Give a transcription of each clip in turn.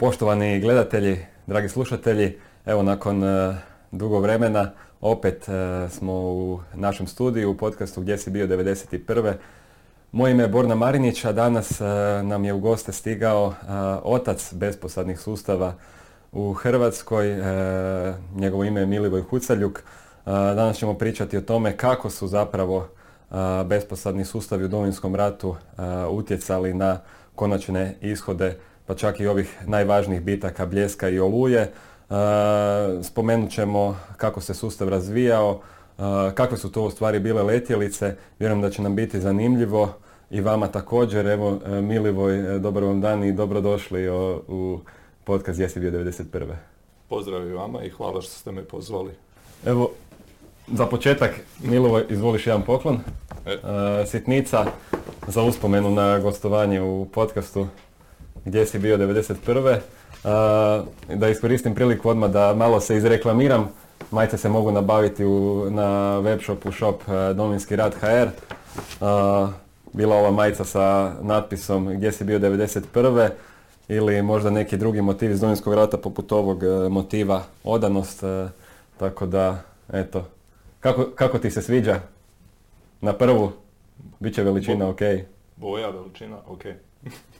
Poštovani gledatelji, dragi slušatelji, evo nakon e, dugo vremena opet e, smo u našem studiju u podcastu Gdje si bio 91. Moje ime je Borna Marinić, a danas e, nam je u goste stigao otac besposadnih sustava u Hrvatskoj. Njegovo ime je Milivoj Hucaljuk. Danas ćemo pričati o tome kako su zapravo besposadni sustavi u Domovinskom ratu utjecali na konačne ishode pa čak i ovih najvažnijih bitaka Bljeska i Oluje. E, spomenut ćemo kako se sustav razvijao, e, kakve su to u stvari bile letjelice. Vjerujem da će nam biti zanimljivo i vama također. Evo, e, Milivoj, dobar vam dan i dobrodošli u podcast Jesi bio 91. Pozdrav i vama i hvala što ste me pozvali. Evo, za početak, Milivoj, izvoliš jedan poklon. Sitnica za uspomenu na gostovanje u podcastu gdje si bio 91. da iskoristim priliku odmah da malo se izreklamiram. Majice se mogu nabaviti u, na webshopu shop Dominski rad HR. bila ova majica sa natpisom gdje si bio 91. ili možda neki drugi motiv iz Dominskog rata poput ovog e, motiva odanost. E, tako da, eto, kako, kako ti se sviđa? Na prvu, bit će veličina ok. Boja, veličina, ok.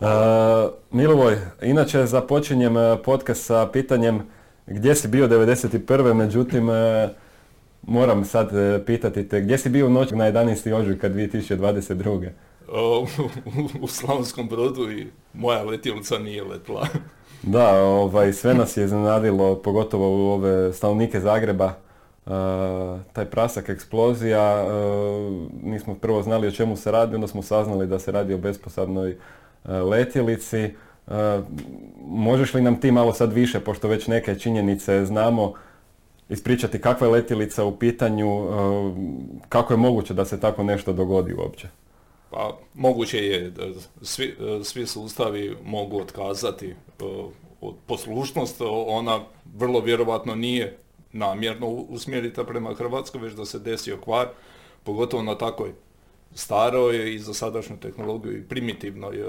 Uh, Milovoj, inače započinjem e, podcast sa pitanjem gdje si bio 91. Međutim, e, moram sad e, pitati te, gdje si bio noć na 11. ožujka 2022. u, u Slavonskom brodu i moja letjelica nije letla. da, ovaj, sve nas je iznenadilo, pogotovo u ove stanovnike Zagreba. taj prasak eksplozija, nismo prvo znali o čemu se radi, onda smo saznali da se radi o besposadnoj E, letjelici. E, možeš li nam ti malo sad više, pošto već neke činjenice znamo, ispričati kakva je letjelica u pitanju, e, kako je moguće da se tako nešto dogodi uopće? Pa moguće je, svi, svi sustavi mogu otkazati poslušnost, ona vrlo vjerovatno nije namjerno usmjerita prema Hrvatskoj, već da se desio kvar, pogotovo na takoj staroj i za sadašnju tehnologiju i primitivnoj e,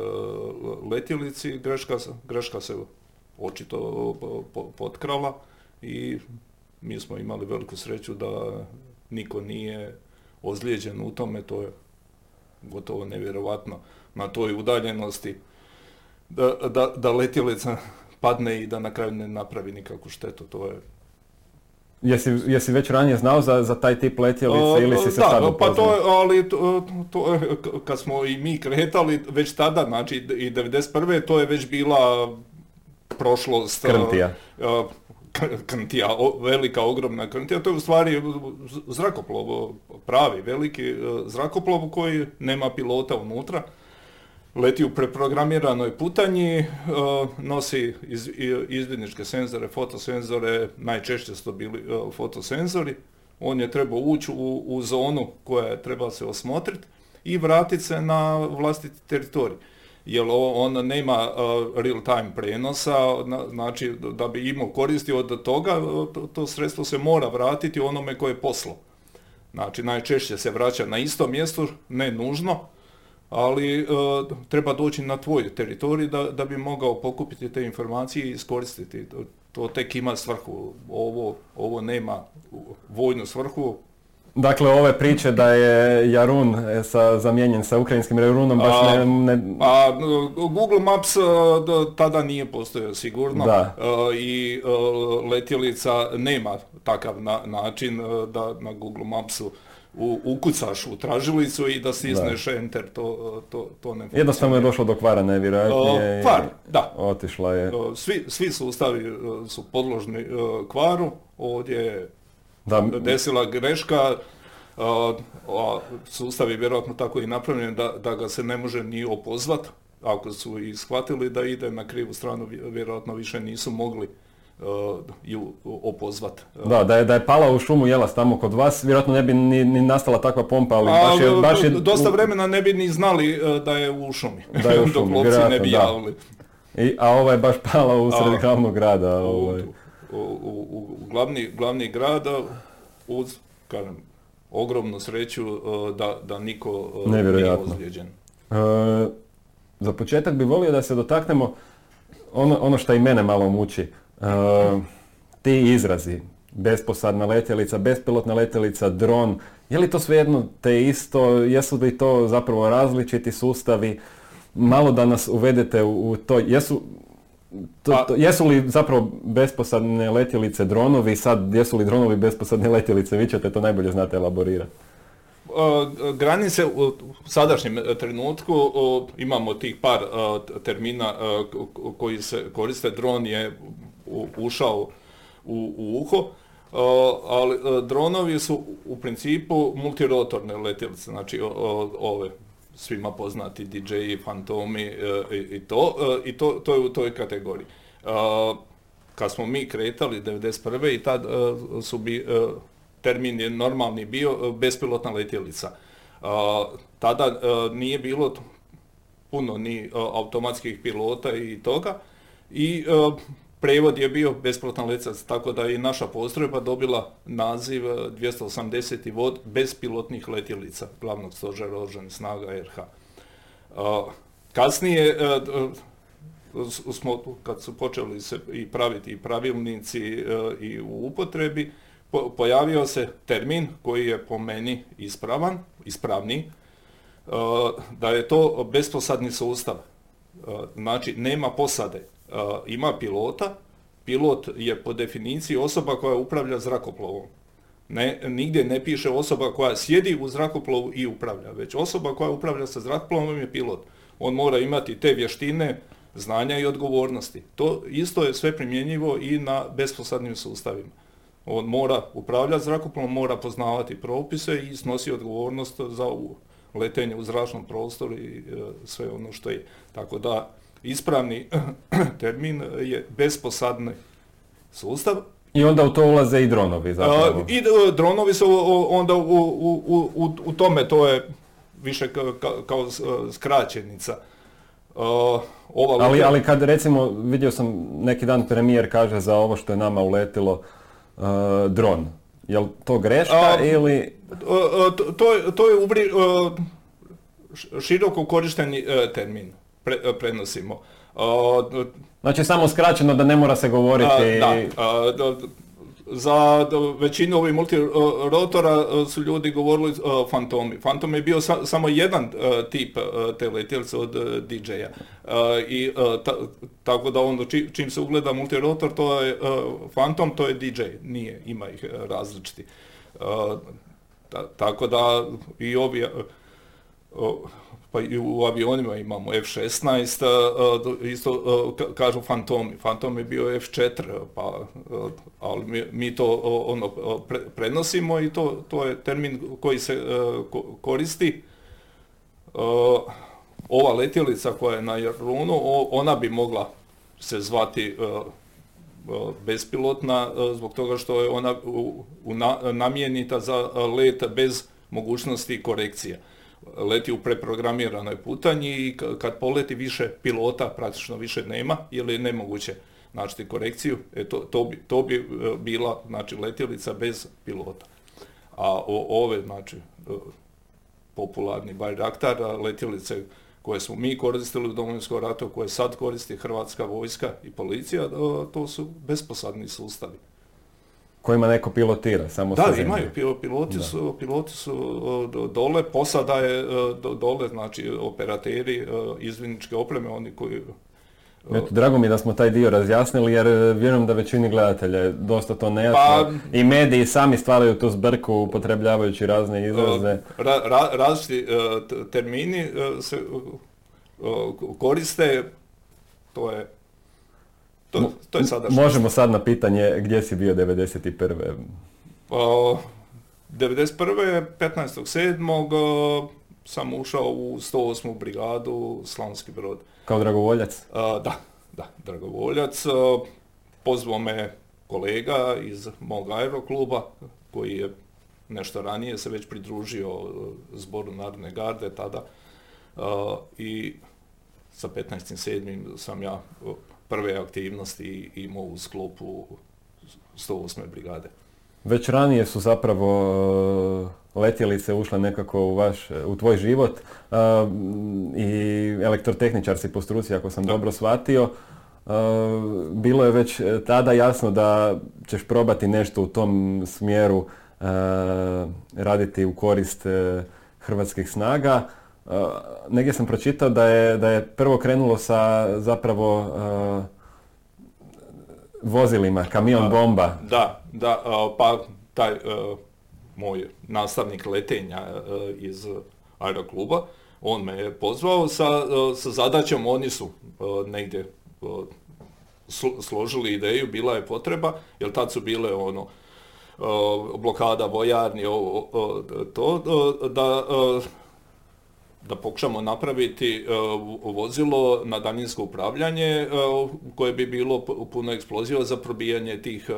letjelici, greška, greška se očito potkrala i mi smo imali veliku sreću da niko nije ozlijeđen u tome, to je gotovo nevjerovatno na toj udaljenosti da, da, da letjelica padne i da na kraju ne napravi nikakvu štetu, to je Jesi, jesi već ranije znao za, za taj tip letjelice ili si se da, sad pa to, ali to, to, kad smo i mi kretali već tada, znači i 91. to je već bila prošlost. Krntija. krntija, velika, ogromna krntija, to je u stvari zrakoplov, pravi, veliki zrakoplov koji nema pilota unutra leti u preprogramiranoj putanji, e, nosi iz, izvidničke senzore, fotosenzore, najčešće su to bili e, fotosenzori. On je trebao ući u, zonu koja treba se osmotriti i vratiti se na vlastiti teritorij. Jer on nema e, real time prenosa, znači da bi imao koristi od toga, to, to sredstvo se mora vratiti onome koje je poslo. Znači najčešće se vraća na isto mjesto, ne nužno, ali e, treba doći na tvoj teritorij da, da bi mogao pokupiti te informacije i iskoristiti. To, to tek ima svrhu, ovo, ovo nema vojnu svrhu. Dakle, ove priče da je Jarun e, sa, zamijenjen sa ukrajinskim Jarunom baš ne... ne... A, Google Maps e, tada nije postojao sigurno da. i letjelica nema takav na, način da na Google Mapsu u, ukucaš u tražilicu i da stisneš enter, to, to, to ne Jednostavno je došlo do kvara najvjerojatnije. Kvar, da. Otišla je. Svi, svi sustavi su podložni kvaru, ovdje je da. desila greška, a sustav je vjerojatno tako i napravljen da, da ga se ne može ni opozvat, ako su i shvatili da ide na krivu stranu, vjerojatno više nisu mogli ju opozvat. Da, da je, da je pala u šumu jelas tamo kod vas, vjerojatno ne bi ni, ni nastala takva pompa, ali baš je... Baš je dosta vremena ne bi ni znali uh, da je u šumi, da je u šumi, dok ne bi javili. I, a ova je baš pala u sred glavnog grada. Ovaj. U, u, u, glavni, glavni grada uz, kažem, ogromnu sreću uh, da, da niko nije ozlijeđen. za početak bi volio da se dotaknemo ono, ono što i mene malo muči, ti izrazi, besposadna letjelica, bespilotna letjelica, dron, je li to svejedno te isto, jesu li to zapravo različiti sustavi, malo da nas uvedete u, to, jesu, to, to, jesu li zapravo besposadne letjelice dronovi, sad jesu li dronovi besposadne letjelice, vi ćete to najbolje znate elaborirati. Granice u sadašnjem trenutku imamo tih par termina koji se koriste. Dron je ušao u, u uho, ali dronovi su u principu multirotorne letjelice, znači ove svima poznati DJ, fantomi e, i to, e, i to, to je u toj kategoriji. Kad smo mi kretali 1991. i tad e, su bi, termin je normalni bio bespilotna letjelica. Tada nije bilo puno ni automatskih pilota i toga i Prevod je bio besplatan lecac, tako da je i naša postrojba dobila naziv 280. vod bespilotnih letjelica glavnog stožera oružanih snaga RH. Kasnije e, e, smo, kad su počeli se i praviti i pravilnici i u upotrebi, pojavio se termin koji je po meni ispravan, ispravni, da je to besposadni sustav. Znači, nema posade ima pilota, pilot je po definiciji osoba koja upravlja zrakoplovom. Ne, nigdje ne piše osoba koja sjedi u zrakoplovu i upravlja, već osoba koja upravlja sa zrakoplovom je pilot. On mora imati te vještine, znanja i odgovornosti. To isto je sve primjenjivo i na besposadnim sustavima. On mora upravljati zrakoplovom, mora poznavati propise i snosi odgovornost za letenje u zračnom prostoru i e, sve ono što je. Tako da ispravni termin je besposadni sustav. I onda u to ulaze i dronovi zapravo. I dronovi su onda u, u, u, u tome, to je više kao, kao skraćenica. Ova ali, ali kad recimo, vidio sam neki dan premijer kaže za ovo što je nama uletilo uh, dron. Je li to greška ili... To, to, to je ubri, široko korišteni termin pre, e, prenosimo. Znači samo skraćeno da ne mora se govoriti... Da, za većinu ovih multirotora su ljudi govorili uh, fantomi. Fantom je bio samo jedan uh, tip uh, te letjelice od DJ-a. I tako da onda čim se ugleda multirotor, to je fantom, to je DJ. Nije, ima ih različiti. tako da i ovi pa i u avionima imamo F-16, isto kažu Fantomi. Fantom je bio F-4, pa, ali mi, to ono, prenosimo i to, to je termin koji se koristi. Ova letjelica koja je na Jarunu, ona bi mogla se zvati bespilotna zbog toga što je ona namijenita za let bez mogućnosti korekcija leti u preprogramiranoj putanji i kad poleti više pilota praktično više nema ili je nemoguće znači korekciju, e, to, to, bi, to bi e, bila znači, letjelica bez pilota. A o, ove znači, e, popularni Bayraktar, letjelice koje smo mi koristili u Domovinskom ratu, koje sad koristi Hrvatska vojska i policija, to su besposadni sustavi kojima neko pilotira samo Da, imaju, piloti su, piloti su dole, posada je dole, znači operateri izviničke opreme, oni koji... Eto, drago mi da smo taj dio razjasnili jer e, vjerujem da većini gledatelja je dosta to nejasno. Pa, i mediji sami stvaraju tu zbrku upotrebljavajući razne izraze. različiti e, termini e, se koriste, to je to, to je sada Možemo sad na pitanje gdje si bio 91. Uh, 91. 15.7. sam ušao u 108. brigadu Slavonski brod. Kao dragovoljac? da, da, dragovoljac. pozvao me kolega iz mog aerokluba koji je nešto ranije se već pridružio zboru Narodne garde tada i sa 15.7. sam ja prve aktivnosti imao u sklopu 108. brigade. Već ranije su zapravo e, letjelice ušle nekako u, vaš, u tvoj život e, i elektrotehničar si po struci ako sam dobro shvatio. bilo je već tada jasno da ćeš probati nešto u tom smjeru raditi u korist hrvatskih snaga. Negdje sam pročitao da je, da je prvo krenulo sa zapravo vozilima, kamion bomba. Da, da, pa taj moj nastavnik letenja iz aerokluba, on me je pozvao sa, sa zadaćom, oni su negdje složili ideju, bila je potreba, jer tad su bile ono, blokada vojarni, to, da, da pokušamo napraviti vozilo na daljinsko upravljanje koje bi bilo puno eksploziva za probijanje tih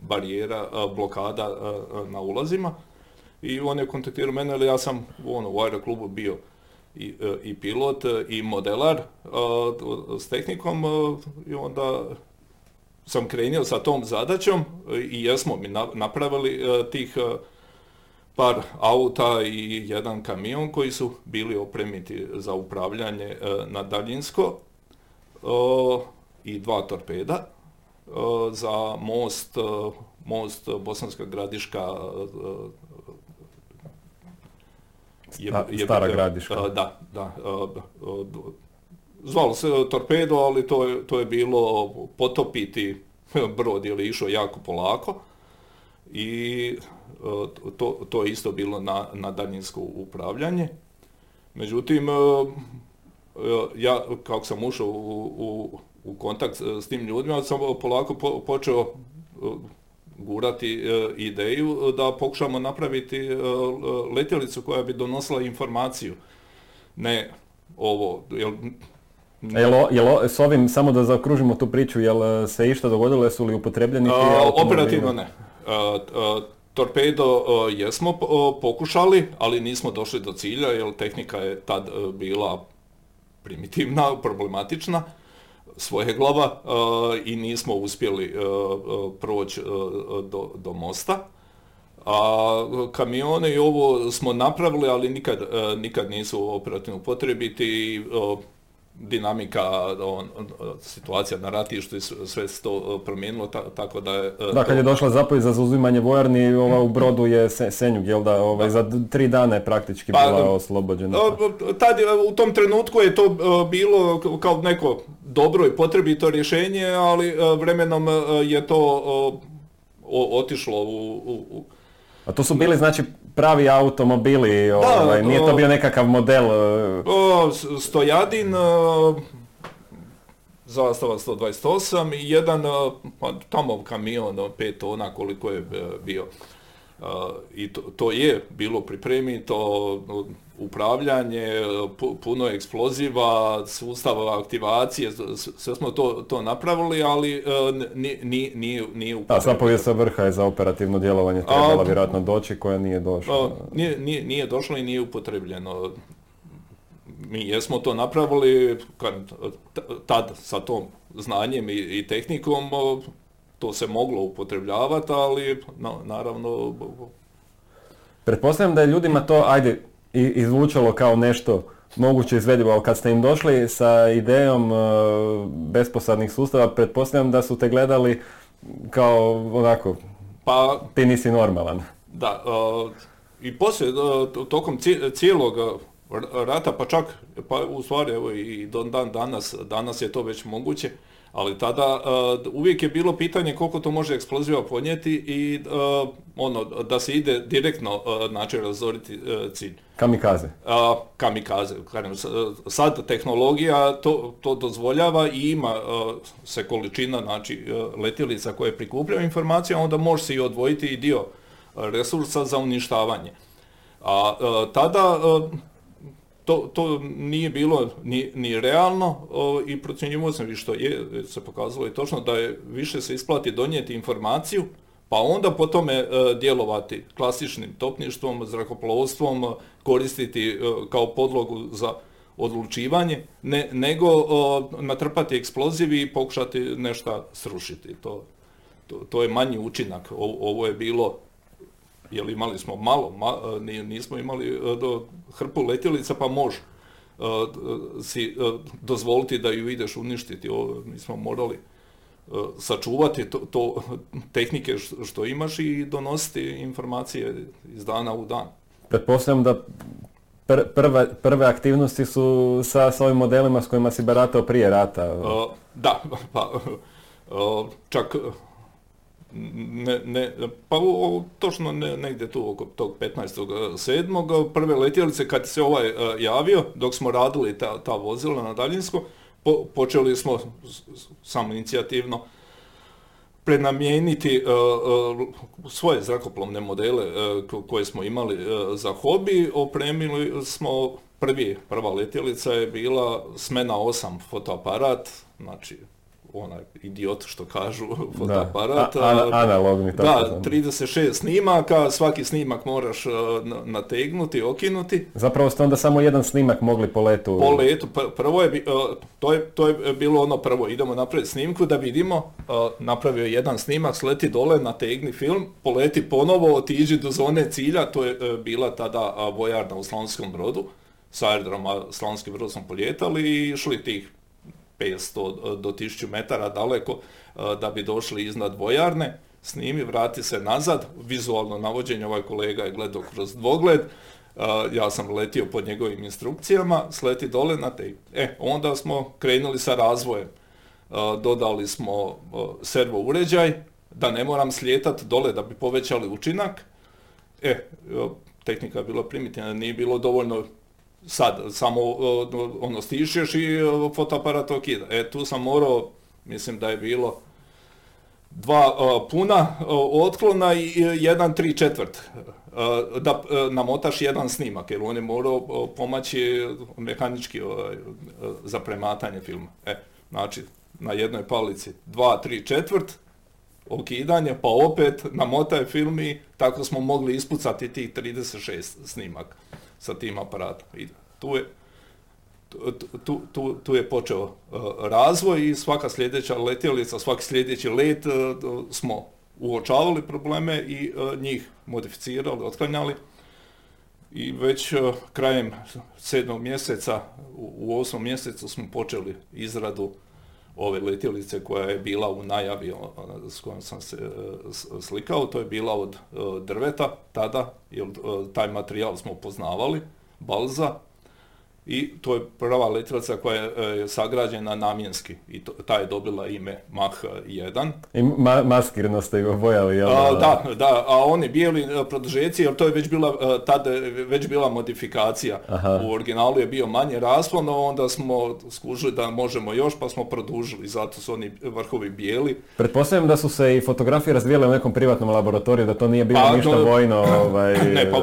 barijera, blokada na ulazima. I on je kontaktirao mene, ali ja sam ono, u aeroklubu bio i, i pilot i modelar s tehnikom i onda sam krenio sa tom zadaćom i jesmo mi napravili tih par auta i jedan kamion koji su bili opremiti za upravljanje na daljinsko i dva torpeda za most, most Bosanska gradiška je, Stara gradiška. Da, da. Zvalo se torpedo, ali to je, to je bilo potopiti brod ili išao jako polako i to, to je isto bilo na, na daljinsko upravljanje. Međutim, ja kako sam ušao u, u, u kontakt s tim ljudima, sam polako počeo gurati e, ideju da pokušamo napraviti e, letjelicu koja bi donosila informaciju. Ne ovo, jel, Jel, s ovim, samo da zaokružimo tu priču, jel se išta dogodilo, jesu li upotrebljeni ti Operativno ne. Torpedo jesmo pokušali, ali nismo došli do cilja, jer tehnika je tad bila primitivna, problematična svoje glava i nismo uspjeli proći do, do mosta. A kamione i ovo smo napravili, ali nikad, nikad nisu operativno potrebiti dinamika, on, situacija na ratištu i sve se to promijenilo, tako da je... Da, kad je došla zapovjed za zauzimanje vojarni, ova u brodu je Senjuk, jel da, ovaj, za tri dana je praktički pa, bila oslobođena. Tad, u tom trenutku je to bilo kao neko dobro i potrebito rješenje, ali vremenom je to otišlo u, u a to su bili znači pravi automobili, ovaj, nije to bio nekakav model? E, o, stojadin, e, zastava 128 i jedan e, pa, tamo kamion 5 tona koliko je bio. I to, to je bilo to upravljanje, puno eksploziva, sustava aktivacije, sve smo to, to napravili, ali e, nije, nije, nije A sva sa vrha je za operativno djelovanje trebala vjerojatno doći koja nije došla. Nije, nije, nije došlo i nije upotrebljeno. Mi jesmo to napravili kad, tad sa tom znanjem i, i tehnikom, to se moglo upotrebljavati, ali naravno... Pretpostavljam da je ljudima to, ajde, izvučalo kao nešto moguće izvedivo, ali kad ste im došli sa idejom uh, besposadnih sustava, pretpostavljam da su te gledali kao onako, pa, ti nisi normalan. Da, uh, i poslije, uh, tokom cijelog rata, pa čak, pa u stvari evo i do dan danas, danas je to već moguće, ali tada uvijek je bilo pitanje koliko to može eksploziva podnijeti i ono, da se ide direktno znači razoriti cilj. Kamikaze. kamikaze. Sad tehnologija to, to dozvoljava i ima se količina znači, letjelica koje prikupljaju informacije, onda može se i odvojiti i dio resursa za uništavanje. A tada to, to nije bilo ni, ni realno i procjenjivo sam što je se pokazalo i točno da je više se isplati donijeti informaciju pa onda po tome e, djelovati klasičnim topništvom, zrakoplovstvom, koristiti e, kao podlogu za odlučivanje, ne, nego natrpati eksplozivi i pokušati nešto srušiti. To, to, to je manji učinak. ovo je bilo jer imali smo malo, nismo imali do hrpu letjelica pa može. si dozvoliti da ju ideš uništiti. mi smo morali sačuvati to, to tehnike što imaš i donositi informacije iz dana u dan. Pretpostavljam da prve, prve aktivnosti su sa, sa ovim modelima s kojima si baratao prije rata. da, pa čak ne, ne, pa točno ne, negdje tu oko tog 15.7. prve letjelice kad se ovaj javio, dok smo radili ta, ta vozila na daljinsko, počeli smo samo inicijativno prenamijeniti uh, uh, svoje zrakoplovne modele uh, koje smo imali za hobi. Opremili smo prvi, prva letjelica je bila smena 8 fotoaparat, znači onaj idiot što kažu fotoaparat. Da, analogni. Da, 36 snimaka, svaki snimak moraš nategnuti, okinuti. Zapravo ste onda samo jedan snimak mogli po letu. Po letu, prvo je, to je, to je bilo ono prvo, idemo napraviti snimku da vidimo, napravio jedan snimak, sleti dole, nategni film, poleti ponovo, otiđi do zone cilja, to je e, bila tada vojarna u Slavonskom brodu, sa aerodroma Slavonski brod smo poljetali i išli tih 500 do 1000 metara daleko e, da bi došli iznad vojarne, snimi, vrati se nazad, vizualno navođenje, ovaj kolega je gledao kroz dvogled, e, ja sam letio pod njegovim instrukcijama, sleti dole na te. E, onda smo krenuli sa razvojem. E, dodali smo servo uređaj, da ne moram slijetat dole da bi povećali učinak. E, tehnika je bila primitivna, nije bilo dovoljno sad samo ono stišeš i fotoaparat okida. E tu sam morao, mislim da je bilo dva puna otklona i jedan tri četvrt da namotaš jedan snimak jer on je morao pomaći mehanički za prematanje filma. E, znači na jednoj palici dva, tri četvrt, okidanje, pa opet namotaj film i tako smo mogli ispucati tih 36 snimaka sa tim aparatom. I tu je, tu, tu, tu je počeo uh, razvoj i svaka sljedeća letjelica, svaki sljedeći let uh, smo uočavali probleme i uh, njih modificirali, otklanjali. I već krajem sedmog mjeseca, u osmom mjesecu smo počeli izradu ove letjelice koja je bila u najavi s kojom sam se slikao, to je bila od drveta tada, jer taj materijal smo poznavali, balza, i to je prva letjelica koja je e, sagrađena namjenski i to, ta je dobila ime Mach 1. I ma maskirno ste ga bojali, jel? A, da, da, a oni bijeli e, produžeci, jer to je već bila, e, tad već bila modifikacija. Aha. U originalu je bio manje raspon, onda smo skužili da možemo još, pa smo produžili, zato su oni vrhovi bijeli. Pretpostavljam da su se i fotografije razvijele u nekom privatnom laboratoriju, da to nije bilo pa, ništa vojno. Ovaj... Ne, pa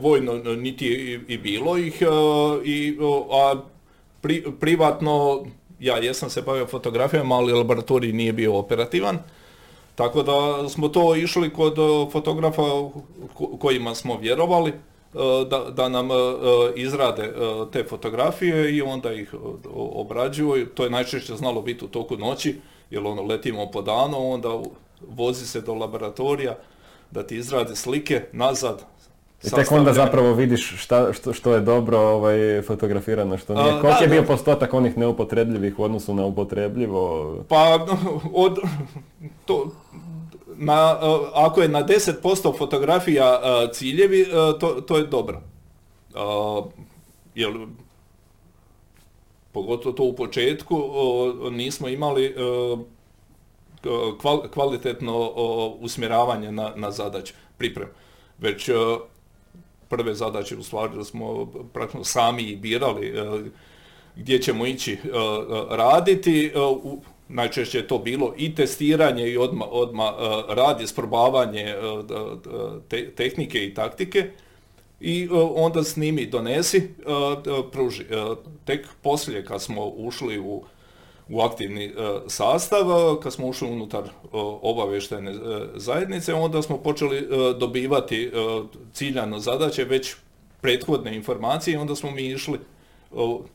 vojno niti i, i bilo ih i a privatno, ja jesam se bavio fotografijama, ali laboratorij nije bio operativan. Tako da smo to išli kod fotografa kojima smo vjerovali da, da nam izrade te fotografije i onda ih obrađuju. To je najčešće znalo biti u toku noći, jer ono letimo po danu, onda vozi se do laboratorija da ti izradi slike, nazad, i tek onda zapravo vidiš šta, što, što je dobro ovaj, fotografirano, što nije. Koliko je bio postotak onih neupotrebljivih u odnosu na upotrebljivo? Pa, od, to, na, ako je na 10% fotografija ciljevi, to, to je dobro. Jer, pogotovo to u početku, nismo imali kvalitetno usmjeravanje na, na zadaću, pripremu. Već prve zadaće u stvari da smo praktično sami birali e, gdje ćemo ići e, raditi. Najčešće je to bilo i testiranje i odmah odma rad, isprobavanje tehnike i taktike i onda snimi, donesi, pruži. Tek poslije kad smo ušli u u aktivni e, sastav, e, kad smo ušli unutar e, obavještajne zajednice, onda smo počeli dobivati ciljano zadaće, već prethodne informacije onda smo mi išli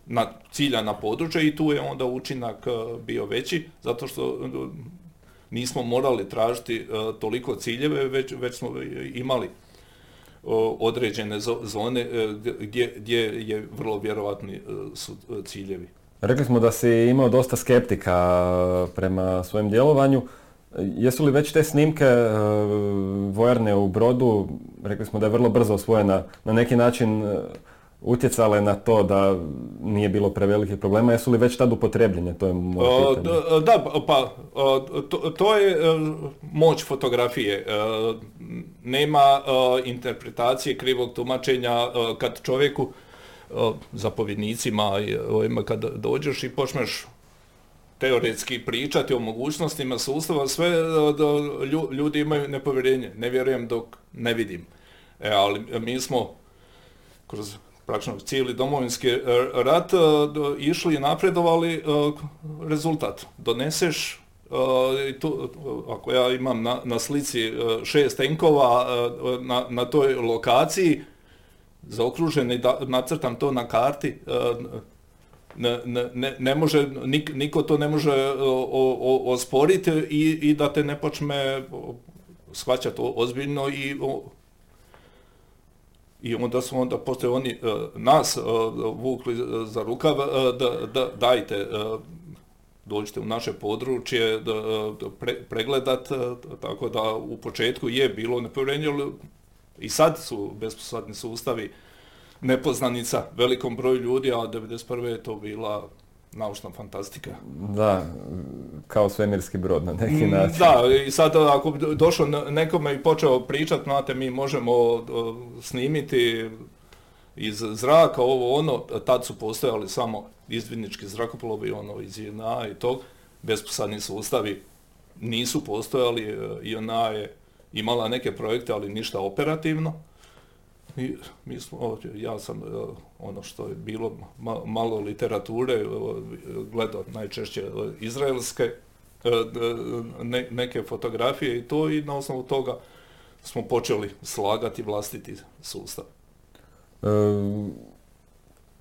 na ciljana područja i tu je onda učinak bio veći, zato što nismo morali tražiti toliko ciljeve, već, već smo imali određene zone gdje, gdje je vrlo vjerovatni su ciljevi. Rekli smo da si imao dosta skeptika prema svojem djelovanju. Jesu li već te snimke vojarne u Brodu, rekli smo da je vrlo brzo osvojena, na neki način utjecale na to da nije bilo prevelikih problema, jesu li već tad upotrebljene? To je moje pitanje. Da, pa to, to je e, moć fotografije. E, nema e, interpretacije krivog tumačenja kad čovjeku, zapovjednicima, kad dođeš i počneš teoretski pričati o mogućnostima sustava, sve ljudi imaju nepovjerenje. Ne vjerujem dok ne vidim. E, ali mi smo kroz praktično cijeli domovinski e, rat e, išli i napredovali e, rezultat. Doneseš tu, ako ja imam na, na slici šest tenkova na, na toj lokaciji, zaokružen i da, nacrtam to na karti, ne, ne, ne može, nik, niko to ne može osporiti i, i da te ne počne shvaćati ozbiljno i i onda su onda poslije oni uh, nas vukli za rukav, da, da, dajte, dođite u naše područje, da, pre, pregledat, tako da u početku je bilo nepovjerenje, i sad su besposadni sustavi nepoznanica velikom broju ljudi, a 1991. je to bila naučna fantastika. Da, kao svemirski brod na neki mm, način. Da, i sad ako bi došao nekome i počeo pričati, znate, mi možemo snimiti iz zraka, ovo ono, tad su postojali samo izvidnički zrakoplovi, ono iz INA i tog, besposadni sustavi nisu postojali, e, INA je imala neke projekte, ali ništa operativno. Mi, mi smo, ja sam e, ono što je bilo malo literature, e, gledao najčešće izraelske e, neke fotografije i to i na osnovu toga smo počeli slagati vlastiti sustav. E,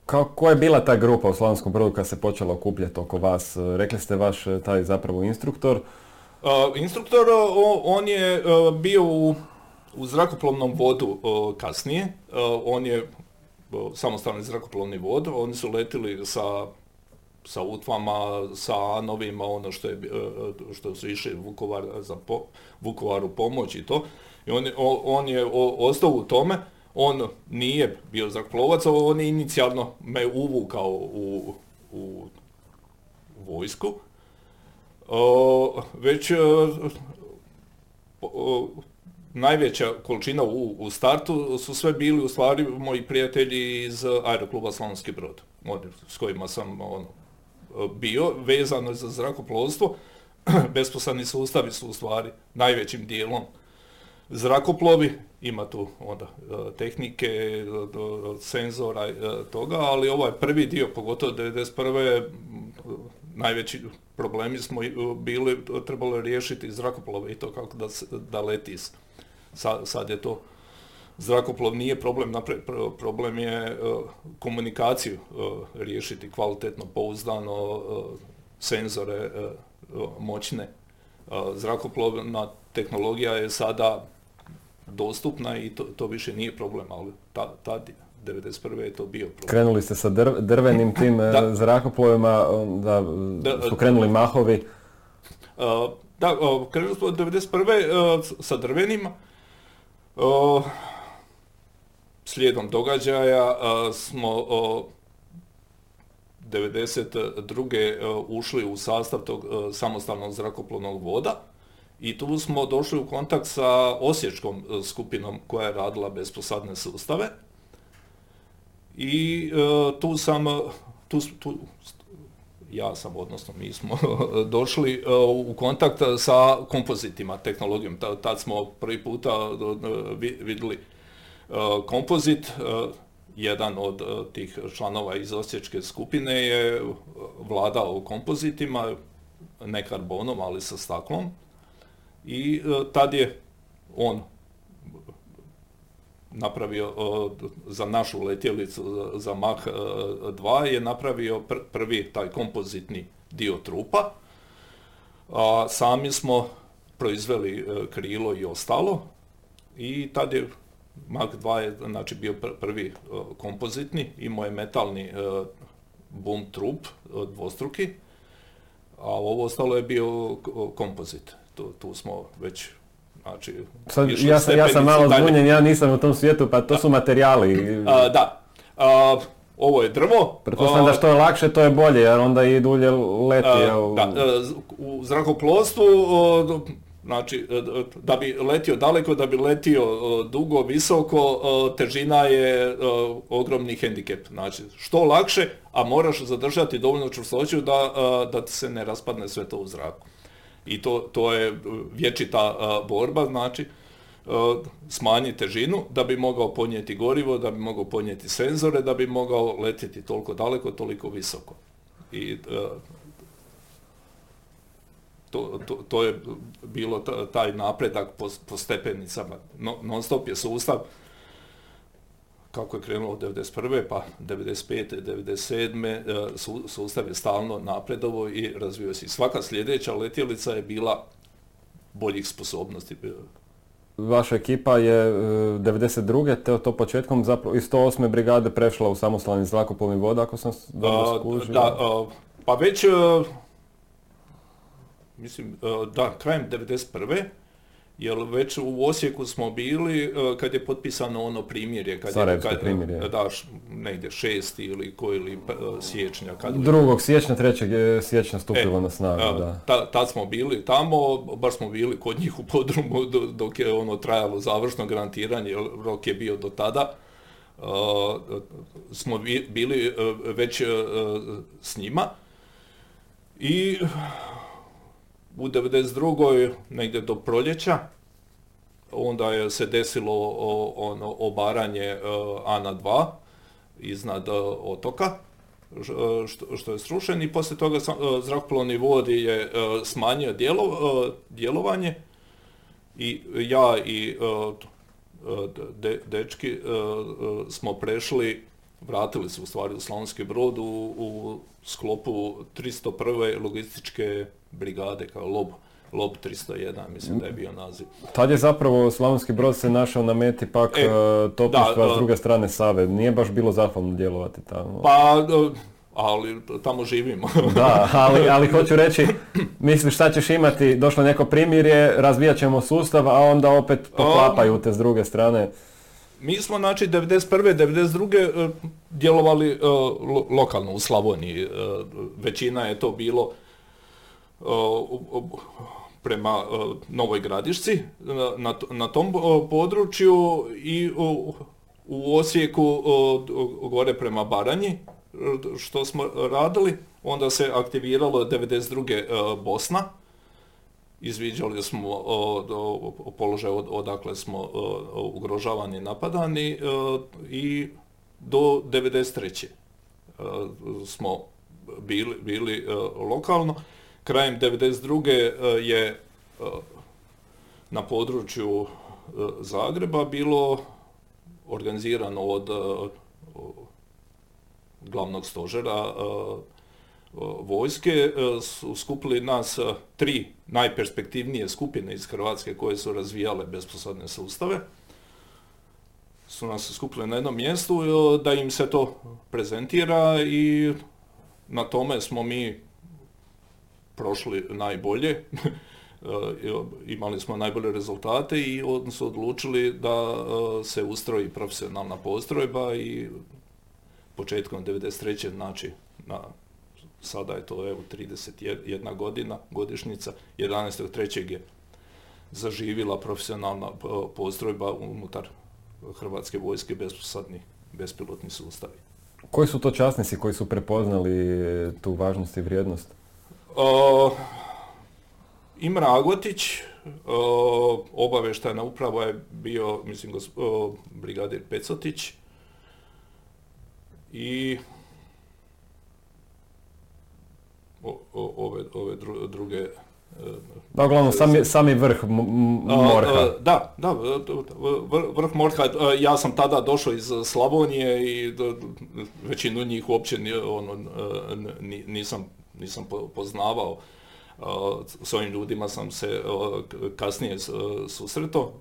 kao, ko je bila ta grupa u Slavonskom brodu kad se počela okupljati oko vas? Rekli ste vaš taj zapravo instruktor. Instruktor, on je bio u zrakoplovnom vodu kasnije, on je samostalni zrakoplovni vod, oni su letili sa sa utvama, sa anovima, ono što, je, što su išli Vukovar za po, Vukovaru pomoć i to. I on, on je ostao u tome, on nije bio zrakoplovac, on je inicijalno me uvukao u, u vojsku. Već o, najveća količina u, u startu su sve bili u stvari moji prijatelji iz aerokluba Slavonski brod, s kojima sam ono, bio, vezano za zrakoplovstvo. Besposadni sustavi su u stvari najvećim dijelom zrakoplovi, ima tu onda e, tehnike, senzora e, toga, ali ovaj prvi dio, pogotovo 1991. najveći problemi smo bili, trebalo riješiti zrakoplove i to kako da, da leti Sad, sad je to zrakoplov nije problem, problem je e, komunikaciju e, riješiti kvalitetno, pouzdano, e, senzore moćne. Zrakoplovna tehnologija je sada dostupna i to, to više nije problem, ali ta, tad 1991. je to bio problem. Krenuli ste sa drvenim tim da. zrakoplovima, da, da su krenuli mahovi. Da, krenuli smo 1991. sa drvenima, slijedom događaja smo o, 92. ušli u sastav tog samostalnog zrakoplovnog voda i tu smo došli u kontakt sa osječkom skupinom koja je radila besposadne sustave. I tu sam, tu, tu, ja sam, odnosno mi smo došli e, u kontakt sa kompozitima, tehnologijom. Tad smo prvi puta e, vidjeli e, kompozit. Jedan od tih članova iz osječke skupine je vladao kompozitima, ne karbonom, ali sa staklom. I tad je on napravio za našu letjelicu za Mach 2 je napravio prvi taj kompozitni dio trupa. A sami smo proizveli e, krilo i ostalo i tad je Mark 2 je znači, bio prvi kompozitni, imao je metalni boom trup dvostruki, a ovo ostalo je bio kompozit. Tu, tu smo već Znači, Sad, ja, sam, ja sam malo zbunjen, ja nisam u tom svijetu, pa to su materijali. A, da. A, ovo je drvo. Pretpostavljam da što je lakše, to je bolje, jer onda i dulje leti. A, da, u zrakoplovstvu, znači, da bi letio daleko, da bi letio dugo, visoko, težina je ogromni hendikep. Znači, što lakše, a moraš zadržati dovoljno čvrstoću da, da ti se ne raspadne sve to u zraku i to, to je vječita borba, znači smanji težinu da bi mogao ponijeti gorivo, da bi mogao ponijeti senzore, da bi mogao letjeti toliko daleko, toliko visoko. I to, to, to je bilo taj napredak po, po stepenicama. non stop je sustav kako je krenulo od 1991. pa 95. 97. sustav je stalno napredovo i razvio se. Svaka sljedeća letjelica je bila boljih sposobnosti. Vaša ekipa je 92. E, te to početkom zapravo iz 108. brigade prešla u samostalni zrakoplovni vod, ako sam dobro skužio. Da, pa već, e, mislim, e, da, krajem 91 jer već u Osijeku smo bili e, kad je potpisano ono primjerje. Kad je, kad, primjerje. Da, negdje šesti ili koji ili e, siječnja. Kad Drugog siječnja, trećeg je siječnja stupilo e, na snagu, da. Ta, tad smo bili tamo, baš smo bili kod njih u podrumu dok je ono trajalo završno garantiranje, rok je bio do tada. smo bili već s njima i u 92. negdje do proljeća, onda je se desilo ono obaranje uh, Ana 2 iznad uh, otoka, što, što je srušen i poslije toga zrakoplovni vod je smanjio djelovanje i ja i dečki smo prešli, vratili se u stvari u Slavonski brod u, u sklopu 301. logističke brigade kao LOB, LOB 301, mislim da je bio naziv. Tad je zapravo Slavonski brod se našao na meti pak e, topništva s e, druge strane Save. Nije baš bilo zahvalno djelovati tamo. Pa, e, ali tamo živimo. da, ali, ali hoću reći, misliš šta ćeš imati, došlo neko primirje, razvijat ćemo sustav, a onda opet poklapaju te s druge strane. Mi smo, znači, 91. 92. djelovali lokalno u Slavoniji. Većina je to bilo prema Novoj Gradišci na, na tom području i u, u Osijeku gore prema Baranji što smo radili. Onda se aktiviralo 92. Bosna. Izviđali smo položaj odakle smo ugrožavani napadani i do 93. smo bili, bili lokalno krajem 92. E, je e, na području e, Zagreba bilo organizirano od glavnog stožera vojske su skupili nas tri najperspektivnije skupine iz Hrvatske koje su razvijale besposadne sustave. Su nas skupili na jednom mjestu da im se to prezentira i na tome smo mi prošli najbolje, e, imali smo najbolje rezultate i su odlučili da e, se ustroji profesionalna postrojba i početkom 93. znači na sada je to evo 31 godina, godišnjica, 11.3. je zaživila profesionalna e, postrojba unutar Hrvatske vojske besposadni bespilotni sustavi. Koji su to časnici koji su prepoznali tu važnost i vrijednost? Uh, Imra Agotić, uh, obaveštajna uprava je bio, mislim, brigadir Pecotić i ove, ove druge da, uglavnom, sami, sami vrh Morha. Da, da, vrh Morha. Ja sam tada došao iz Slavonije i većinu njih uopće ono, nisam nisam poznavao. S ovim ljudima sam se kasnije susretao.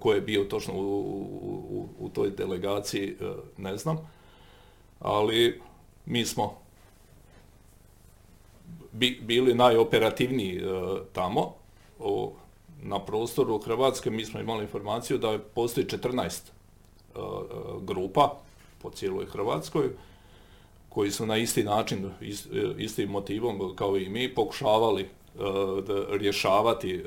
ko, je bio točno u, u, toj delegaciji, ne znam. Ali mi smo bili najoperativniji tamo. na prostoru Hrvatske mi smo imali informaciju da postoji 14 grupa po cijeloj Hrvatskoj koji su na isti način, istim motivom kao i mi, pokušavali E, rješavati e,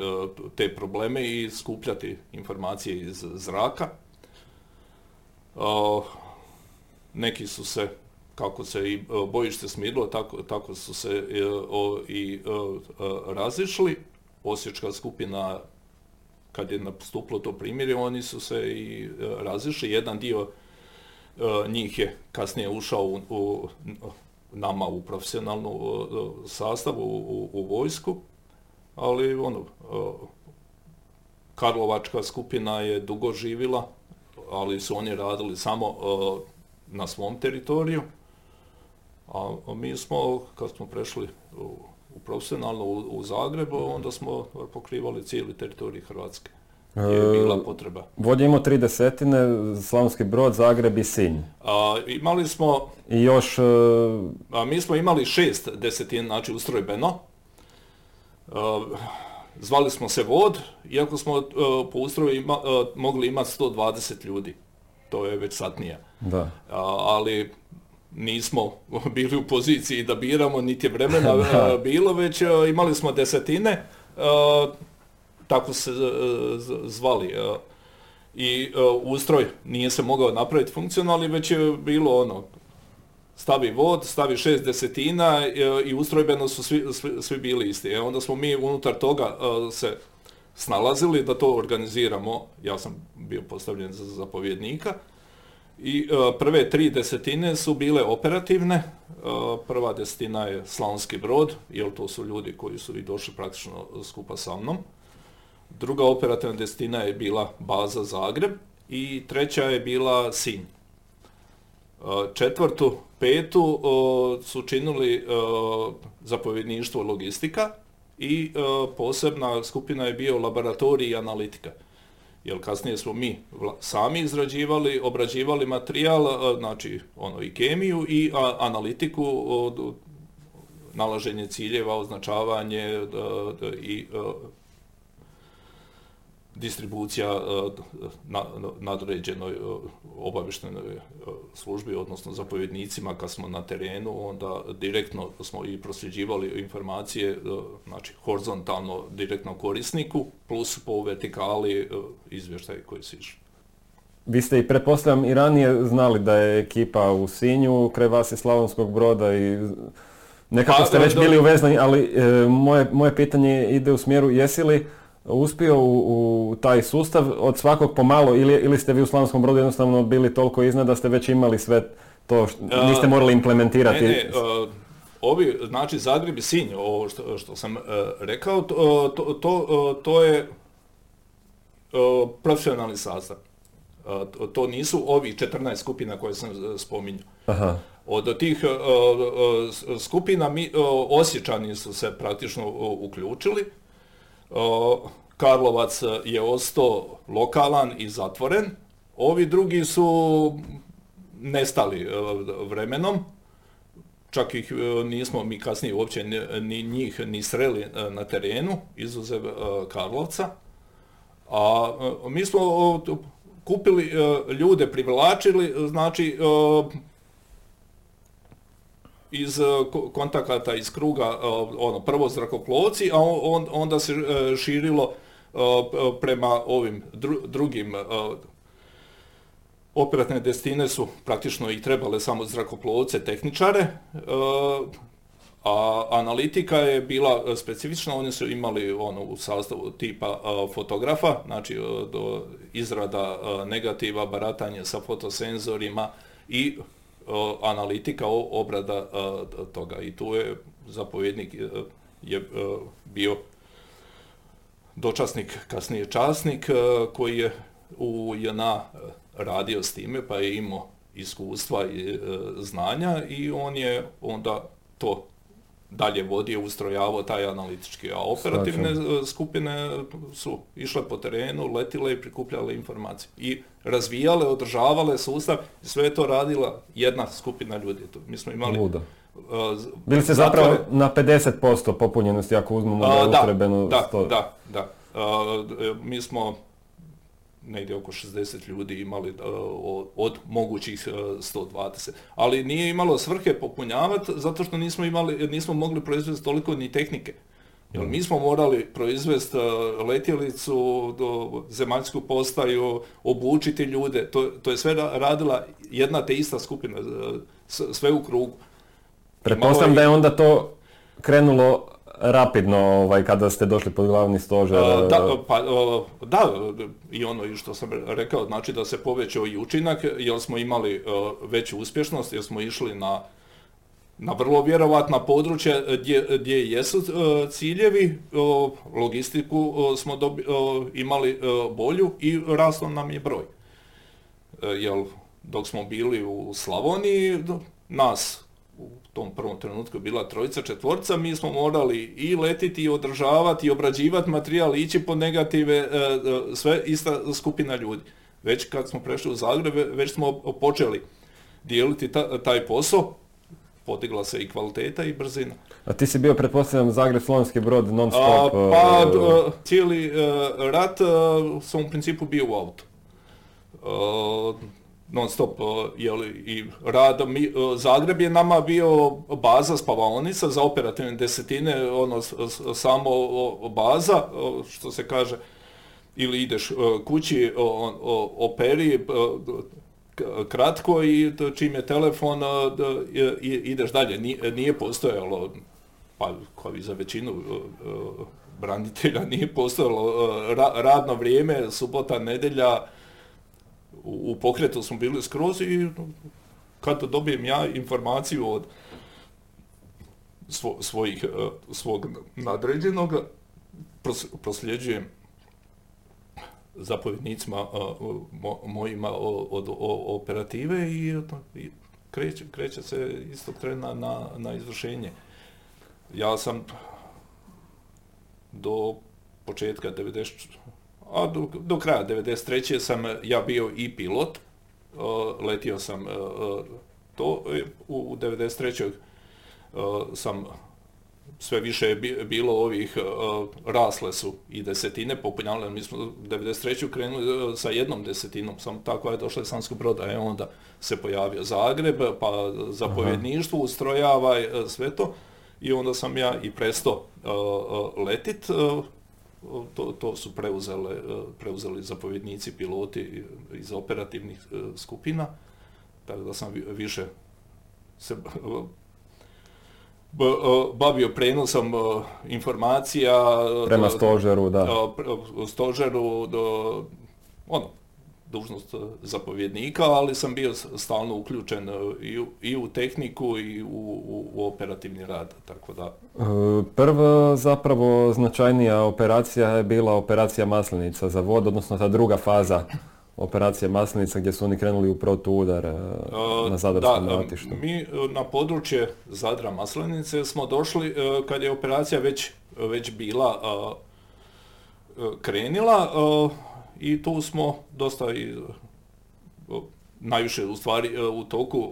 te probleme i skupljati informacije iz zraka. E, neki su se, kako se i bojište smirilo, tako, tako su se i razišli. Osječka skupina, kad je nastupilo to primjerje, oni su se i razišli. Jedan dio njih je kasnije ušao u nama u profesionalnu sastavu u, u vojsku, ali ono, Karlovačka skupina je dugo živila, ali su oni radili samo na svom teritoriju, a mi smo, kad smo prešli u, profesionalno u, u Zagrebu, onda smo pokrivali cijeli teritorij Hrvatske je bila potreba. Vodimo tri desetine, Slavonski brod, Zagreb i Sinj. A, imali smo... I još... E, a, mi smo imali šest desetina, znači ustrojbeno. zvali smo se Vod, iako smo e, po ustroju e, mogli imati 120 ljudi. To je već satnija. Da. ali nismo bili u poziciji da biramo, niti je vremena bilo, već imali smo desetine tako se zvali. I ustroj nije se mogao napraviti funkcionalni, već je bilo ono, stavi vod, stavi šest desetina i ustrojbeno su svi, svi, bili isti. E onda smo mi unutar toga se snalazili da to organiziramo. Ja sam bio postavljen za zapovjednika. I prve tri desetine su bile operativne. prva desetina je Slavonski brod, jer to su ljudi koji su i došli praktično skupa sa mnom. Druga operativna destina je bila baza Zagreb i treća je bila Sinj. E, četvrtu, petu su činili e, zapovjedništvo logistika i e, posebna skupina je bio laboratorij i analitika. Jer kasnije smo mi sami izrađivali, obrađivali materijal, znači ono i kemiju i analitiku, nalaženje ciljeva, označavanje i distribucija e, na, nadređenoj e, obavještenoj e, službi, odnosno zapovjednicima kad smo na terenu, onda direktno smo i prosljeđivali informacije, znači horizontalno direktno korisniku, plus po vertikali izvještaj koji se išli. Vi ste i pretpostavljam i ranije znali da je ekipa u Sinju, kraj vas je Slavonskog broda i nekako pa, ste već bili uvezani, ali moje, moje pitanje ide u smjeru jesi li uspio u, u, taj sustav od svakog pomalo ili, ili ste vi u Slavonskom brodu jednostavno bili toliko iznad da ste već imali sve to, što, niste morali implementirati? Ne, ne, ovi, znači Zagreb i Sinj, ovo što, što sam rekao, to, to, to je profesionalni sastav. To nisu ovi 14 skupina koje sam spominjao. Aha. Od tih skupina mi, osjećani su se praktično uključili Karlovac je ostao lokalan i zatvoren, ovi drugi su nestali e, vremenom, čak ih e, nismo mi kasnije uopće ni njih ni sreli e, na terenu, izuzev Karlovca. A mi smo kupili ljude, privlačili, znači iz e, kontakata iz kruga e, ono prvo zrakoplovci, a onda se e, širilo prema ovim drugim operativne destine su praktično i trebale samo zrakoplovce, tehničare, a analitika je bila specifična, oni su imali ono u sastavu tipa fotografa, znači do izrada negativa, baratanje sa fotosenzorima i analitika, obrada toga. I tu je zapovjednik e, je e, bio dočasnik, kasnije časnik, e, koji je u JNA radio s time, pa je imao iskustva i znanja i on je onda to dalje vodio, ustrojavao taj analitički, a operativne e, skupine su išle po terenu, letile i prikupljale informacije. I razvijale, održavale sustav, sve je to radila jedna skupina ljudi. Mi smo imali... Luda. Uh, Bili ste zapravo na 50% popunjenosti ako uzmemo da je utrebeno... Da, da, da. mi smo negdje oko 60 ljudi imali uh, od mogućih 120. Uh, Ali nije imalo svrhe popunjavati zato što nismo, imali, nismo mogli proizvesti toliko ni tehnike. Jer mi smo morali proizvesti uh, letjelicu, do zemaljsku postaju, obučiti ljude. To, to je sve radila jedna te ista skupina, sve u krugu. Pretpostavljam da je onda to krenulo rapidno ovaj, kada ste došli pod glavni stožer? Da, pa, da, i ono što sam rekao, znači da se povećao i učinak jer smo imali veću uspješnost, jer smo išli na na vrlo vjerovatna područja gdje, gdje jesu ciljevi, logistiku smo imali bolju i rastao nam je broj. Jer dok smo bili u Slavoniji, nas tom prvom trenutku bila trojica, četvorca, mi smo morali i letiti i održavati i obrađivati materijal, ići po negative, e, e, sve ista skupina ljudi. Već kad smo prešli u Zagreb, već smo počeli dijeliti taj posao, podigla se i kvaliteta i brzina. A ti si bio, pretpostavljam, Zagreb Slovenski brod non stop? pa, e, cijeli rat sam u principu bio u autu non stop i rad. Mi, Zagreb je nama bio baza spavaonica za operativne desetine, ono samo baza, što se kaže, ili ideš kući, operi, kratko i čim je telefon ideš dalje. Nije postojalo, pa kao i za većinu branitelja, nije postojalo radno vrijeme, subota, nedjelja, u pokretu smo bili skroz i kad dobijem ja informaciju od svojih, e, svog nadređenog, prosljeđujem zapovjednicima e, mojima od operative i kreće, kreće se istog trena na, na izvršenje. Ja sam do početka 90 a do, do kraja 93. sam ja bio i pilot, letio sam to, u, u 93. sam sve više je bilo ovih, rasle su i desetine, popunjavale, mi smo 93. krenuli sa jednom desetinom, sam tako je došla Sansko broda, e onda se pojavio Zagreb, pa zapovjedništvo ustrojava sve to i onda sam ja i prestao letit, to, to su preuzele, preuzeli zapovjednici, piloti iz operativnih e, skupina, tako da sam više se bavio prenosom informacija prema stožeru, da. Stožeru do ono dužnost e, zapovjednika, ali sam bio stalno uključen e, i u, i u tehniku i u, u, operativni rad, tako da. E, prva zapravo značajnija operacija je bila operacija Maslenica za vod, odnosno ta druga faza operacije Maslenica gdje su oni krenuli u protuudar na Zadarskom da, ratištu. Mi na područje Zadra Maslenice smo došli kad je operacija već, već bila krenila i tu smo dosta i najviše u stvari e, u toku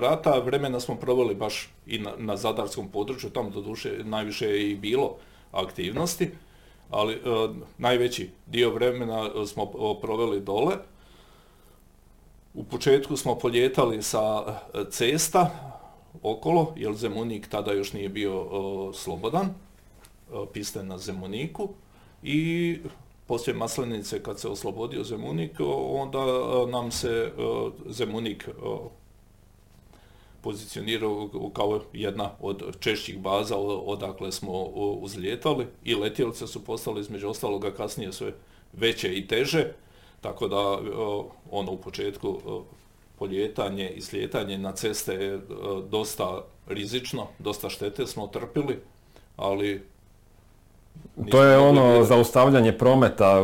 rata. Vremena smo proveli baš i na, na zadarskom području, tamo doduše najviše je i bilo aktivnosti, ali e, najveći dio vremena smo proveli dole. U početku smo poljetali sa cesta okolo, jer Zemunik tada još nije bio slobodan, piste na Zemuniku. I poslije Maslenice kad se oslobodio Zemunik, onda e, nam se e, Zemunik e, pozicionirao kao jedna od češćih baza odakle smo uzlijetali i letjelice su postale između ostaloga kasnije sve veće i teže, tako da ono u početku poljetanje i slijetanje na ceste je dosta rizično, dosta štete smo trpili, ali to je ono zaustavljanje prometa,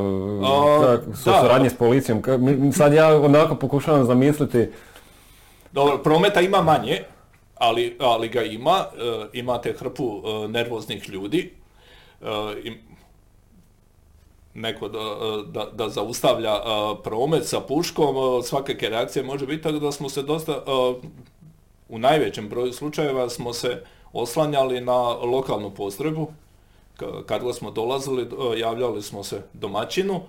suradnje s policijom. Sad ja onako pokušavam zamisliti... Dobro, prometa ima manje, ali, ali ga ima, imate hrpu nervoznih ljudi, neko da, da, da zaustavlja promet sa puškom, svakake reakcije može biti, tako da smo se dosta, u najvećem broju slučajeva smo se oslanjali na lokalnu postrojbu. Kad smo dolazili, javljali smo se domaćinu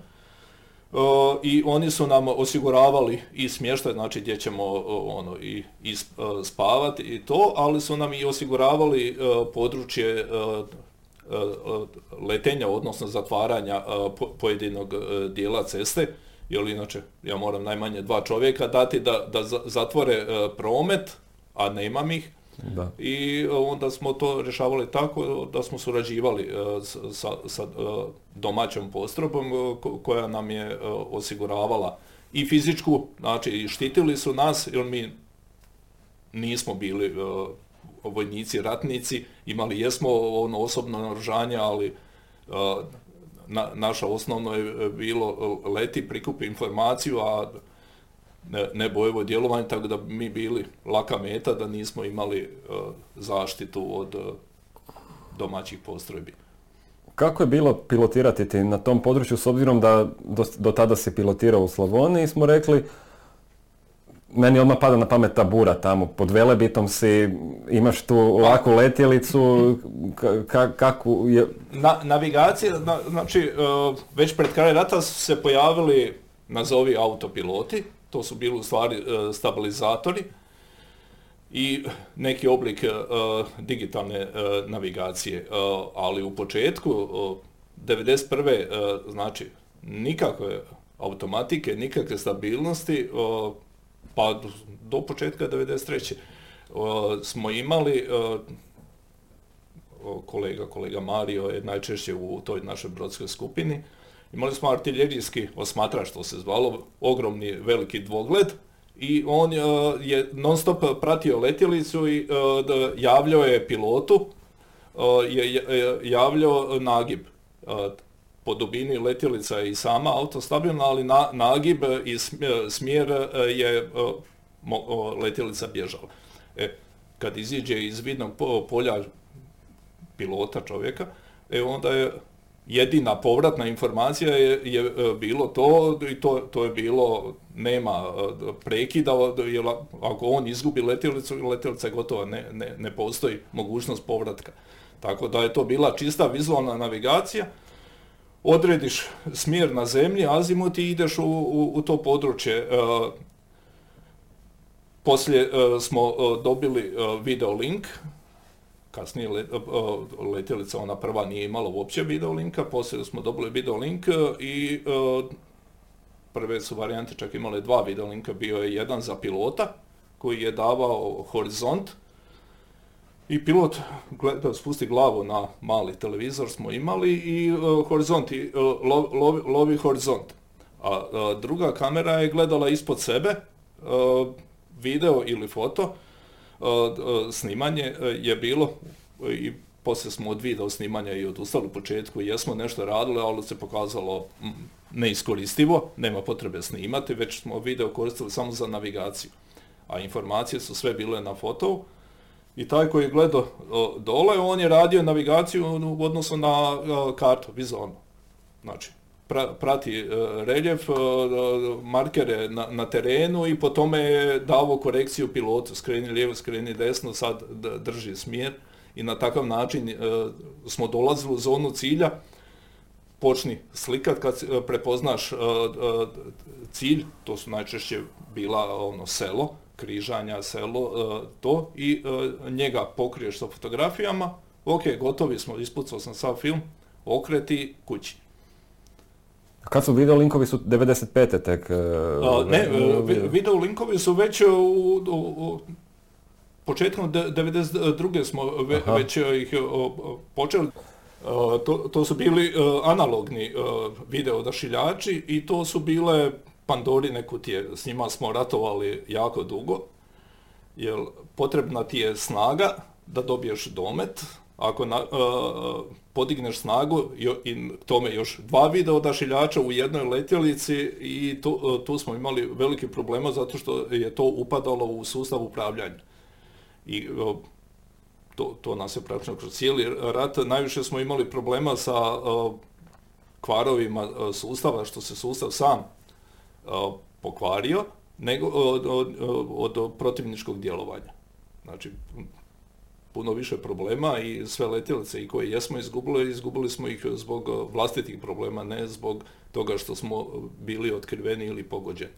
i oni su nam osiguravali i smještaj, znači gdje ćemo ono, i, i spavati i to, ali su nam i osiguravali područje letenja, odnosno zatvaranja pojedinog dijela ceste, jer inače ja moram najmanje dva čovjeka dati da, da zatvore promet, a nemam ih. Da. I onda smo to rješavali tako da smo surađivali sa, sa domaćom postrobom koja nam je osiguravala i fizičku, znači štitili su nas jer mi nismo bili vojnici, ratnici, imali jesmo ono osobno naoružanje, ali na, naša osnovno je bilo leti, prikupi informaciju, a ne, ne bojevo djelovanje, tako da mi bili laka meta da nismo imali zaštitu od domaćih postrojbi. Kako je bilo pilotirati na tom području s obzirom da do, do tada se pilotirao u Slavoniji smo rekli meni odmah pada na pamet ta bura tamo, pod Velebitom si, imaš tu ovakvu letjelicu, kakvu je... Na, navigacija, znači, e, već pred kraj rata su se pojavili, nazovi autopiloti, to su bili u stvari e, stabilizatori i neki oblik e, digitalne navigacije, ali u početku, 91. znači, nikakve automatike, nikakve stabilnosti, pa do početka 93. smo imali kolega, kolega Mario je najčešće u toj našoj brodskoj skupini. Imali smo artiljerijski osmatrač, što se zvalo, ogromni veliki dvogled i on je non stop pratio letjelicu i javljao je pilotu, je javljao nagib po dubini letjelica je i sama autostabilna, ali na, nagib i smjer e, je e, letjelica bježala. E, kad iziđe iz vidnog polja pilota čovjeka, e, onda je jedina povratna informacija je, je e, bilo to i to, to je bilo nema prekida, jer ako on izgubi letjelicu, letjelica je gotova, ne, ne, ne postoji mogućnost povratka. Tako da je to bila čista vizualna navigacija, odrediš smjer na zemlji, azimut i ideš u, u, u to područje. E, poslije e, smo e, dobili video link, kasnije letjelica ona prva nije imala uopće video linka, poslije smo dobili video link i prve su varijante čak imale dva video linka, bio je jedan za pilota koji je davao horizont, i pilot gleda, spusti glavu na mali televizor smo imali i uh, horizont, i, uh, lovi, horizont. A druga kamera je gledala ispod sebe, video ili foto, snimanje je bilo i poslije smo od video snimanja i odustali u početku, jesmo nešto radili, ali se pokazalo neiskoristivo, nema potrebe snimati, već smo video koristili samo za navigaciju. A informacije su sve bile na fotovu, i taj koji je gledao dole, on je radio navigaciju u odnosu na kartu, vizualno. Znači, prati e, reljef, e, markere na, na terenu i po tome je davo korekciju pilotu, skreni lijevo, skreni desno, sad drži smjer i na takav način e, smo dolazili u zonu cilja, počni slikat kad prepoznaš cilj, to su najčešće bila ono selo, križanja, selo, to i njega pokriješ sa fotografijama, ok, gotovi smo, ispucao sam sav film, okreti kući. Kad su video linkovi su 95. tek? A, ne, video linkovi su već u, u, početkom 92. smo ve, već ih počeli. To, to su bili analogni video odašiljači i to su bile Pandorine kutije, s njima smo ratovali jako dugo, jer potrebna ti je snaga da dobiješ domet, ako na, uh, podigneš snagu i tome još dva video odašiljača u jednoj letjelici i tu, tu smo imali velike problema zato što je to upadalo u sustav upravljanja. i to, to nas je praktično kroz cijeli rat. Najviše smo imali problema sa kvarovima sustava, što se sustav sam pokvario, nego od, od, od protivničkog djelovanja. Znači, puno više problema i sve letjelice i koje jesmo izgubili, izgubili smo ih zbog vlastitih problema, ne zbog toga što smo bili otkriveni ili pogođeni.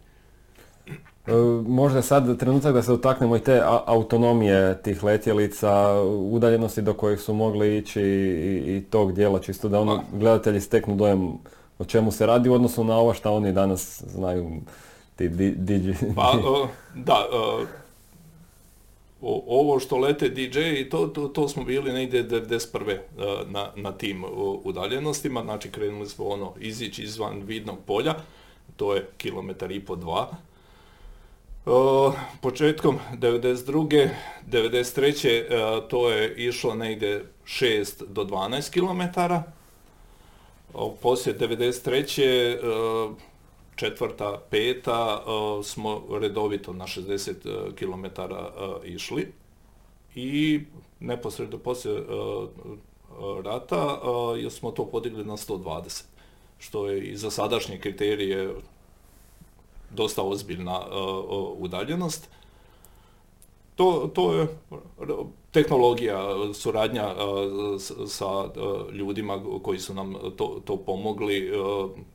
E, možda sad trenutak da se dotaknemo i te autonomije tih letjelica, udaljenosti do kojih su mogli ići i, i tog dijela, čisto da ono gledatelji steknu dojem o čemu se radi u odnosu na ovo što oni danas znaju ti di, Pa, da, ovo što lete DJ i to, to, to smo bili negdje 91. na, na tim udaljenostima, znači krenuli smo ono izići izvan vidnog polja, to je kilometar i po dva. početkom 92. 93. to je išlo negdje 6 do 12 km. Poslije 93 četvrta, peta smo redovito na 60 e, km e, išli i neposredno poslije e, rata smo to podigli na 120, što je i za sadašnje kriterije dosta ozbiljna udaljenost. To, to je tehnologija, suradnja sa ljudima koji su nam to, to pomogli, E,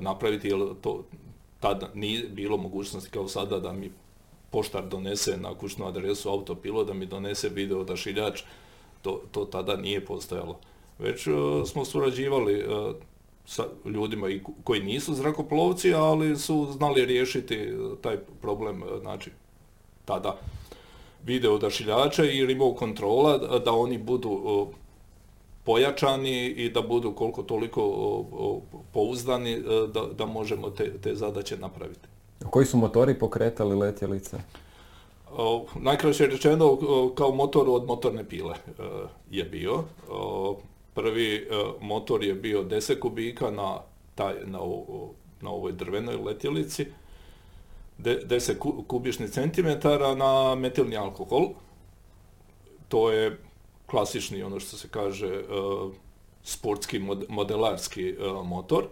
napraviti, jer to tada nije bilo mogućnosti kao sada da mi poštar donese na kućnu adresu autopilot, da mi donese video odašiljač, to, to tada nije postojalo. Već uh, smo surađivali uh, sa ljudima i koji nisu zrakoplovci, ali su znali riješiti taj problem, znači tada video odašiljača i remote kontrola, da oni budu pojačani i da budu koliko toliko pouzdani e, da, da možemo te, te zadaće napraviti. Koji su motori pokretali letjelice? Najkraće rečeno kao motor od motorne pile e, je bio. Prvi e, motor je bio 10 kubika na, taj, na, na ovoj drvenoj letjelici, 10 kubičnih centimetara na metilni alkohol. To je klasični, ono što se kaže, e, sportski modelarski e, motor.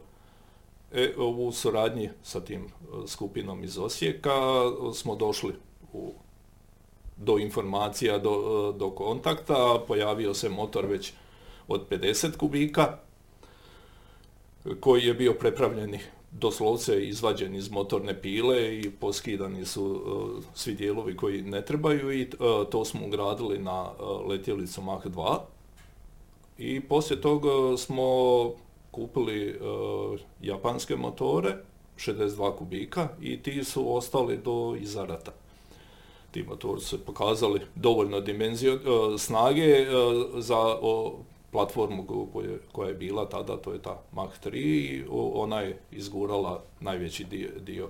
E, u suradnji sa tim e, skupinom iz Osijeka smo došli u, do informacija, do, do kontakta, pojavio se motor već od 50 kubika, koji je bio prepravljeni doslovce izvađen iz motorne pile i poskidani su uh, svi dijelovi koji ne trebaju i uh, to smo ugradili na uh, letjelicu Mach 2. I poslije toga smo kupili japanske motore, 62 kubika i ti su ostali do izarata. Ti motori su pokazali dovoljno dimenziju snage za platformu koja je bila tada, to je ta Mach 3 i ona je izgurala najveći dio, dio.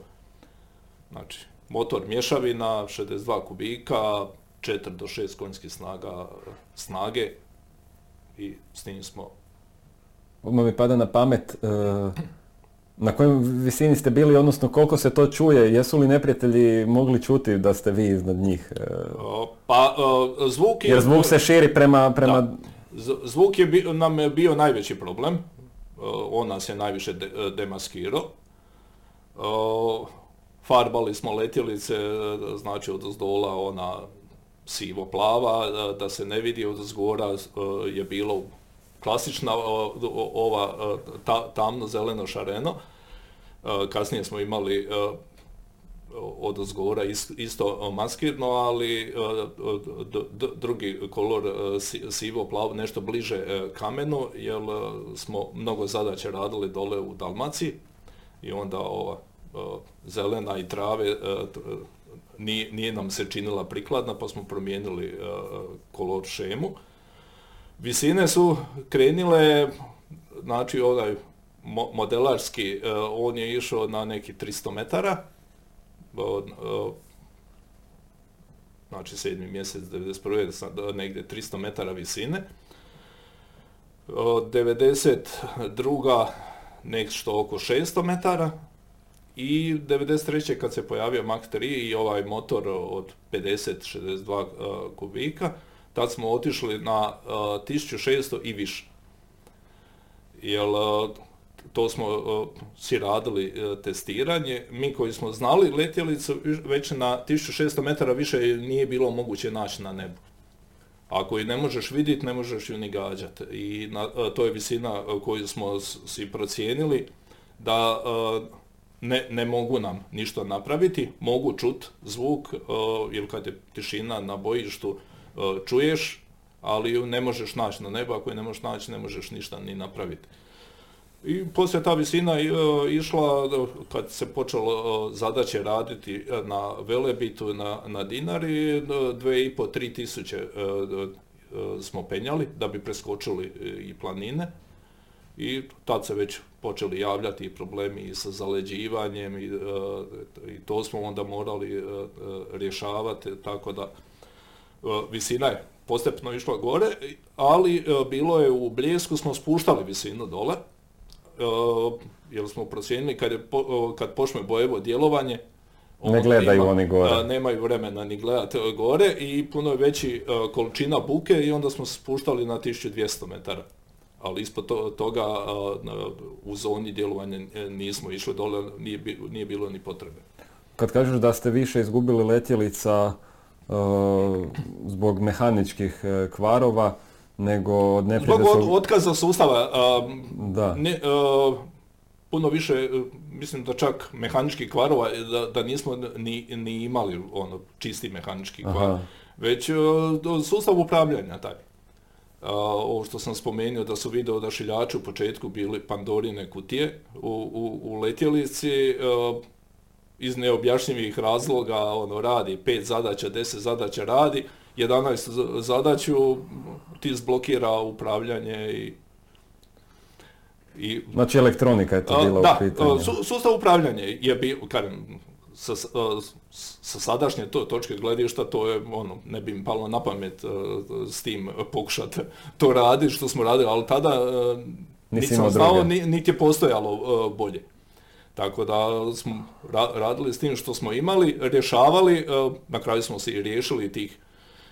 Znači, motor mješavina, 62 kubika, 4 do 6 konjskih snaga, snage i s njim smo... Odmah mi pada na pamet, e, na kojem visini ste bili, odnosno koliko se to čuje, jesu li neprijatelji mogli čuti da ste vi iznad njih? E, pa zvuk je... Jer zvuk se širi prema... prema... Zvuk je bio, nam je bio najveći problem, e, on nas je najviše de, demaskirao. E, farbali smo letjelice, znači od zdola ona sivo-plava, da se ne vidi od zgora e, je bilo klasična ova tamno-zeleno šareno. Kasnije smo imali od zgora isto maskirno, ali e, drugi kolor e, sivo plav nešto bliže e, kamenu, jer smo mnogo zadaće radili dole u Dalmaciji i onda ova zelena i trave nije, nam se činila prikladna pa smo promijenili kolor šemu. Visine su krenile, znači ovaj modelarski, on je išao na neki 300 metara, znači sedmi mjesec 91. negdje 300 metara visine. 92. nešto oko 600 metara i 93. kad se pojavio Mach 3 i ovaj motor od 50-62 kubika, tad smo otišli na 1600 i više. Jer to smo si radili testiranje. Mi koji smo znali letjelicu, već na 1600 metara više nije bilo moguće naći na nebu. Ako je ne možeš vidjeti, ne možeš ju ni gađati. I na, to je visina koju smo si procijenili da ne, ne mogu nam ništa napraviti, mogu čut zvuk, jer kad je tišina na bojištu čuješ, ali ju ne možeš naći na nebo, ako je ne možeš naći, ne možeš ništa ni napraviti. I poslije ta visina išla, kad se počelo zadaće raditi na Velebitu, na, na Dinari, dve i po, tri tisuće smo penjali da bi preskočili i planine. I tad se već počeli javljati problemi i sa zaleđivanjem i, i to smo onda morali rješavati, tako da visina je postepno išla gore, ali bilo je u Bljesku smo spuštali visinu dole, jer smo procijenili kad, je, kad počne bojevo djelovanje, ne gledaju oni gore. Nemaju vremena ni gledati gore i puno je veći količina buke i onda smo se spuštali na 1200 metara. Ali ispod toga u zoni djelovanja nismo išli dole, nije, nije bilo ni potrebe. Kad kažeš da ste više izgubili letjelica zbog mehaničkih kvarova, nego od Zbog otkaza sustava. da. Ne, puno više, e, mislim da čak mehanički kvarova, da, da nismo ni, ni imali ono čisti mehanički kvar, već sustav upravljanja taj. ovo što sam spomenuo da su video odašiljači u početku bili Pandorine kutije u, u, u letjelici, iz neobjašnjivih razloga ono radi pet zadaća, deset zadaća radi, 11 zadaću ti zblokira upravljanje i i, znači elektronika je to bila da, u pitanju. Su, sustav upravljanja je bio, kažem, sa, sa sadašnje to, točke gledišta, to je, ono, ne bi im palo na pamet s tim pokušati to raditi što smo radili, ali tada nisam znao, niti je postojalo bolje. Tako da smo radili s tim što smo imali, rješavali, na kraju smo se i riješili tih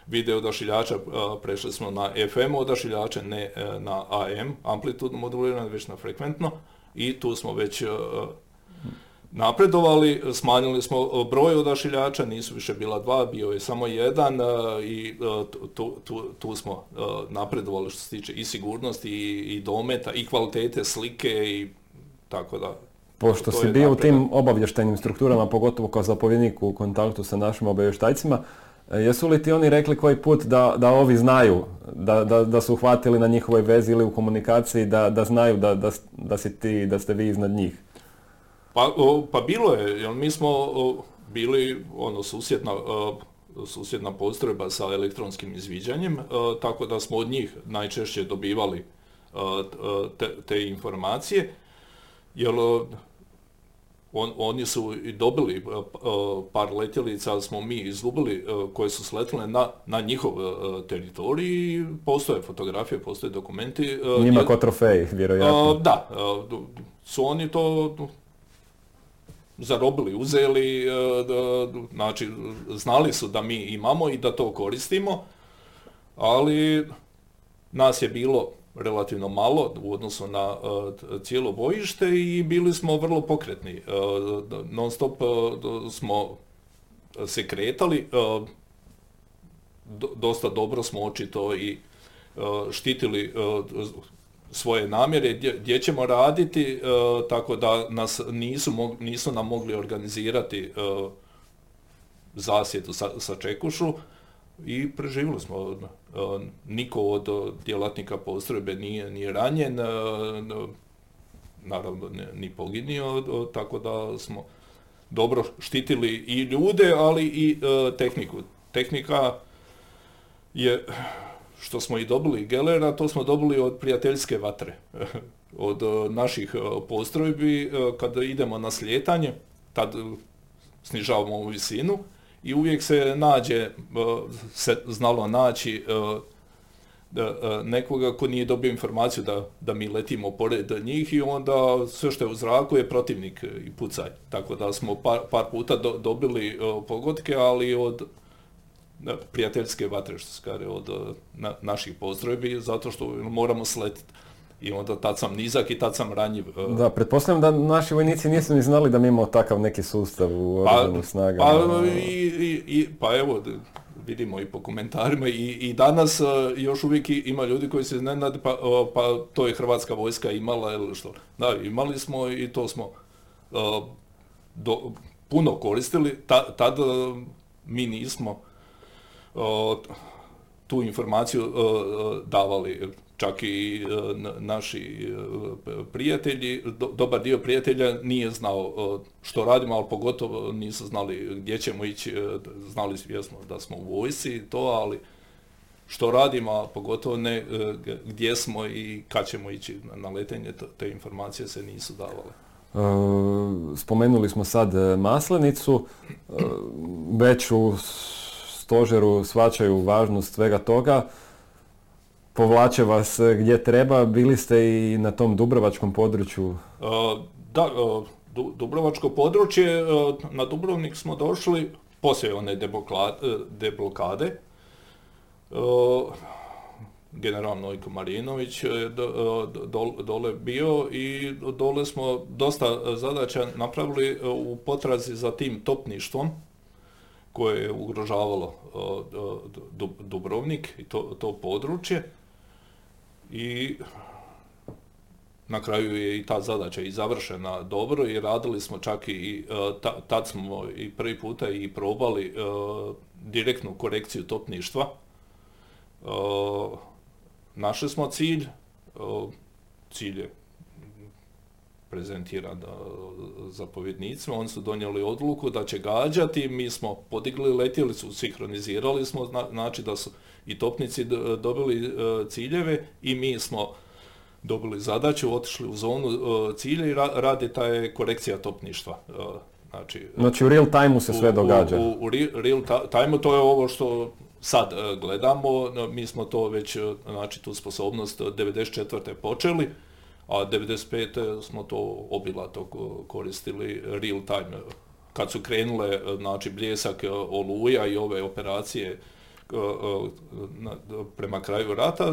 video odašiljača prešli smo na FM odašiljače, ne e, na AM, amplitudno modulirano, već na frekventno. I tu smo već e, napredovali, smanjili smo broj odašiljača, nisu više bila dva, bio je samo jedan e, i tu, tu, tu smo napredovali što se tiče i sigurnosti i, i dometa i kvalitete slike i tako da. Pošto si bio u tim obavještajnim strukturama, pogotovo kao zapovjednik u kontaktu sa našim obavještajcima, E, jesu li ti oni rekli koji put da, da ovi znaju, da, da, da su uhvatili na njihovoj vezi ili u komunikaciji, da, da znaju da, da, da si ti, da ste vi iznad njih? Pa, pa bilo je, jer mi smo bili ono susjedna, susjedna postrojba sa elektronskim izviđanjem, tako da smo od njih najčešće dobivali te, te informacije, jer on, oni su i dobili e, e, par letjelica, ali smo mi izgubili e, koje su sletile na, na njihov teritorij i postoje fotografije, postoje dokumenti. Njima ko trofej, vjerojatno. Da, su oni to zarobili, uzeli, znači znali su da mi imamo i da to koristimo, ali nas je bilo relativno malo u odnosu na uh, cijelo bojište i bili smo vrlo pokretni. Uh, non stop uh, smo se kretali, dosta dobro smo očito i štitili svoje namjere gdje ćemo raditi, tako da nas nisu, nisu nam mogli organizirati zasjetu sa, sa Čekušu i preživjeli smo niko od djelatnika postrojbe nije, nije ranjen, naravno ni poginio, tako da smo dobro štitili i ljude, ali i e, tehniku. Tehnika je, što smo i dobili Gelera, to smo dobili od prijateljske vatre, od naših e, postrojbi, e, kada idemo na slijetanje, tad snižavamo visinu, i uvijek se nađe, se znalo naći nekoga ko nije dobio informaciju da, da mi letimo pored njih i onda sve što je u zraku je protivnik i pucaj. Tako da smo par, par puta dobili pogodke, ali od prijateljske vatre, što se kaže, od naših postrojbi, zato što moramo sletiti i onda tad sam nizak i tad sam ranjiv. E. Da, pretpostavljam da naši vojnici nisu ni znali da mi imamo takav neki sustav u pa, oružanim snagama. Pa, i, i, pa evo, vidimo i po komentarima i, i danas e, još uvijek ima ljudi koji se iznenade pa, pa to je Hrvatska vojska imala ili što. Da, imali smo i to smo do, puno koristili, Ta, tad mi nismo tu informaciju davali čak i e, naši e, prijatelji, dobar dio prijatelja nije znao e, što radimo, ali pogotovo nisu znali gdje ćemo ići, znali smo da smo u vojsi to, ali što radimo, a pogotovo ne gdje smo i kad ćemo ići na letenje, te informacije se nisu davale. Spomenuli smo sad Maslenicu, već u stožeru svačaju važnost svega toga povlače vas e, gdje treba. Bili ste i na tom Dubrovačkom području? E, da, e, Dubrovačko područje, na Dubrovnik smo došli poslije one deblokade. General Nojko Marinović je dole bio i dole smo dosta zadaća napravili u potrazi za tim topništvom koje je ugrožavalo Dubrovnik i to, to područje i na kraju je i ta zadaća i završena dobro i radili smo čak i, e, tad smo i prvi puta i probali e, direktnu korekciju topništva. E, našli smo cilj, cilj je prezentiran zapovjednicima, oni su donijeli odluku da će gađati, mi smo podigli letjelicu, sinhronizirali smo, znači da su i topnici dobili e, ciljeve i mi smo dobili zadaću, otišli u zonu e, cilja i radi ta je korekcija topništva. E, znači, znači u real time se sve događa? U, u, real time to je ovo što sad gledamo, mi smo to već, znači tu sposobnost 94. počeli, a 95. smo to obilato koristili real time. Kad su krenule, znači Bljesak, Oluja i ove operacije prema kraju rata,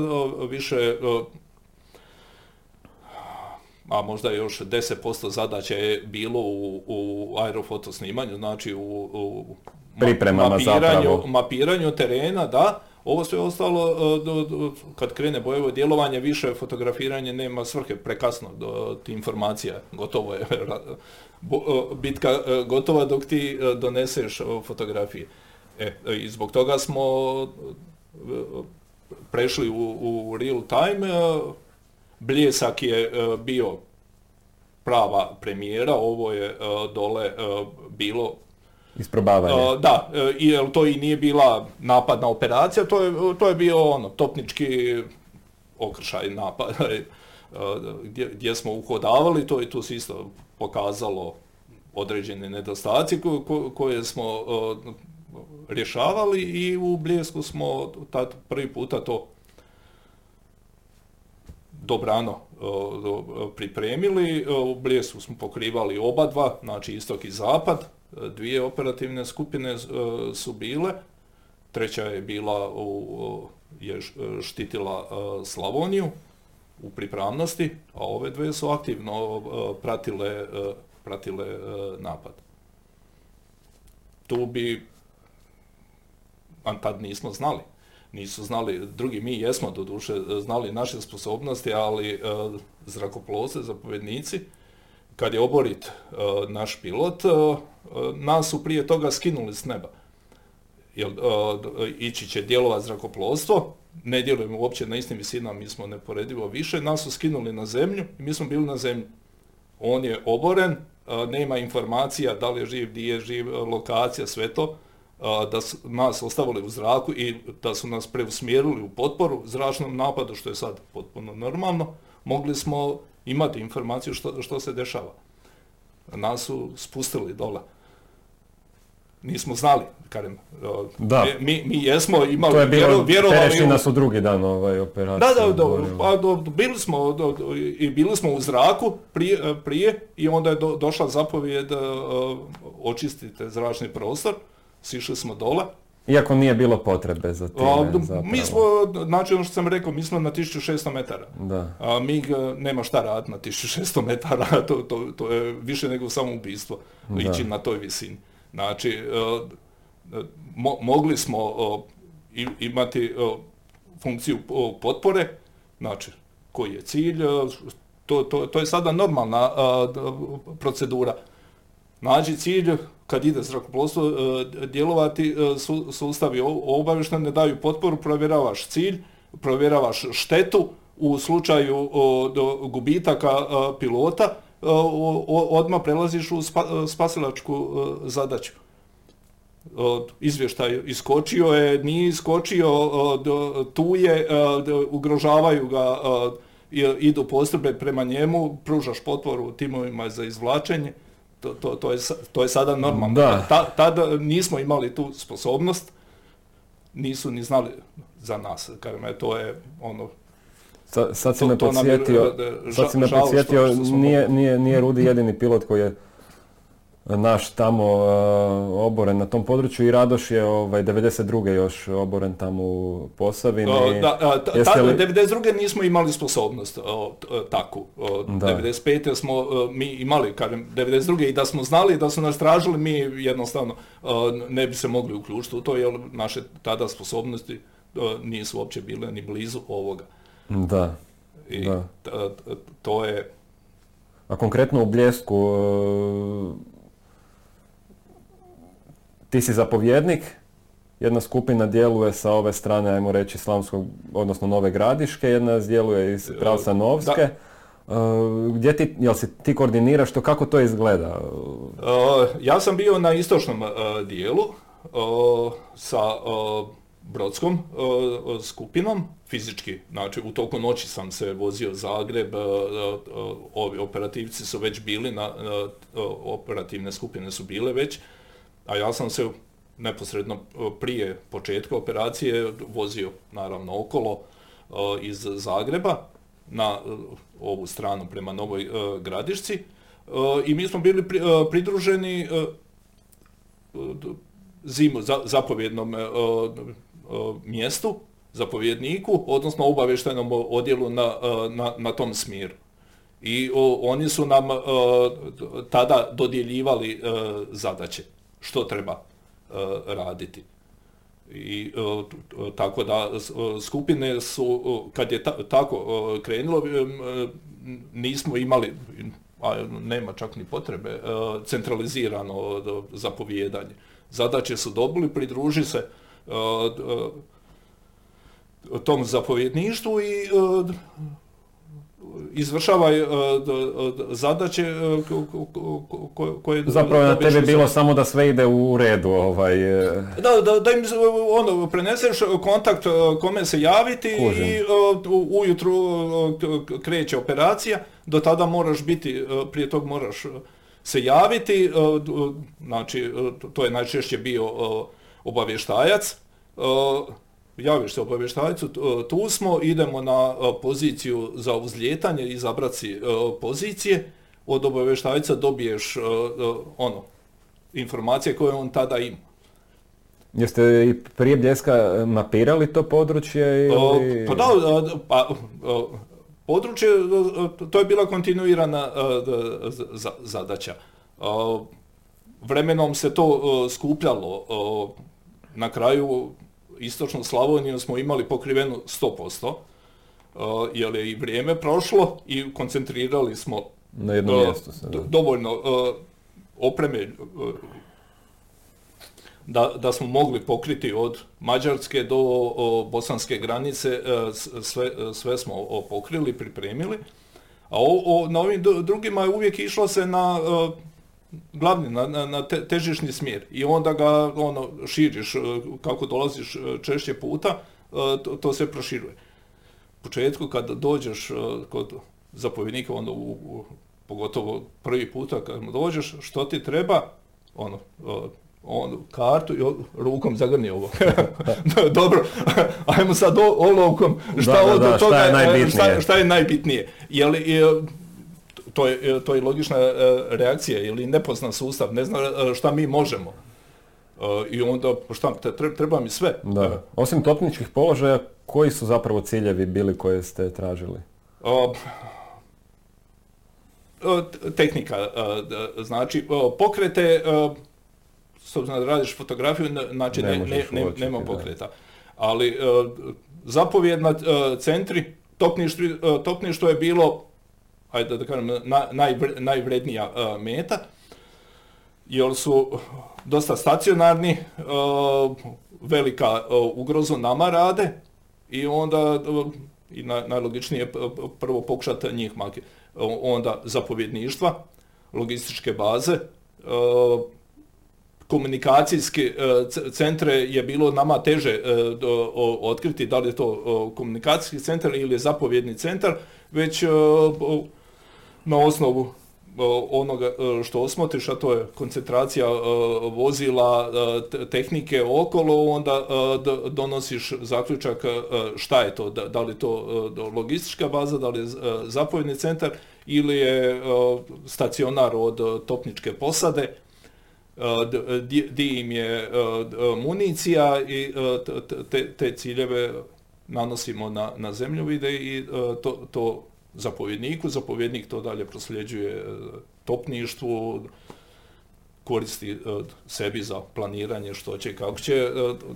više a možda još 10% zadaća je bilo u, u aerofotosnimanju, znači u, u mapiranju, mapiranju terena, da, ovo sve ostalo, kad krene bojevo djelovanje, više fotografiranje nema svrhe, prekasno do ti informacija, gotovo je, bitka gotova dok ti doneseš fotografije. E, I zbog toga smo e, prešli u, u real time. E, Bljesak je e, bio prava premijera, ovo je dole bilo Isprobavanje. Da, i to i nije bila napadna operacija, to je, to je bio ono, topnički okršaj napad, gdje, gdje smo uhodavali, to i tu se isto pokazalo određene nedostaci koje smo rješavali i u Bljesku smo tad prvi puta to dobrano pripremili. U Bljesku smo pokrivali oba dva, znači istok i zapad. Dvije operativne skupine su bile. Treća je bila u, je štitila Slavoniju u pripravnosti, a ove dvije su aktivno pratile, pratile napad. Tu bi a tad nismo znali. Nisu znali, drugi mi jesmo doduše znali naše sposobnosti, ali zrakoplovce, zapovjednici, kad je oborit e, naš pilot, e, nas su prije toga skinuli s neba. Jer ići će djelova zrakoplovstvo, ne djelujemo uopće na istim visinama, mi smo neporedivo više, nas su skinuli na zemlju i mi smo bili na zemlji. On je oboren, nema informacija da li je živ, gdje je živ, lokacija, sve to da su nas ostavili u zraku i da su nas preusmjerili u potporu zračnom napadu, što je sad potpuno normalno, mogli smo imati informaciju što, što se dešava. Nas su spustili dole. nismo znali, kažem, Da. mi, mi jesmo imali, To je bilo, vjero- vjerovali Terešina u- su drugi dan ovaj da, operacija. da, da, govorili. pa do- bili smo do- i bili smo u zraku prije, prije i onda je do- došla zapovijed e, očistite zračni prostor, sišli smo dole. Iako nije bilo potrebe za time zapravo. mi smo, znači ono što sam rekao, mi smo na 1600 metara. Da. A MIG e, nema šta raditi na 1600 metara, to, to, to je više nego samoubistvo ići na toj visini. Znači, e, e, mo- mogli smo imati funkciju potpore, znači, koji je cilj, to, to, to je sada normalna procedura. Nađi cilj, kad ide zrakoplovstvo e, djelovati, e, su, sustavi obavještajni daju potporu, provjeravaš cilj, provjeravaš štetu, u slučaju gubitaka e, pilota, odmah prelaziš u spa- spasilačku zadaću. Izvještaj iskočio je, nije iskočio, tu je, ugrožavaju ga, idu postrojbe prema njemu, pružaš potporu timovima za izvlačenje, to, to, to, je, to je sada normalno. Da. Ta, tada nismo imali tu sposobnost, nisu ni znali za nas, kažem, e, to je ono, Sa- sad si To- me podsjetio, sad si me podsjetio, nije, nije, nije Rudi jedini pilot koji je naš tamo e, oboren na tom području i Radoš je ovaj, 92. još oboren tamo u Posavini. O, da, a, ta- li- 92. nismo imali sposobnost o, o, takvu. O, Da. 95. smo o, mi imali, kažem, 92. i da smo znali da su nas tražili, mi jednostavno ne bi se mogli uključiti u to, jer naše tada sposobnosti nisu uopće bile ni blizu ovoga. Da. I Da. t- t- to je, A konkretno u Bljesku, e, ti si zapovjednik, jedna skupina djeluje sa ove strane, ajmo reći, Slavonskog, odnosno Nove Gradiške, jedna djeluje iz pravca Novske. E, Gdje ti, jel si ti koordiniraš to, kako to izgleda? Uh, ja sam bio na istočnom uh, dijelu uh, sa uh, brodskom uh, skupinom, fizički, znači u toku noći sam se vozio Zagreb, uh, uh, ovi operativci su već bili, na, uh, uh, operativne skupine su bile već, a ja sam se neposredno uh, prije početka operacije vozio naravno okolo uh, iz Zagreba na uh, ovu stranu prema Novoj Gradišci i mi smo bili pri- pridruženi zimu za, zapovjednom mjestu, zapovjedniku, odnosno obavještajnom odjelu na, na, na tom smjeru. I o, oni su nam tada dodjeljivali zadaće, što treba uh, raditi. I t- tako da uh, skupine su, kad je ta- tako krenulo, nismo imali, a nema čak ni potrebe, centralizirano zapovijedanje. Zadaće su dobili, pridruži se tom zapovjedništvu i izvršava d- zadaće ko- koje... Zapravo na tebi bilo samo da sve ide u redu. Ovaj, e, da, da, da im ono, preneseš kontakt kome se javiti Kužim. i ujutru kreće operacija, do tada moraš biti, prije tog moraš se javiti, znači to- je najčešće bio obavještajac, javiš se obavještajcu, uh, tu smo, idemo na uh, poziciju za uzlijetanje, izabrat si uh, pozicije, od obavještajca dobiješ ono, informacije koje on tada ima. jeste i prije Bljeska mapirali to područje? Ili... Pa da, pa, područje, to je bila kontinuirana zadaća. Vremenom se to skupljalo. Na kraju istočnu Slavoniju smo imali pokrivenu 100%, o, jer je i vrijeme prošlo i koncentrirali smo Na jednom o, mjestu se, dovoljno o, opreme da, da smo mogli pokriti od Mađarske do o, bosanske granice, sve, sve smo o, pokrili, pripremili. A o, na ovim dru- drugima je uvijek išlo se na glavni, na, na, na te- težišni smjer i onda ga ono, širiš, e, kako dolaziš e, češće puta, e, to, to se proširuje. U početku kad dođeš kod zapovjednika, onda u, u- pogotovo prvi puta kad mu dođeš, što ti treba, ono, on kartu i rukom zagrni ovo. Dobro, ajmo sad olovkom šta od toga, šta je najbitnije. Šta, je najbitnije. Je li, to, je, to je logična reakcija, ili nepoznan sustav, ne zna šta mi možemo. I onda, šta, treba mi sve. Da. Osim topničkih položaja, koji su zapravo ciljevi bili koje ste tražili? tehnika, znači pokrete, s obzirom da radiš fotografiju, znači ne, ne, ne, nema pokreta. Ali zapovjedna centri, topništvo je bilo, ajde da kažem, najvrednija meta, jer su dosta stacionarni, velika ugroza nama rade i onda i najlogičnije prvo pokušati njih makiti onda zapovjedništva, logističke baze, komunikacijske e, centre je bilo nama teže e, otkriti da li je to komunikacijski centar ili je zapovjedni centar, već e, na osnovu onoga što osmotriš, a to je koncentracija vozila, tehnike okolo, onda donosiš zaključak šta je to, da li je to logistička baza, da li je zapovjedni centar ili je stacionar od topničke posade, di im je municija i te ciljeve nanosimo na zemljovide i to zapovjedniku, zapovjednik to dalje prosljeđuje e, topništvu, koristi e, sebi za planiranje što će kako će, e,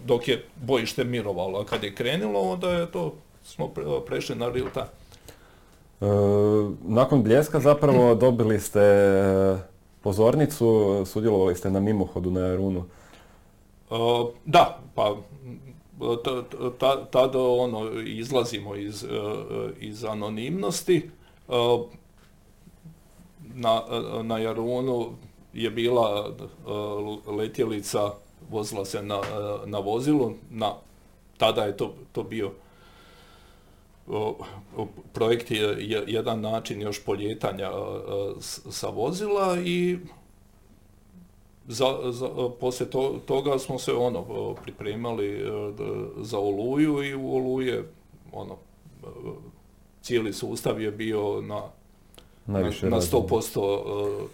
dok je bojište mirovalo, a kad je krenulo, onda je to, smo prešli na real time. nakon bljeska zapravo dobili ste pozornicu, sudjelovali ste na mimohodu na Jarunu. da, pa tada ono, izlazimo iz, e, iz anonimnosti. E, na, na Jarunu je bila e, letjelica, vozila se na, na vozilu, na, tada je to, to bio projekt je jedan način još poljetanja sa vozila i za, za, poslije toga smo se ono pripremali e, za Oluju i u Oluje ono e, cijeli sustav je bio na, na, na 100%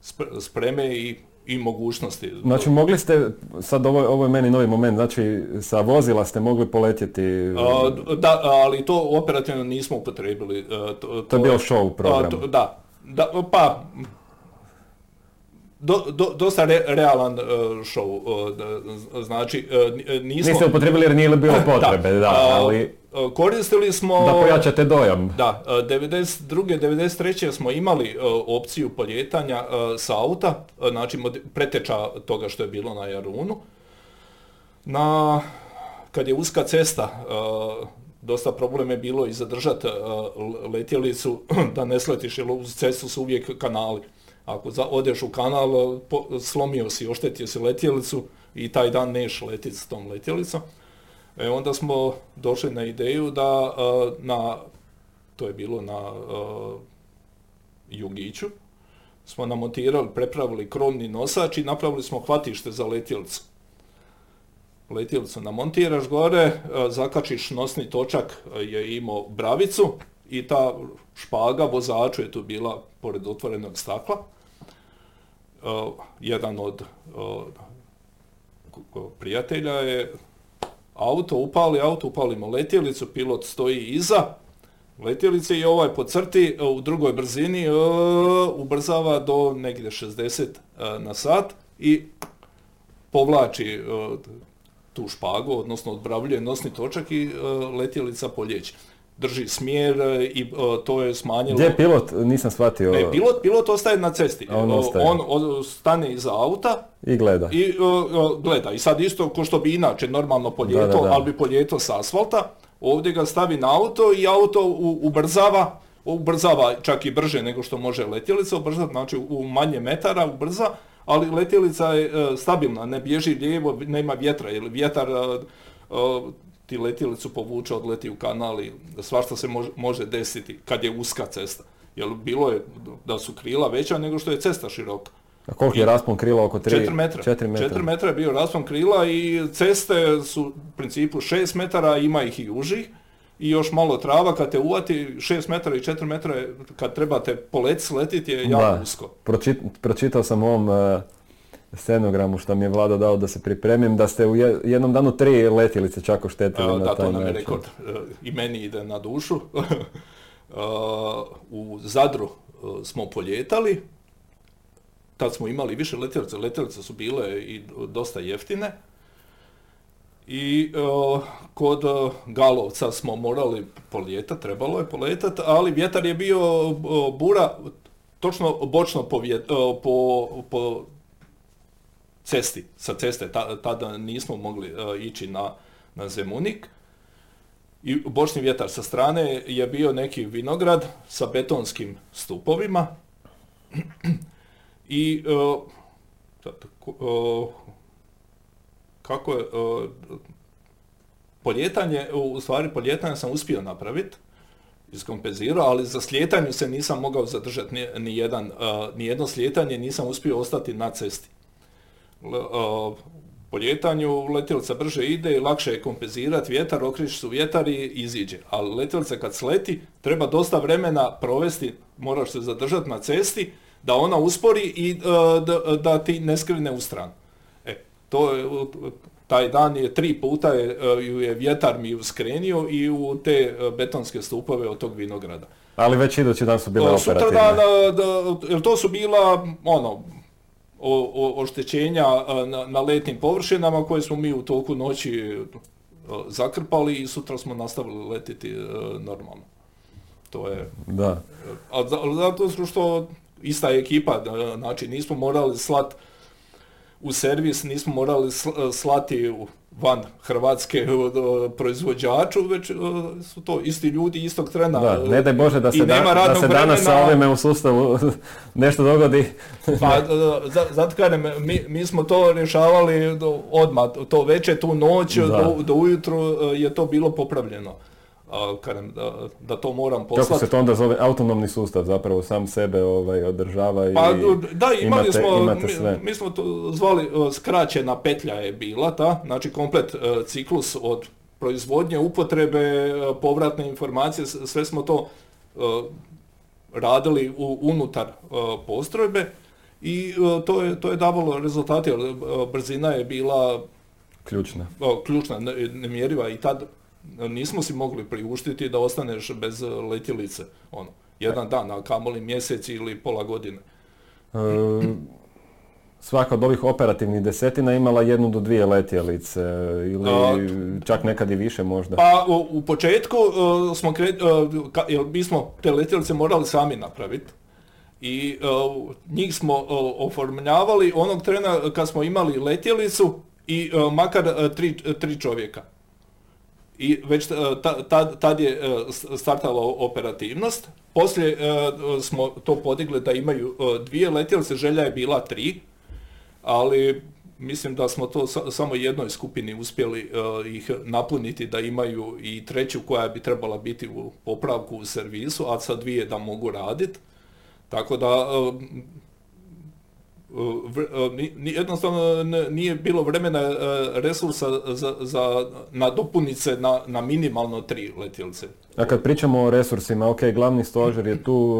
e, spreme i, i mogućnosti. Znači mogli ste, sad ovo, ovo je meni novi moment, znači sa vozila ste mogli poletjeti... da, ali to operativno nismo upotrebili. To, to, je bio show program. da, da, pa do, do, dosta realan uh, show. Uh, znači, uh, nismo... Niste upotrebili jer nije bilo potrebe, da, da ali... Koristili smo... Da pojačate dojam. Da, 92. 93. smo imali opciju poljetanja sa auta, znači preteča toga što je bilo na Jarunu. Na, kad je uska cesta, dosta problem je bilo i zadržati letjelicu da ne sletiš, jer uz cestu su uvijek kanali. Ako za, odeš u kanal, po, slomio si, oštetio si letjelicu i taj dan neš letiti s tom letjelicom. E, onda smo došli na ideju da na, to je bilo na Jugiću, smo namontirali, prepravili krovni nosač i napravili smo hvatište za letjelicu. Letjelicu namontiraš gore, zakačiš nosni točak, je imao bravicu i ta špaga vozaču je tu bila pored otvorenog stakla jedan od prijatelja je auto upali, auto upalimo letjelicu, pilot stoji iza letjelice i ovaj po crti u drugoj brzini ubrzava do negdje 60 na sat i povlači tu špagu, odnosno odbravljuje nosni točak i letjelica poljeće drži smjer e, i e, to je smanjilo... Gdje je pilot? Nisam shvatio. Ne, pilot, pilot ostaje na cesti. On, ostaje. on stane iza auta i gleda. I gleda. I sad isto ko što bi inače normalno poljeto, ali bi poljeto s asfalta, ovdje ga stavi na auto i auto ubrzava, ubrzava čak i brže nego što može letjelica, ubrza, znači u manje metara ubrza, ali letjelica je e, stabilna, ne bježi lijevo, nema vjetra, jer vjetar ti letjelicu povuče, odleti u kanal i svašta se može, može desiti kad je uska cesta. Jer bilo je da su krila veća nego što je cesta široka. A koliko je raspon krila? Oko 3? 4 metra. 4 metra. 4 metra je bio raspon krila i ceste su u principu 6 metara, ima ih i užih. I još malo trava, kad te uvati 6 metara i 4 metra, kad trebate poleti sletiti je jako Da. usko. Pročit- pročitao sam u ovom uh, scenogramu što mi je Vlado dao da se pripremim, da ste u je- jednom danu tri letjelice čak oštetili E, na Da, taj to nam je rekord. E, I meni ide na dušu. E, U Zadru e, smo poljetali. Tad smo imali više letjelice. Letjelice su bile i dosta jeftine. I kod Galovca smo morali poljetati, trebalo je poletati, ali vjetar je bio bura točno bočno po, po cesti, sa ceste, Ta- tada nismo mogli e, ići na, na Zemunik. I bočni vjetar sa strane je bio neki vinograd sa betonskim stupovima. I e, e, kako je, poljetanje, u stvari poljetanje sam uspio napraviti, iskompenzirao, ali za slijetanju se nisam mogao zadržati ni, ni jedan, ni jedno slijetanje, nisam uspio ostati na cesti. A, po ljetanju letjelica brže ide i lakše je kompenzirati vjetar, okriš su vjetar i iziđe. Ali letjelica kad sleti, treba dosta vremena provesti, moraš se zadržati na cesti, da ona uspori i e, da, da ti ne skrine u stranu. E, to je, taj dan je tri puta je, e, ju je vjetar mi uskrenio i u te e, betonske stupove od tog vinograda. Ali već idući dan su bile operativne. Sutradan, a, da, jer to su bila, ono, o, o- oštećenja a, na, na letnim površinama koje smo mi u toku noći a, zakrpali i sutra smo nastavili letiti a, normalno. To je, Da. a za- ali zato što ista ekipa, znači nismo morali slat u servis, nismo morali sl- slati u- van Hrvatske proizvođaču, već su to isti ljudi istog trena. Da, ne daj Bože da se, da, da se danas sa ovime u sustavu nešto dogodi. Pa, za- zato kažem, mi, mi smo to rješavali odmah, to veče, tu noć, do, do ujutru e, je to bilo popravljeno. A, da, da to moram Kako poslati. se to onda zove? Autonomni sustav zapravo sam sebe ovaj, održava i Pa da, imali imate, smo, imate mi, sve. mi smo to zvali e, skraćena petlja je bila ta, znači komplet e, ciklus od proizvodnje, upotrebe, e, povratne informacije, sve smo to e, radili u, unutar postrojbe i to, je, to je davalo rezultate, jer brzina je bila Ključna. ključna, ne- nemjeriva i tad nismo si mogli priuštiti da ostaneš bez letjelice, ono, jedan dan, a kamoli mjesec ili pola godine. E, svaka od ovih operativnih desetina imala jednu do dvije letjelice ili A, čak nekad i više možda. Pa u, u početku e, smo kre, e, ka- jer mi smo te letjelice morali sami napraviti i e, njih smo oformljavali onog trena kad smo imali letjelicu i makar tri, tri čovjeka. I već e, ta- tad, tad je e, startala operativnost. Poslije e, smo to podigli da imaju e, dvije letjelice, želja je bila tri, ali mislim da smo to sa- samo jednoj skupini uspjeli e, ih napuniti da imaju i treću koja bi trebala biti u popravku u servisu, a sa dvije da mogu raditi. Tako da e, e, jednostavno ne- nije bilo vremena e, resursa za, za nadopunice na, na minimalno tri letjelice. A kad pričamo o resursima, ok, glavni stožer je tu,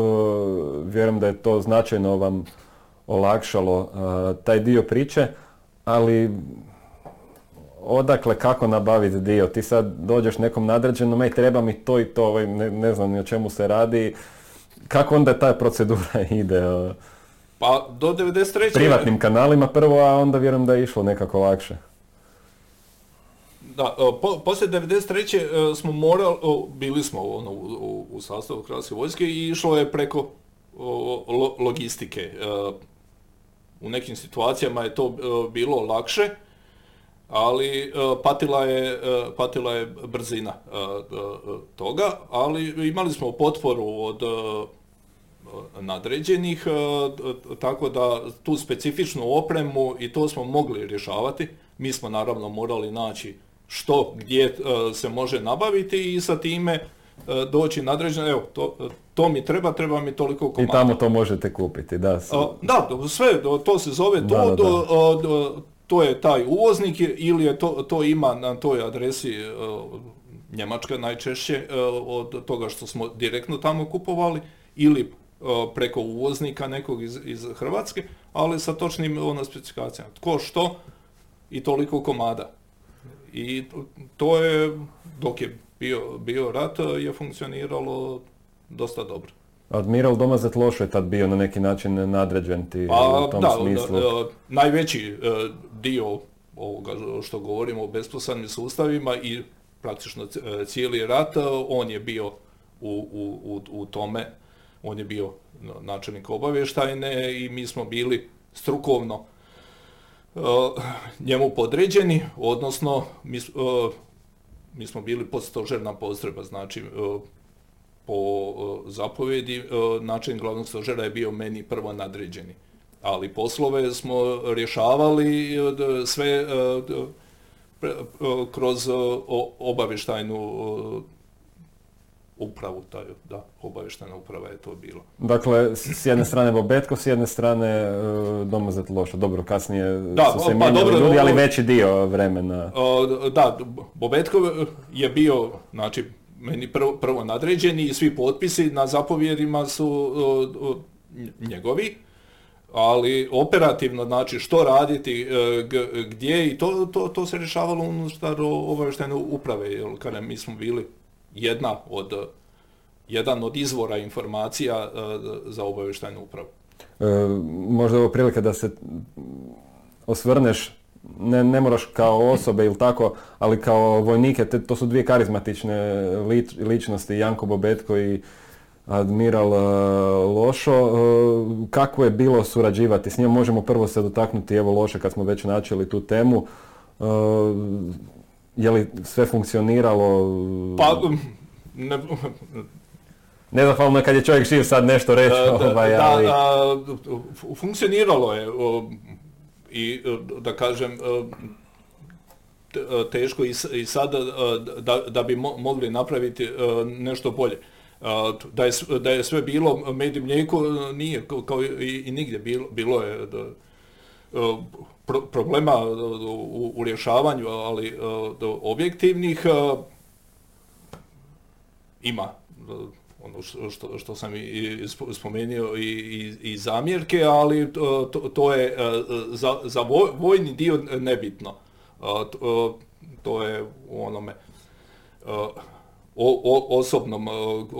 vjerujem da je to značajno vam olakšalo taj dio priče, ali odakle kako nabaviti dio? Ti sad dođeš nekom nadređenom, ej treba mi to i to, ovaj, ne, ne znam ni o čemu se radi. Kako onda ta procedura ide? Pa do 93. Privatnim kanalima prvo, a onda vjerujem da je išlo nekako lakše. Da, e, po, poslije 93. e, smo morali, bili smo ono, u, u, u sastavu Hrvatske vojske i išlo je preko o, lo- logistike. E, U nekim situacijama je to bilo lakše, ali patila je, patila je brzina toga, ali imali smo potporu od nadređenih, e, tako da tu specifičnu opremu i to smo mogli rješavati. Mi smo naravno morali naći što, gdje e, se može nabaviti i sa time doći nadređeno, evo, to, to mi treba, treba mi toliko komada. I tamo to možete kupiti, da. Da, sve, to se zove to, da, to je taj uvoznik ili je to, to ima na toj adresi Njemačka najčešće od toga što smo direktno tamo kupovali ili preko uvoznika nekog iz, iz Hrvatske, ali sa točnim ono, specifikacijama. Tko što i toliko komada. I to je, dok je bio, bio rat, je funkcioniralo dosta dobro. Admiral Domazet Lošo je tad bio na neki način nadređen ti pa, u tom da, smislu. Da, najveći e, dio ovoga što govorimo o besposadnim sustavima i praktično e, cijeli rat, on je bio u, u, u tome, on je bio načelnik obavještajne i mi smo bili strukovno e, njemu podređeni, odnosno mi, mi smo bili podstožerna postreba, znači po zapovjedi način glavnog stožera je bio meni prvo nadređeni. Ali poslove smo rješavali sve kroz obavještajnu upravu, taj, da, obavještajna uprava je to bilo. Dakle, s jedne strane Bobetko, s jedne strane Domozet Loša. Dobro, kasnije da, su se pa, dobro, ljudi, ali veći dio vremena. Da, Bobetko je bio, znači, meni prvo, prvo nadređeni i svi potpisi na zapovjedima su njegovi, ali operativno, znači što raditi, e, gdje i to, to, to se rješavalo unutar obavještajne uprave, jer kada mi smo bili jedna od, jedan od izvora informacija e, za obavještajnu upravu. E, možda je ovo prilika da se osvrneš ne, ne moraš kao osobe ili tako, ali kao vojnike, to su dvije karizmatične ličnosti, Janko Bobetko i Admiral e, Lošo. E, kako je bilo surađivati s njim? Možemo prvo se dotaknuti, evo Loše, kad smo već načeli tu temu. E, je li sve funkcioniralo? Pa, ne, Nezahvalno je kad je čovjek živ sad nešto reći. Da, ovaj, ali... da, funkcioniralo je i e, da kažem e, e, teško i sada da, da bi mogli napraviti nešto bolje. Da je, da je sve bilo med i mlijeko nije kao i, i nigdje bilo, bilo je da, problema u, u rješavanju, ali objektivnih ima ono što, što sam i spomenuo i, zamjerke, ali to, je e, za, vojni dio nebitno. To, je u onome e, osobnom e,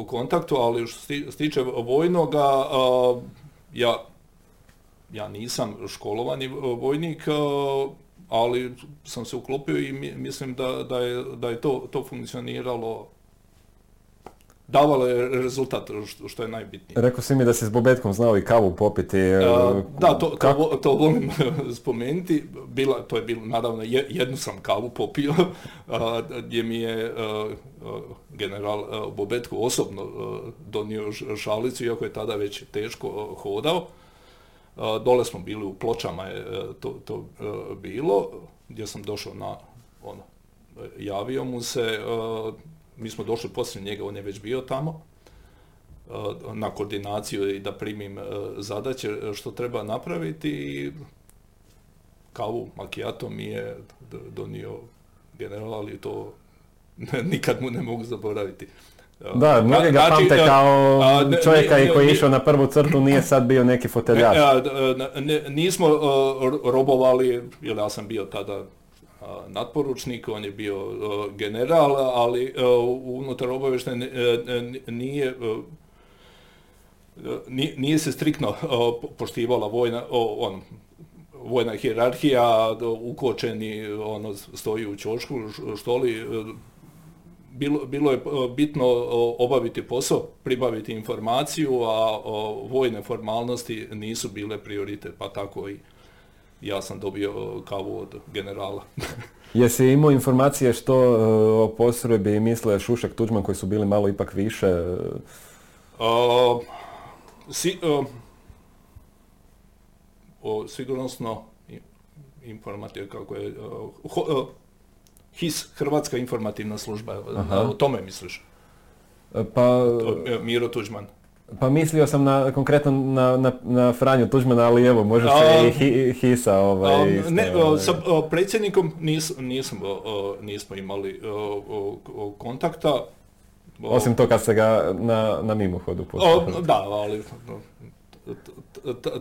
kontaktu, ali što se tiče vojnoga, ja, ja nisam školovani vojnik, ali sam se uklopio i mislim da, da, je, da je to, to funkcioniralo davalo je rezultat, što je najbitnije. Rekao si mi da si s Bobetkom znao i kavu popiti. E, da, to, to, to volim spomenuti. Bila, to je bilo, naravno, jednu sam kavu popio, gdje mi je general Bobetko osobno donio šalicu, iako je tada već teško hodao. Dole smo bili u pločama je to, to bilo, gdje sam došao na ono, javio mu se, mi smo došli poslije njega, on je već bio tamo, e, na koordinaciju i da primim e, zadaće e, što treba napraviti i kavu makijato mi je donio general, ali to nikad mu ne mogu zaboraviti. Da, mnogi ga znači, pamte kao čovjeka koji je išao na prvu crtu, nije sad bio neki foteljač. Nismo robovali, jer ja sam bio tada nadporučnik, on je bio general, ali unutar obavještajne nije nije se striktno poštivala vojna, on, vojna hjerarhija, ukočeni ono, stoji u čošku, štoli, bilo, bilo je bitno obaviti posao, pribaviti informaciju, a vojne formalnosti nisu bile prioritet, pa tako i ja sam dobio e, kavu od generala. Jesi imao informacije što e, o postrojbi misle Šušak Tuđman koji su bili malo ipak više? Uh, si, uh, o sigurnosno informacija kako je HIS, Hrvatska informativna služba, Aha. o tome misliš? Pa, Miro Tuđman. Pa mislio sam na, konkretno na, na, na Franju Tuđmana, ali evo, može se i hi, Hisa ovaj, isto, Ne, ovaj. sa predsjednikom nis, nismo, nismo imali kontakta. Osim to kad se ga na, na mimohodu postavili. Da, ali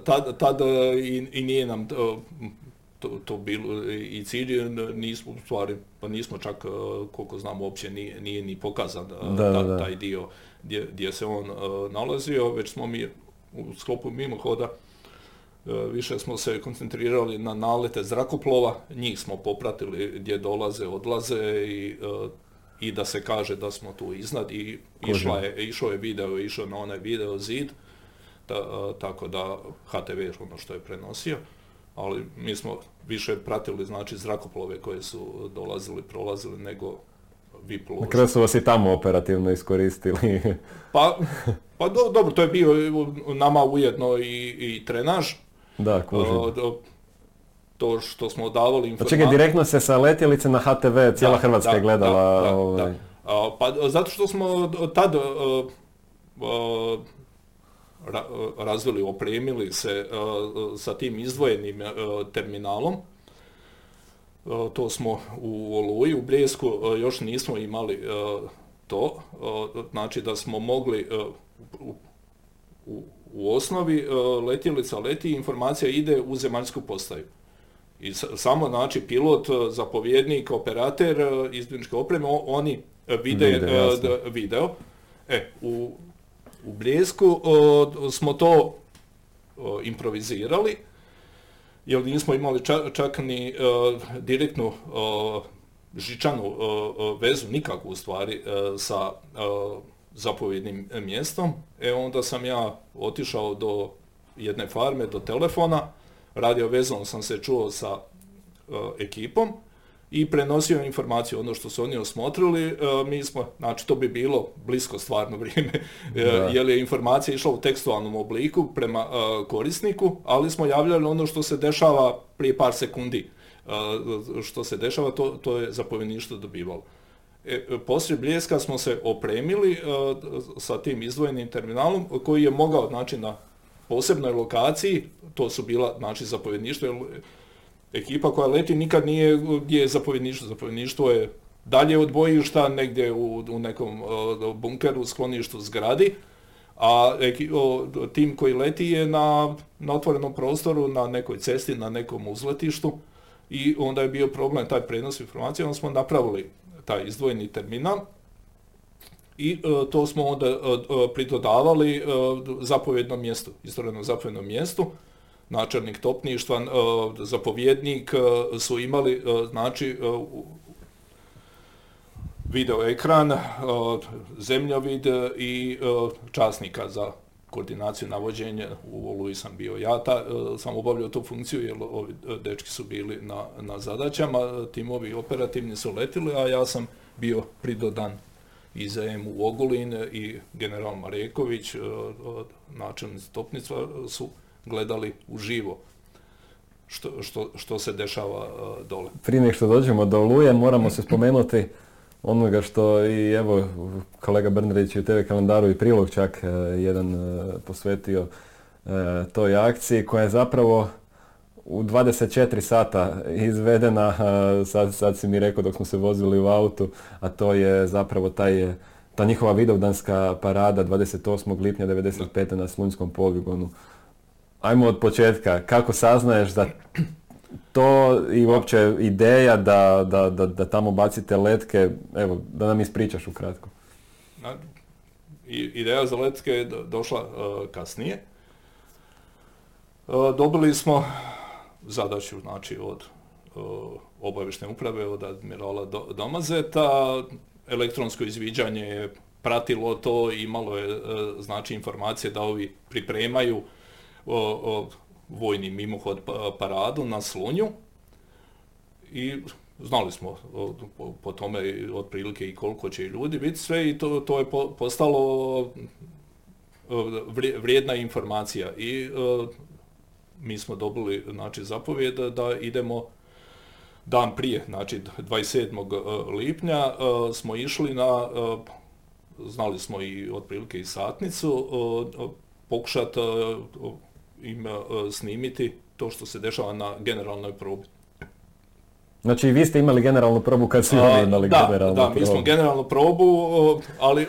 tad, tad i, i nije nam to, to bilo i cilj, nismo u stvari, pa nismo čak, koliko znam, uopće nije, nije ni pokazan da, da, taj dio gdje, gdje se on uh, nalazio, već smo mi u sklopu mimohoda uh, više smo se koncentrirali na nalete zrakoplova, njih smo popratili gdje dolaze, odlaze i, uh, i da se kaže da smo tu iznad i išla je, išao je video, išao na onaj video zid, ta, tako da HTV je ono što je prenosio, ali mi smo više pratili znači zrakoplove koje su dolazili, prolazili nego Na kraju su vas i tamo operativno iskoristili. pa, pa do, dobro, to je bio nama ujedno i, i trenaž. Da, kužim. to što smo davali informacije. Pa čekaj, direktno se sa letjelice na HTV cijela da, Hrvatska je gledala. Da, ovaj. Pa zato što smo tad razvili, opremili se uh, sa tim izdvojenim terminalom E, to smo u Oluji, u Bljesku e, još nismo imali e, to, znači da smo mogli u, u osnovi letjelica leti, informacija ide u zemaljsku postaju. I samo znači pilot, zapovjednik, operater izbjeničke opreme, oni vide video. E, u, u Bljesku smo to improvizirali, jer nismo imali čak, ni uh, direktnu žičanu vezu nikakvu u stvari sa zapovjednim mjestom. E onda sam ja otišao do jedne farme, do telefona, radio vezom sam se čuo sa ekipom i prenosio informaciju ono što su oni osmotrili, e, mi smo, znači to bi bilo blisko stvarno vrijeme, e, jer je informacija išla u tekstualnom obliku prema e, korisniku, ali smo javljali ono što se dešava prije par sekundi. Što se dešava, to, to je zapovjedništvo dobivalo. E, poslije Bljeska smo se opremili sa tim izdvojenim terminalom koji je mogao, znači na posebnoj lokaciji, to su bila, znači zapovjedništvo, ekipa koja leti nikad nije gdje je zapovjedništvo. Zapovjedništvo je dalje od bojišta, negdje u, u nekom uh, bunkeru, skloništu, zgradi, a tim koji leti je na, na otvorenom prostoru, na nekoj cesti, na nekom uzletištu i onda je bio problem taj prenos informacije, onda smo napravili taj izdvojeni terminal i to smo onda pridodavali zapovjednom mjestu, istovremeno zapovjednom mjestu, načelnik topništva, e, zapovjednik e, su imali e, znači video ekran, zemljovid i časnika za koordinaciju navođenja. U Oluji sam bio ja, ta, sam obavljao tu funkciju jer ovi dečki su bili na, na zadaćama, timovi operativni su letili, a ja sam bio pridodan i za u Ogulin i general Mareković, načelnici topnictva su gledali uživo što, što, što se dešava uh, dole. Prije nego što dođemo do Oluje, moramo se spomenuti onoga što i evo kolega Brnarić u TV kalendaru i prilog čak uh, jedan uh, posvetio toj akciji koja je zapravo u 24 sata izvedena, sad, sad si mi rekao dok smo se vozili u autu, a to je zapravo taj, ta njihova vidovdanska parada 28. lipnja 95. na Slunjskom poligonu ajmo od početka, kako saznaješ da to i uopće ideja da, da, da, da tamo bacite letke, evo, da nam ispričaš ukratko. Ideja za letke je došla uh, kasnije. Uh, dobili smo zadaću znači, od uh, uprave, od admirala Domazeta. Elektronsko izviđanje je pratilo to, imalo je znači informacije da ovi pripremaju vojni mimohod pa, paradu na Slunju i znali smo po, tome otprilike i koliko će ljudi biti sve i to, to je postalo vrijedna informacija i mi smo dobili znači, zapovjed da idemo dan prije, znači 27. lipnja smo išli na znali smo i otprilike i satnicu, pokušati im snimiti to što se dešava na generalnoj probi. Znači vi ste imali generalnu probu kad su oni imali da, generalnu da, probu. mi smo generalnu probu, ali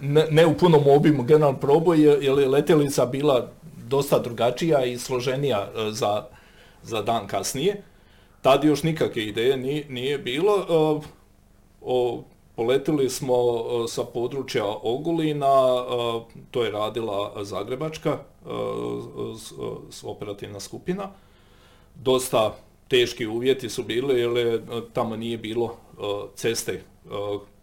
ne, ne u punom obimu generalnu probu jer je letjelica bila dosta drugačija i složenija za, za dan kasnije. Tad još nikakve ideje nije, nije bilo. O, poletili smo sa područja Ogulina, to je radila Zagrebačka operativna skupina. Dosta teški uvjeti su bili jer tamo nije bilo ceste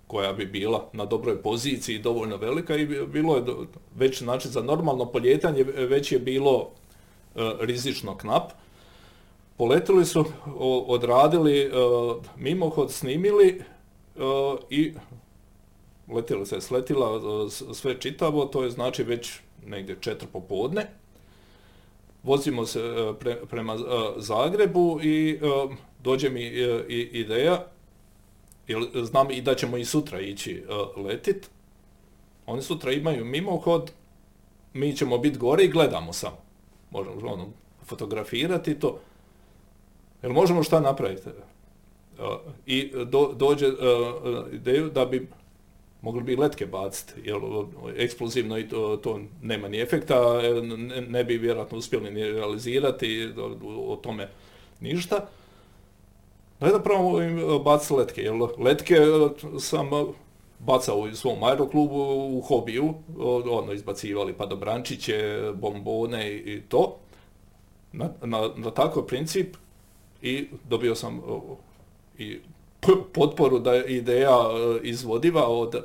koja bi bila na dobroj poziciji dovoljno velika i bilo je već znači za normalno poljetanje već je bilo rizično knap. Poletili su, odradili mimohod, snimili i letjela se sletila sve čitavo, to je znači već negdje četiri popodne. Vozimo se prema Zagrebu i dođe mi ideja, jer znam i da ćemo i sutra ići letit. Oni sutra imaju mimohod, mi ćemo biti gore i gledamo samo. Možemo ono, fotografirati to. Jel možemo šta napraviti? I dođe ideju da bi mogli bi letke baciti, jer eksplozivno i to, to nema ni efekta, ne, bi vjerojatno uspjeli ni realizirati o, tome ništa. Da je da pravo baciti letke, jer letke sam bacao u svom aeroklubu u hobiju, ono, izbacivali padobrančiće, bombone i to. Na, na, na takav princip i dobio sam i potporu da je ideja e, izvodiva od e,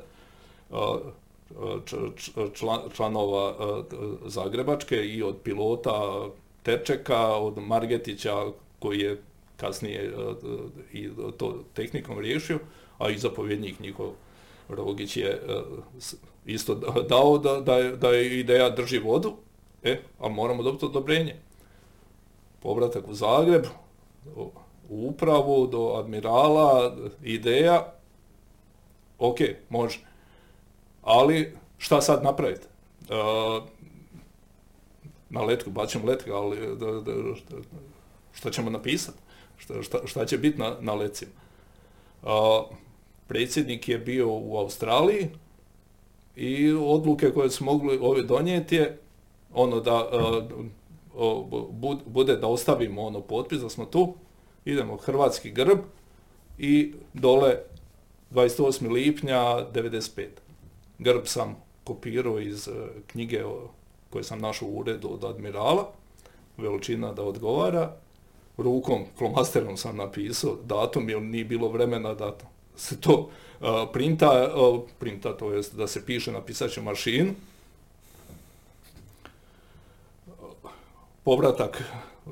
članova e, Zagrebačke i od pilota Terčeka, od Margetića koji je kasnije i to tehnikom riješio, a i zapovjednik njihov Rogić je isto dao da, da, je, da ideja drži vodu, e, a moramo dobiti odobrenje. Povratak u Zagreb, u upravu, do admirala, ideja, ok, može. Ali šta sad napraviti? Uh, na letku, baćemo letku, ali da, da, šta ćemo napisati? Šta, šta, šta, će biti na, na lecima? Uh, predsjednik je bio u Australiji i odluke koje su mogli ove donijeti je ono da uh, bude da ostavimo ono potpis da smo tu, idemo hrvatski grb i dole 28. lipnja 95. Grb sam kopirao iz e, knjige koje sam našao u uredu od admirala, veličina da odgovara, rukom, flomasterom sam napisao datum jer nije bilo vremena da se to e, printa, uh, printa to jest da se piše na pisaću mašinu. Povratak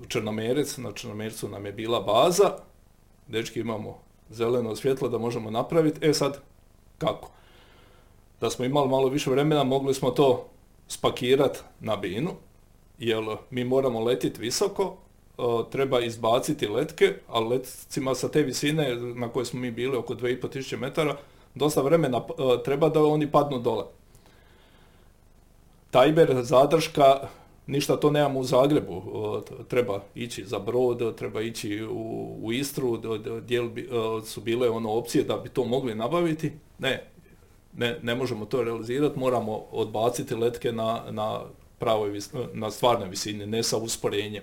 Črnomerec, na Črnomercu nam je bila baza, dečki imamo zeleno svjetlo da možemo napraviti, e sad kako? Da smo imali malo više vremena mogli smo to spakirati na binu, jer mi moramo letiti visoko, e, treba izbaciti letke, a letcima sa te visine na kojoj smo mi bili oko 2500 metara, dosta vremena e, treba da oni padnu dole. Tajber, zadrška, ništa to nemamo u Zagrebu, treba ići za brod, treba ići u, u Istru, gdje su bile ono opcije da bi to mogli nabaviti. Ne, ne, ne možemo to realizirati, moramo odbaciti letke na, na, pravoj, na stvarnoj visini, ne sa usporenjem.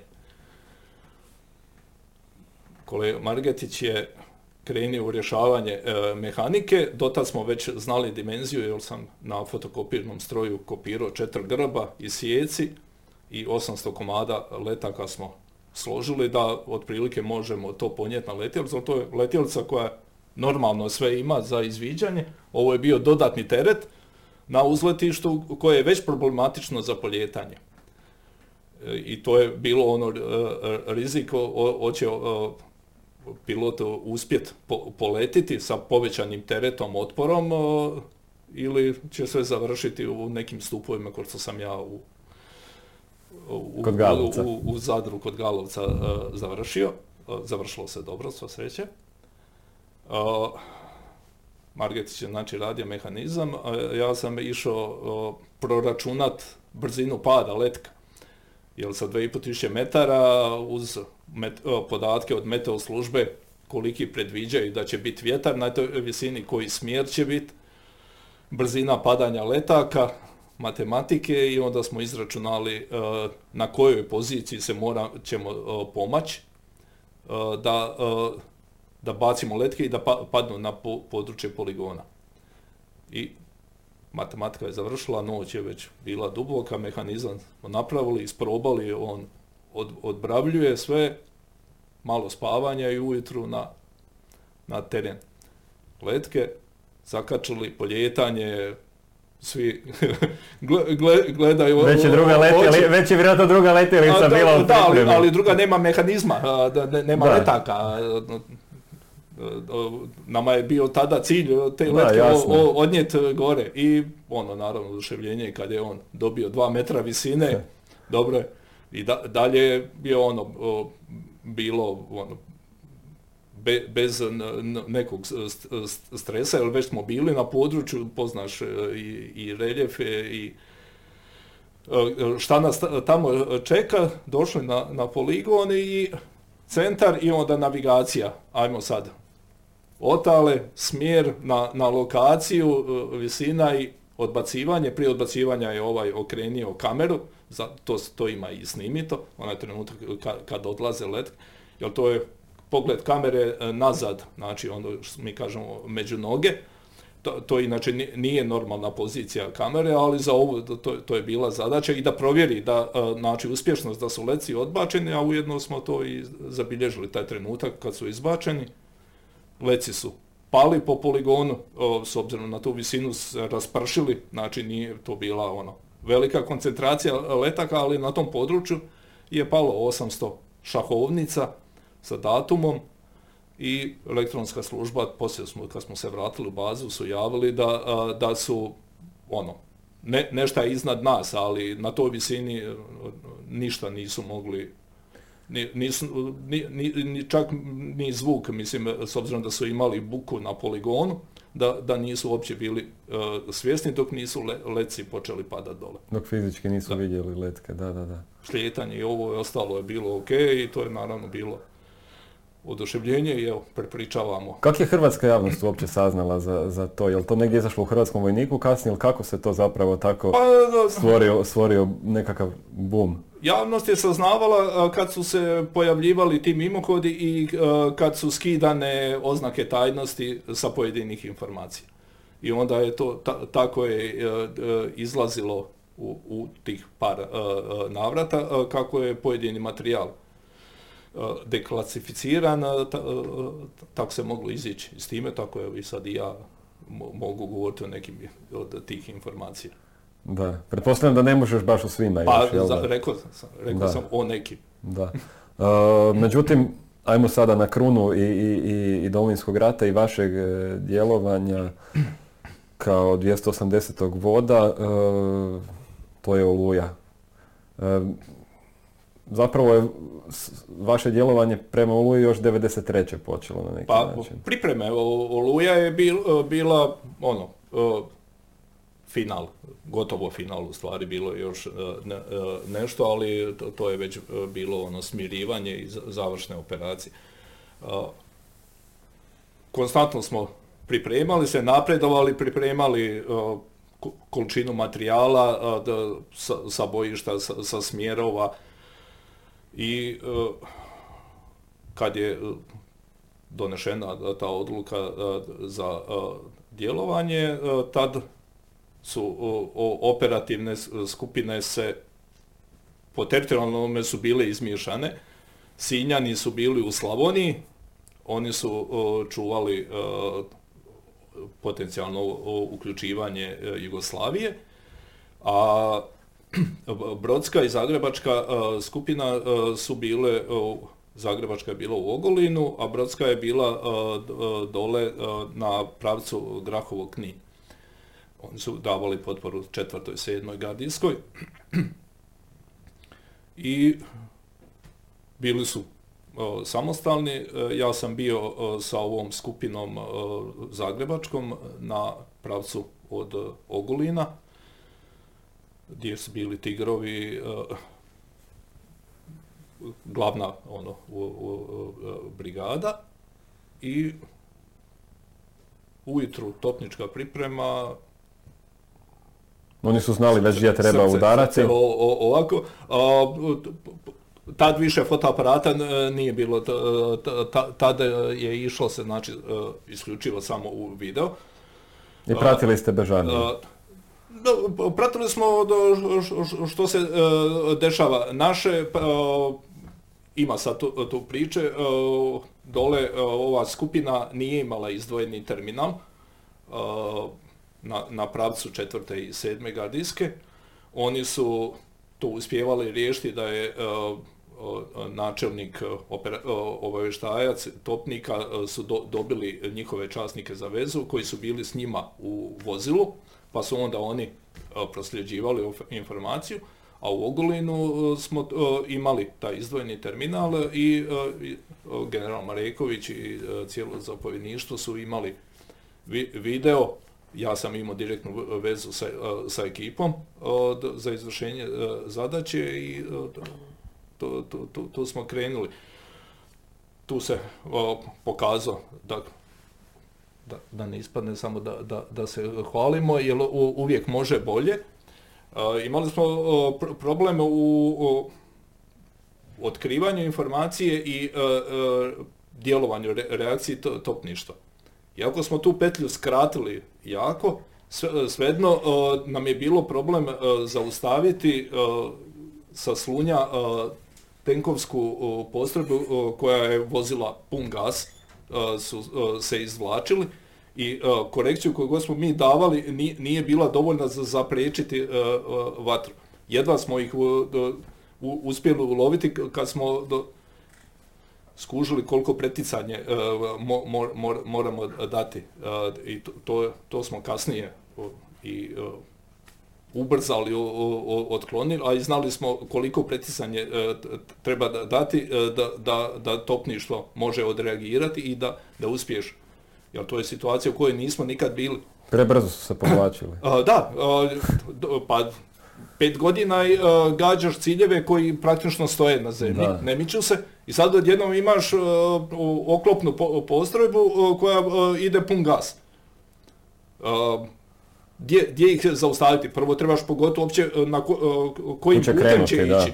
Kolega Margetić je krenio u rješavanje e, mehanike, dotad smo već znali dimenziju jer sam na fotokopirnom stroju kopirao četiri grba i sjeci, i 800 komada letaka smo složili da otprilike možemo to ponijeti na letjelicu, to je letjelica koja normalno sve ima za izviđanje. Ovo je bio dodatni teret na uzletištu koje je već problematično za poljetanje. E, I to je bilo ono e, rizik, hoće pilot uspjet poletiti sa povećanim teretom, otporom ili će sve završiti u nekim stupovima kao što sam ja u u, kod u, u, Zadru kod Galovca uh, završio. Uh, završilo se dobro, sva sreće. Uh, Margetić je znači radio mehanizam, ja sam išao proračunat brzinu pada letka. Jer sa 2500 metara uz podatke od meteo službe koliki predviđaju da će biti vjetar na toj visini, koji smjer će biti, brzina padanja letaka, matematike i onda smo izračunali e, na kojoj poziciji se mora, ćemo e, pomaći e, da, da bacimo letke i da pa, padnu na područje poligona. I matematika je završila, noć je već bila duboka, mehanizam smo napravili, isprobali, on od, odbravljuje sve, malo spavanja i ujutru na, na teren. Letke, zakačili poljetanje, svi gledaju... Već je, druga letjeli, već je vjerojatno druga letjelica bila u Da, ali, ali druga nema mehanizma, nema da. letaka. Nama je bio tada cilj te letke odnijet gore i ono naravno oduševljenje kad je on dobio dva metra visine, dobro je. I da, dalje je bio ono, bilo ono, bez nekog stresa, jer već smo bili na području, poznaš e, i, i reljefe i e, šta nas tamo čeka, došli na, na poligon i centar i onda navigacija, ajmo sad. Otale, smjer na, na lokaciju, e, visina i odbacivanje. Prije odbacivanja je ovaj okrenio kameru, za, to, to ima i snimito, onaj trenutak kad odlaze let, jer to je pogled kamere e, nazad, znači ono što mi kažemo među noge, to, to inače nije normalna pozicija kamere, ali za ovo to, to je bila zadaća i da provjeri da e, znači uspješnost da su leci odbačeni, a ujedno smo to i zabilježili taj trenutak kad su izbačeni. Leci su pali po poligonu, s obzirom na tu visinu se raspršili, znači nije to bila ono velika koncentracija letaka, ali na tom području je palo 800 šahovnica, sa datumom i elektronska služba, poslije smo, kad smo se vratili u bazu, su javili da, da su ono, ne, nešto je iznad nas, ali na toj visini e, ništa nisu mogli nisu, ni, ni, čak ni zvuk, mislim, s obzirom da su imali buku na poligonu, da, da nisu uopće bili uh, svjesni dok nisu le, leci počeli padati dole. Dok fizički nisu vidjeli letke, da, da, da. Šlijetanje i ovo je ostalo je bilo ok i to je naravno bilo oduševljenje i evo, prepričavamo. Kako je hrvatska javnost uopće saznala za, za to? Je li to negdje izašlo u hrvatskom vojniku kasnije ili kako se to zapravo tako pa, stvorio, stvorio nekakav boom? Javnost je saznavala kad su se pojavljivali ti mimohodi i kad su skidane oznake tajnosti sa pojedinih informacija. I onda je to, tako je e, e, izlazilo u, u tih par navrata kako je pojedini materijal deklasificiran, tako se moglo izići s time, tako je i sad i ja mogu govoriti o nekim od tih informacija. Da, pretpostavljam da ne možeš baš o svima pa, još, rekao, sam, rekao sam o nekim. Da. međutim, ajmo sada na krunu i, i, i Domovinskog rata i vašeg e, djelovanja kao 280. voda, e, to je Oluja. E, zapravo je vaše djelovanje prema Oluji još 93. počelo na neki pa, način. pripreme Oluja je bil, bila ono, final, gotovo final u stvari bilo je još ne, nešto, ali to, to, je već bilo ono smirivanje i završne operacije. Konstantno smo pripremali se, napredovali, pripremali količinu materijala sa, sa bojišta, sa, sa smjerova, i e, kad je e, donešena ta odluka e, za djelovanje, tad su operativne skupine se po teritorijalnome su bile izmiješane. Sinjani su bili u Slavoniji, oni su čuvali potencijalno uključivanje Jugoslavije, a Brodska i Zagrebačka e, skupina e, su bile, Zagrebačka je bila u Ogolinu, a Brodska je bila e, dole na pravcu Grahovog Knin. Oni su davali potporu četvrtoj, sedmoj gardijskoj. I bili su samostalni. Ja sam bio sa ovom skupinom zagrebačkom na pravcu od Ogulina, gdje su bili tigrovi, glavna ono, brigada i ujutru topnička priprema, oni su znali već gdje treba udarati. ovako, tad više fotoaparata nije bilo, tada je išlo se znači e, isključivo samo u video. I pratili ste Bežani? Pratili smo što se e, dešava. Naše, pa, ima sad tu, priče, dole ova skupina nije imala izdvojeni terminal na, na pravcu četvrte i sedme gardijske. Oni su to uspjevali riješiti da je načelnik obavještajac topnika su dobili njihove časnike za vezu koji su bili s njima u vozilu, pa su onda oni prosljeđivali informaciju, a u Ogulinu smo imali taj izdvojeni terminal i general Mareković i cijelo zapovjedništvo su imali video ja sam imao direktnu vezu sa, sa ekipom za izvršenje zadaće i to, to, to, smo krenuli. Tu se pokazao da, da, da, ne ispadne samo da, da, da se hvalimo, jer uvijek može bolje. Imali smo problem u otkrivanju informacije i djelovanju reakciji topništva. Iako smo tu petlju skratili jako, svejedno nam je bilo problem zaustaviti sa slunja tenkovsku postrojbu koja je vozila pun gas, su se izvlačili i korekciju koju smo mi davali nije bila dovoljna za zapriječiti vatru. Jedva smo ih uspjeli uloviti kad smo skužili koliko preticanje moramo dati i to, to smo kasnije i ubrzali, otklonili, a i znali smo koliko preticanje e, treba dati e, da, da, da topništvo može odreagirati i da, da uspiješ. Jer to je situacija u kojoj nismo nikad bili. Prebrzo su se povlačili. da, pa pet godina gađaš ciljeve koji praktično stoje na zemlji, ne miču se i sad odjednom imaš oklopnu postrojbu koja ide pun gas gdje, gdje ih zaustaviti? Prvo trebaš pogotovo uopće e, na ko, e, kojim putem će ići.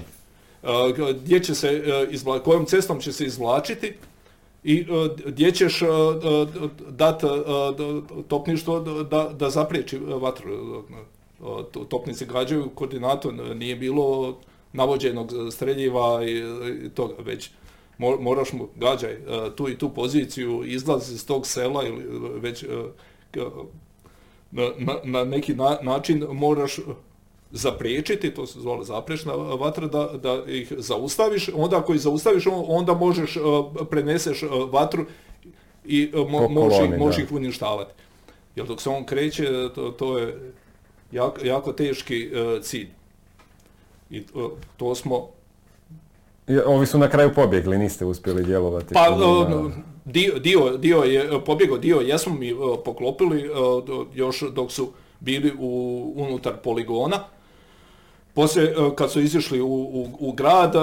E, gdje će se, kojom cestom će se izvlačiti i gdje ćeš dati topništvo da, da zapriječi vatru. Topnici gađaju koordinatu, nije bilo navođenog streljiva i toga, već moraš mu gađaj tu i tu poziciju, izlazi iz tog sela ili već na, na neki način moraš zapriječiti, to se zvala zaprečna vatra, da, da ih zaustaviš, onda ako ih zaustaviš, onda možeš, e, preneseš e, vatru i e, mo, možeš, ih uništavati. Jer dok se on kreće, to, to je jako, jako teški cilj. I to smo Ovi su na kraju pobjegli, niste uspjeli djelovati. Pa, dio, dio, dio je pobjegao, dio jesmo mi poklopili još dok su bili u, unutar poligona. Poslije, kad su izišli u, u, u grad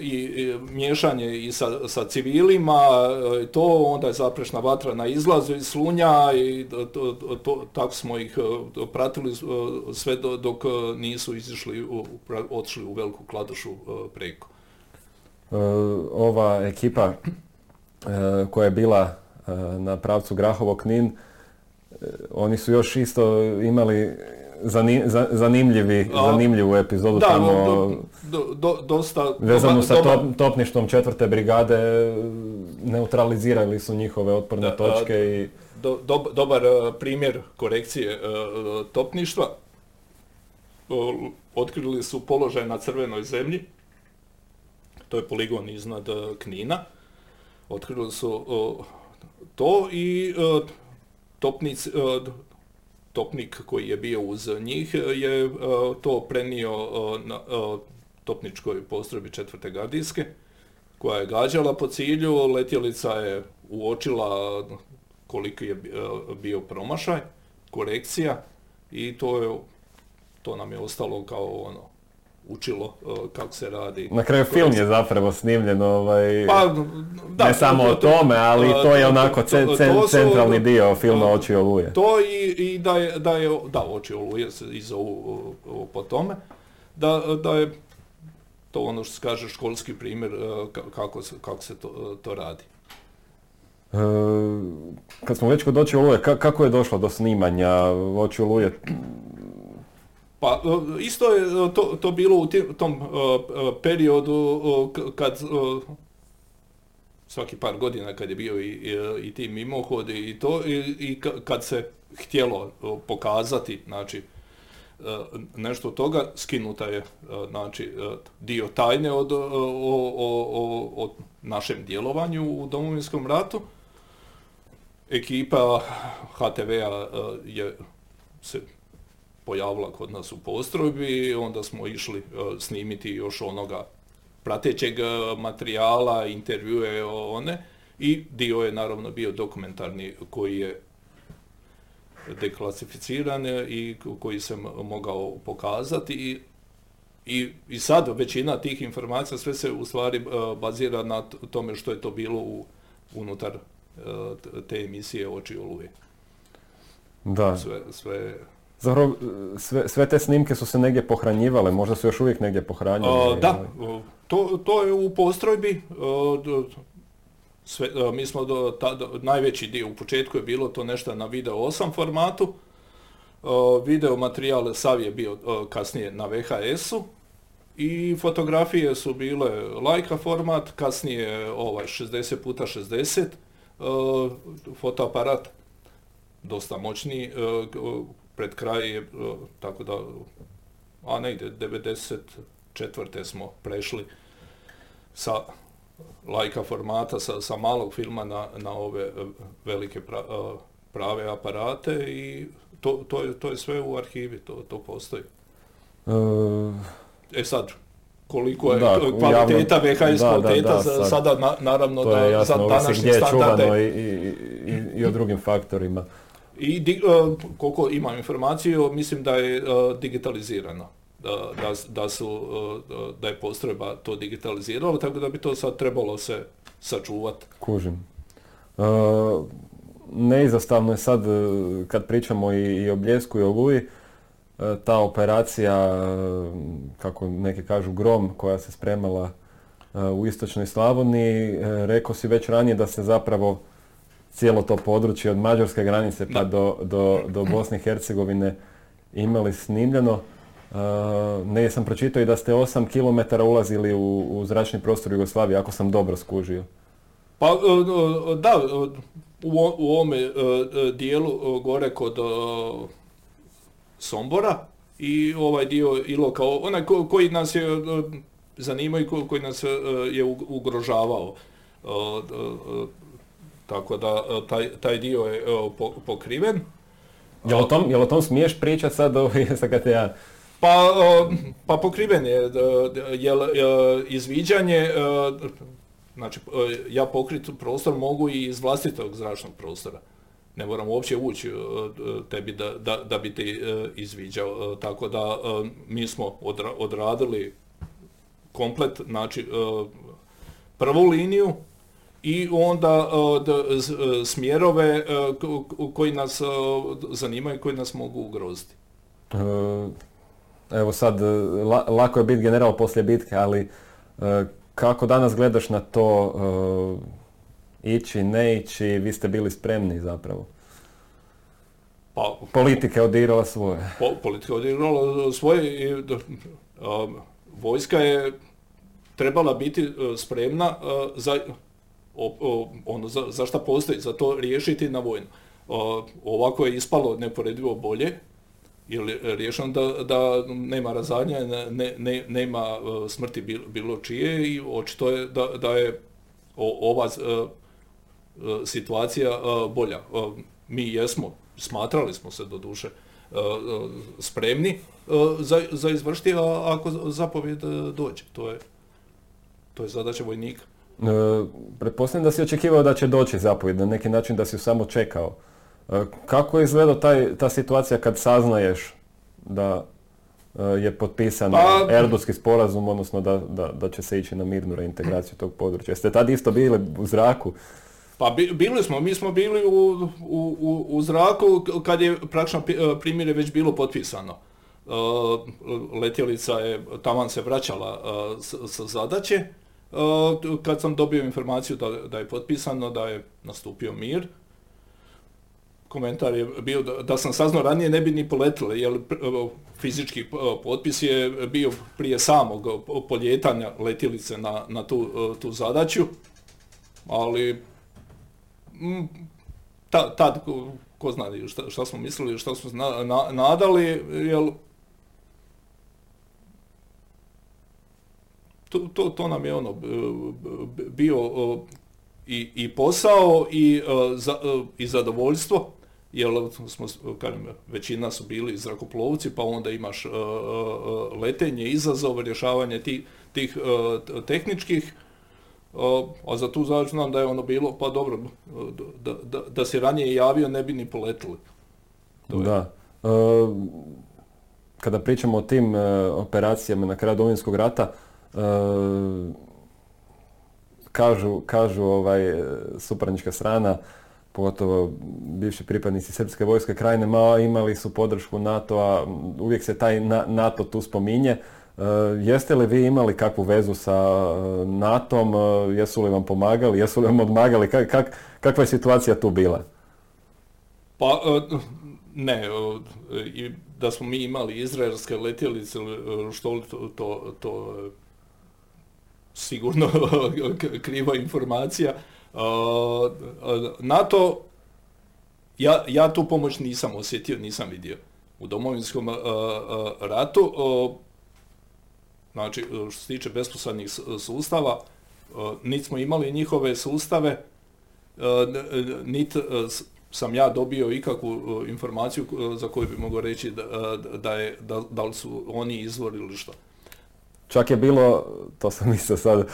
i, miješanje i sa, sa civilima, to onda je zaprešna vatra na izlazu iz slunja i to, to, tako smo ih pratili sve dok nisu izišli, otišli u veliku kladušu preko. E, ova ekipa e, koja je bila e, na pravcu Grahovo-Knin, oni su još isto imali zanimljivi, zanimljivu epizodu da, tamo dosta vezanu sa topništvom četvrte brigade neutralizirali su njihove otporne točke i dobar primjer korekcije topništva otkrili su položaj na crvenoj zemlji to je poligon iznad e, Knina. Otkrili su to i e, topnic, e, topnik koji je bio uz njih je to prenio na topničkoj postrojbi četvrte gardijske koja je gađala po cilju, letjelica je uočila koliki je bio promašaj, korekcija i to je to nam je ostalo kao ono učilo kako se radi. Na kraju film je zapravo snimljen, ovaj, pa, da, ne samo to, o tome, ali to je onako centralni dio filma Oči oluje. To i, i da, je, da je, da, Oči oluje se i zovu po tome, da, da je to ono što se kaže školski primjer kako se, kako se to, to radi. E, kad smo već kod Oči oluje, kako je došlo do snimanja Oči oluje? Pa e, isto je e, to, to bilo u tom e, periodu kad svaki par godina kad je bio i, i, ti mimohodi i to i, kad se htjelo pokazati znači nešto toga skinuta je znači dio tajne od, o, o, o našem djelovanju u Domovinskom ratu. Ekipa HTV-a je se pojavila kod nas u postrojbi, onda smo išli e, snimiti još onoga pratećeg e, materijala, intervjue one i dio je naravno bio dokumentarni koji je deklasificiran i koji se mogao pokazati i, i, i sad većina tih informacija sve se u stvari e, bazira na tome što je to bilo u, unutar te emisije Oči oluje. Da. Sve, sve Zapravo, sve, sve te snimke su se negdje pohranjivale, možda su još uvijek negdje pohranjene. da, to, to je u postrojbi. Sve, mi smo do tada, najveći dio u početku je bilo to nešto na video 8 formatu. Video materijal sav je bio kasnije na VHS-u i fotografije su bile Leica format, kasnije ovaj 60 puta 60 fotoaparat dosta moćni pred kraj je, tako da, a negdje, 94. smo prešli sa lajka formata, sa, sa malog filma na, na ove e, velike prave aparate i to, to, je, to je sve u arhivi, to, to postoji. E, e sad, koliko je da, kvaliteta VHS kvaliteta, sada naravno da za današnje standarde. I, i, i o drugim faktorima. I di, uh, koliko imam informaciju, mislim da je uh, digitalizirano. Da, da, da, su, uh, da je postrojba to digitalizirala, tako da bi to sad trebalo se sačuvati. Kužim. Neizostavno je sad, kad pričamo i, i o Bljesku i o Luji, ta operacija, kako neki kažu, Grom, koja se spremala u istočnoj Slavoniji, rekao si već ranije da se zapravo cijelo to područje od mađarske granice pa do, do, do Bosne i Hercegovine imali snimljeno. Uh, ne sam pročitao i da ste 8 km ulazili u, u zračni prostor Jugoslavije, ako sam dobro skužio. Pa e, e, da, u, u ovome dijelu gore kod Sombora i ovaj dio Iloka, onaj koji nas je zanimao i koji nas je ugrožavao tako da e, taj, taj dio je pokriven. Jel o tom, jel o tom smiješ pričati sad ovaj, kad ja... Pa, pa pokriven je, jel, izviđanje, znači ja pokrit prostor mogu i iz vlastitog zračnog prostora. Ne moram uopće ući tebi da, da, da bi te izviđao. Tako da mi smo odradili komplet, znači prvu liniju, i onda e, smjerove e, koji nas e, zanimaju, koji nas mogu ugroziti. Evo sad, lako je biti general poslije bitke, ali kako danas gledaš na to ići, ne ići, vi ste bili spremni zapravo? Pa, politika je odigrala svoje. politika je odigrala svoje i vojska je trebala biti spremna za ono, za, za šta postoji, za to riješiti na vojno. ovako je ispalo neporedivo bolje, jer je riješeno da, da nema razanja, ne, ne, nema e, smrti bilo, čije i očito je da, da je ova e, e, situacija bolja. Mi jesmo, smatrali smo se do duše, spremni za, za izvršiti ako zapovjed dođe. To je, to je zadaća vojnika. Pretpostavljam da si očekivao da će doći zapovjed, na neki način da si ju samo čekao. kako je izgledao ta situacija kad saznaješ da je potpisan pa, Erdutski sporazum, odnosno da, da, da, će se ići na mirnu reintegraciju tog područja. Jeste tad isto bili u zraku? Pa bili smo, mi smo bili u, u, u zraku kad je praktično primjere već bilo potpisano. letjelica je, taman se vraćala sa zadaće, kad sam dobio informaciju da, da je potpisano, da je nastupio mir, komentar je bio da, sam saznao ranije ne bi ni poletili, jer fizički potpis je bio prije samog poljetanja letjelice na, na tu, tu zadaću, ali tad, ko, zna šta, smo mislili, šta smo nadali, jer to, to, to nam je ono bio i, i posao i, i zadovoljstvo jer smo, kažem, većina su bili zrakoplovci, pa onda imaš uh, letenje, izazov, rješavanje tih, tih tehničkih, a za tu zadaću znam da je ono bilo, pa dobro, da, da, da si ranije javio ne bi ni poletili. Da. kada pričamo o tim operacijama na kraju Domovinskog rata, kažu, kažu ovaj, suparnička strana, pogotovo bivši pripadnici Srpske vojske krajine, ma imali su podršku NATO-a, uvijek se taj NATO tu spominje. E, jeste li vi imali kakvu vezu sa e, NATO-om, e, jesu li vam pomagali, jesu li vam odmagali, kak, kakva je situacija tu bila? Pa ne, da smo mi imali izraelske letjelice, što to, to sigurno kriva informacija. NATO, ja, ja tu pomoć nisam osjetio, nisam vidio. U domovinskom ratu, znači što se tiče besposadnih sustava, niti smo imali njihove sustave, niti sam ja dobio ikakvu informaciju za koju bi mogao reći da, da, je, da, da li su oni izvor ili što. Čak je bilo, to sam mislio sad,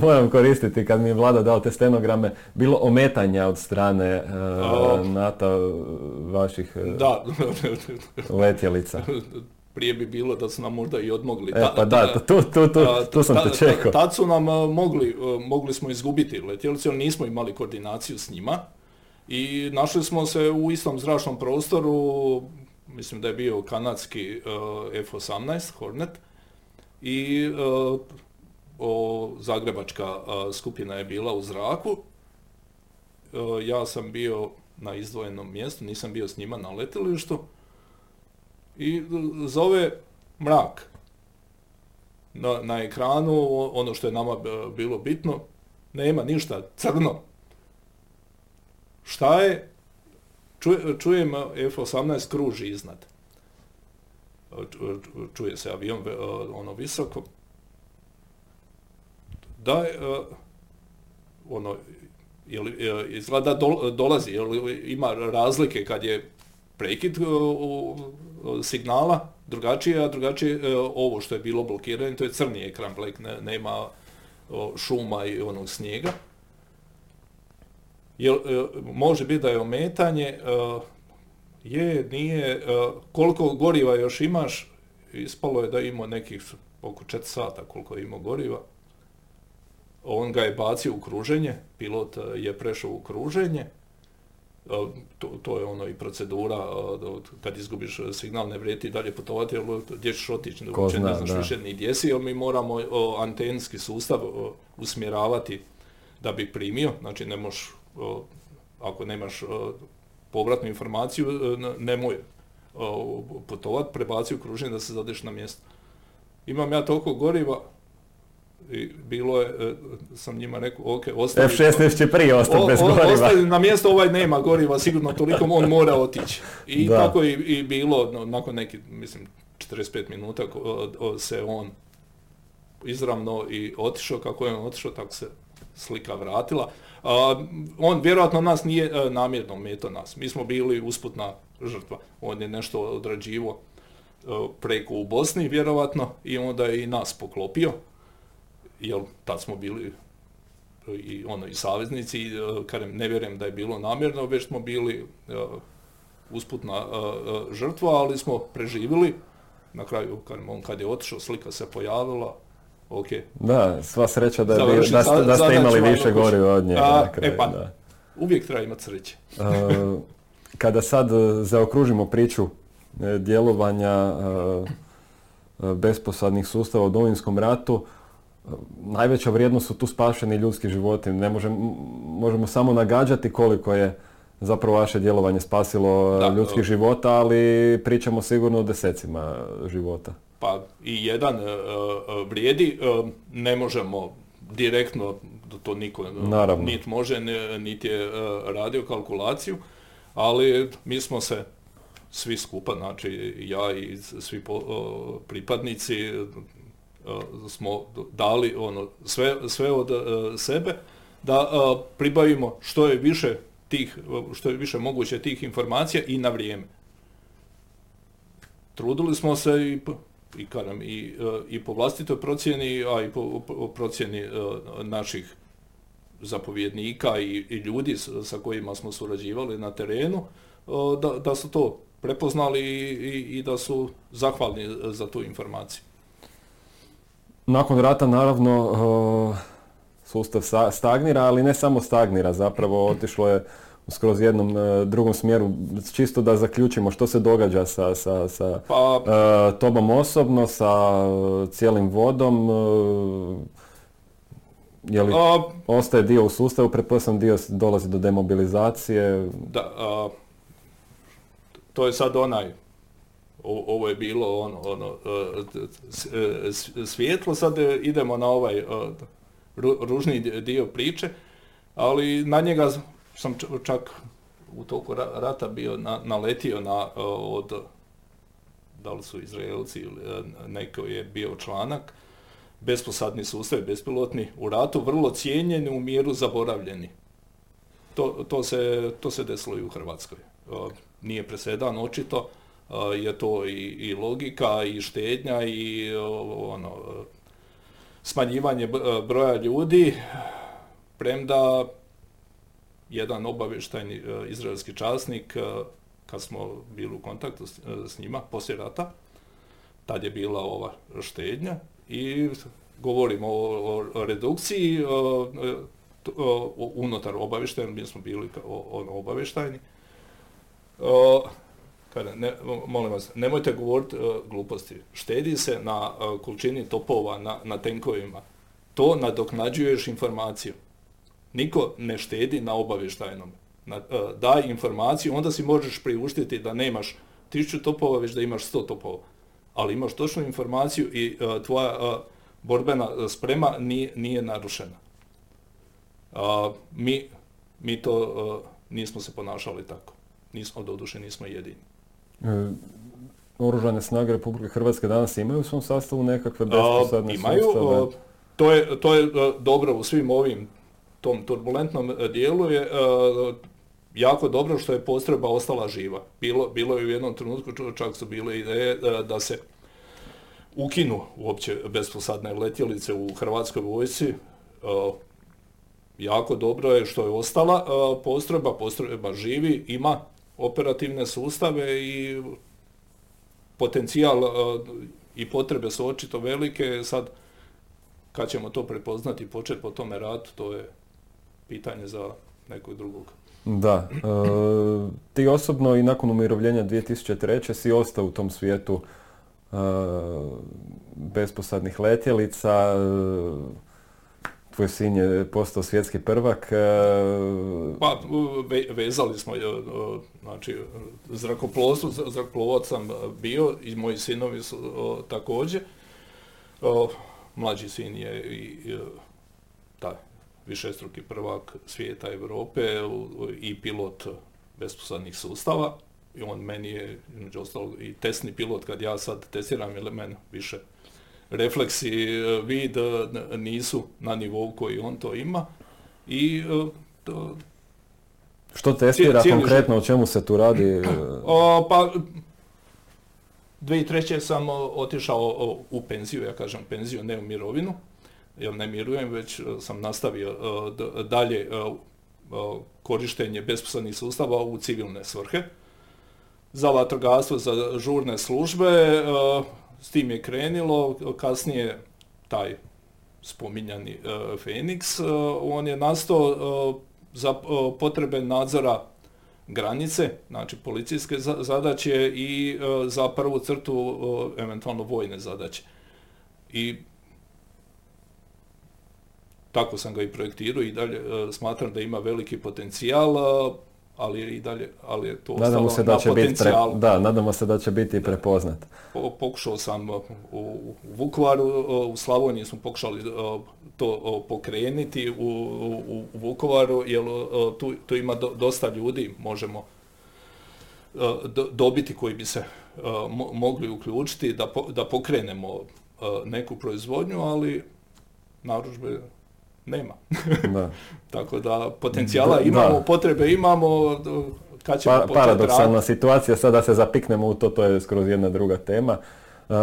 moram koristiti kad mi je vlada dao te stenograme, bilo ometanja od strane uh, NATO vaših uh, da. letjelica. Prije bi bilo da su nam možda i odmogli. E, pa da, tu, tu, tu, tu sam te čekao. Tad su nam mogli, mogli smo izgubiti letjelice, ali nismo imali koordinaciju s njima. I našli smo se u istom zračnom prostoru, mislim da je bio kanadski F-18 Hornet, i e, o, zagrebačka e, skupina je bila u zraku. E, ja sam bio na izdvojenom mjestu, nisam bio s njima na letilištu i zove mrak. Na, na ekranu, ono što je nama bilo bitno, nema ništa, crno. Šta je? čujem F-18 kruži iznad čuje se avion ono visoko. Da, je, ono, jel, izgleda dolazi, jel, ima razlike kad je prekid signala drugačije, a drugačije ovo što je bilo blokirano, to je crni ekran, black, nema šuma i onog snijega. Jel, može biti da je ometanje, je, nije, e, koliko goriva još imaš, ispalo je da ima nekih oko 4 sata koliko je imao goriva. On ga je bacio u kruženje, pilot e, je prešao u kruženje, e, to, to je ono i procedura, kad izgubiš signal ne vrijeti dalje putovati, jer gdje ćeš otići, ne znaš više ni gdje si, mi moramo antenski sustav usmjeravati da bi primio, znači ne možeš, ako nemaš povratnu informaciju, e, nemoj putovat, prebaci u kruženje da se zadeš na mjesto. Imam ja toliko goriva, i bilo je, e, sam njima rekao, ok, ostavi... F-16 će prije ostati bez goriva. Ostavi na mjesto, ovaj nema goriva, sigurno toliko, on mora otići. I tako je i bilo, nakon nekih, mislim, 45 minuta se on izravno i otišao, kako je on otišao, tako se slika vratila on vjerojatno nas nije e, namjerno meto nas. Mi smo bili usputna žrtva. On je nešto odrađivo e, preko u Bosni vjerojatno i onda je i nas poklopio. Jer tad smo bili i ono i saveznici, i, kažem, ne vjerujem da je bilo namjerno, već smo bili usputna žrtva, ali smo preživjeli. Na kraju, on kad je otišao, slika se pojavila, ok. Da, sva sreća da, je, da, ste, da ste imali više gori od njega. na kraju, e pa, da. uvijek treba imati sreće. kada sad zaokružimo priču e, djelovanja besposadnih sustava u Domovinskom ratu, najveća vrijednost su tu spašeni ljudski životi. Ne možemo, možemo samo nagađati koliko je zapravo vaše djelovanje spasilo da, ljudskih života, ali pričamo sigurno o desecima života. Pa i jedan uh, vrijedi, uh, ne možemo direktno, to niko niti može, niti je radio kalkulaciju, ali mi smo se svi skupa, znači ja i svi pripadnici smo dali ono sve, sve od sebe da pribavimo što je više tih, što je više moguće tih informacija i na vrijeme. Trudili smo se i i, karam, i, i po vlastitoj procjeni, a i po, procjeni naših zapovjednika i, i ljudi sa kojima smo surađivali na terenu, da, da su to prepoznali i, i da su zahvalni za tu informaciju. Nakon rata naravno sustav stagnira, ali ne samo stagnira, zapravo otišlo je skroz jednom e, drugom smjeru, čisto da zaključimo što se događa sa, sa, sa pa, e, tobom osobno, sa cijelim vodom, e, je li ostaje dio u sustavu, pretpostavljam dio dolazi do demobilizacije? Da, to je sad onaj, ovo je bilo ono, ono svijetlo, sad idemo na ovaj ružni dio priče, ali na njega sam čak u toku rata bio na, naletio na, od, da li su Izraelci ili e, neko je bio članak, besposadni sustav, bespilotni, u ratu vrlo cijenjeni, u miru zaboravljeni. To, to, se, to se desilo i u Hrvatskoj. Nije presedan očito, je to i, i logika i štednja i ono, smanjivanje broja ljudi, premda jedan obavještajni e, izraelski časnik, e, kad smo bili u kontaktu e, s, njima poslije rata, tad je bila ova štednja i govorimo o, redukciji unutar obavještajni, mi smo bili ono obavještajni. Kada, ne, molim vas, nemojte govoriti gluposti. Štedi se na količini topova na, na tenkovima. To nadoknađuješ informaciju. Niko ne štedi na obavještajnom. Na, uh, daj informaciju, onda si možeš priuštiti da nemaš tisuću topova, već da imaš sto topova. Ali imaš točnu informaciju i uh, tvoja uh, borbena sprema nije, nije narušena. Mi, mi to nismo se ponašali tako. Nismo, doduše, nismo jedini. E, Oružane snage Republike Hrvatske danas imaju u svom sastavu nekakve besposadne Imaju, to je, to je dobro u svim ovim tom turbulentnom e, dijelu je e, jako dobro što je postrojba ostala živa. Bilo, bilo je u jednom trenutku, čak su bile ideje e, da se ukinu uopće besposadne letjelice u Hrvatskoj vojsci. Jako dobro je što je ostala postrojba, postrojba živi, ima operativne sustave i potencijal i potrebe su očito velike. Sad, kad ćemo to prepoznati i početi po tome rad, to je pitanje za nekog drugog. Da. E, ti osobno i nakon umirovljenja 2003. si ostao u tom svijetu e, besposadnih letjelica. E, tvoj sin je postao svjetski prvak. Pa, vezali smo, znači, zrakoplovstvo, zrakoplovac sam bio i moji sinovi su također. Mlađi sin je i taj višestruki prvak svijeta Europe i pilot besposadnih sustava. I on meni je, među ostalog, i testni pilot kad ja sad testiram, jer meni više refleksi e, vid e, nisu na nivou koji on to ima. I e, to, Što testira konkretno, o čemu se tu radi? O, pa, 2003. sam otišao u penziju, ja kažem penziju, ne u mirovinu jer ne mirujem, već sam nastavio dalje korištenje besposlednih sustava u civilne svrhe. Za vatrogastvo, za žurne službe, s tim je krenilo, kasnije taj spominjani Fenix, on je nastao za potrebe nadzora granice, znači policijske zadaće i za prvu crtu eventualno vojne zadaće. I tako sam ga i projektirao i dalje e, smatram da ima veliki potencijal, ali je i dalje, ali je to nadamo se da će Biti da, nadamo se da će biti prepoznat. pokušao sam u, u Vukovaru, u Slavoniji smo pokušali to pokrenuti u, u, Vukovaru, jer tu, tu ima dosta ljudi, možemo dobiti koji bi se mogli uključiti da, da pokrenemo neku proizvodnju, ali narudžbe nema. Da. Tako da potencijala imamo, potrebe imamo, kad ćemo pa, Paradoksalna situacija, sada se zapiknemo u to, to je skroz jedna druga tema. Uh,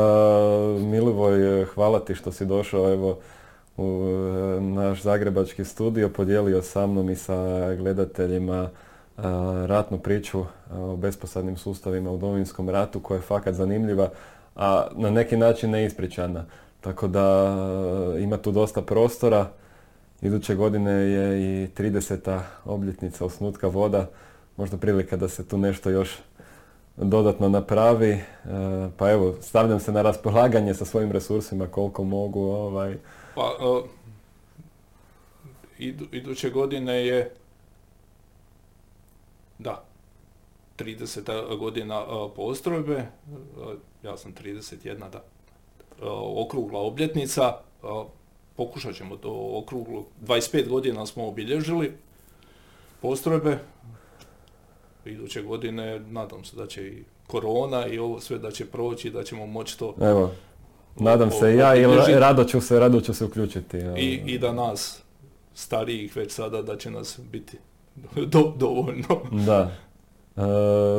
Milivoj, hvala ti što si došao evo, u e, naš zagrebački studio, podijelio sa mnom i sa gledateljima uh, ratnu priču o besposadnim sustavima u Domovinskom ratu koja je fakat zanimljiva, a na neki način neispričana. Tako da ima tu dosta prostora Iduće godine je i 30. obljetnica osnutka voda, možda prilika da se tu nešto još dodatno napravi. E, pa evo, stavljam se na raspolaganje sa svojim resursima koliko mogu. Ovaj. Pa, uh, iduće godine je, da, 30. godina uh, postrojbe, ja sam 31, da, okrugla obljetnica, pokušat ćemo to okruglo. 25 godina smo obilježili postrojbe. Iduće godine nadam se da će i korona i ovo sve da će proći, da ćemo moći to... Evo, nadam se ja i rado ću se, rado ću se uključiti. I, I da nas, starijih već sada, da će nas biti do, dovoljno. Da. E,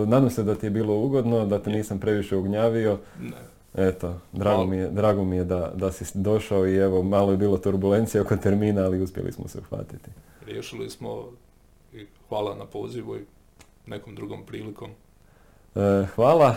nadam se da ti je bilo ugodno, da te nisam previše ugnjavio. Ne. Eto, drago mi je, drago mi je da, da si došao i evo, malo je bilo turbulencije oko termina, ali uspjeli smo se uhvatiti. Riješili smo i hvala na pozivu i nekom drugom prilikom. E, hvala.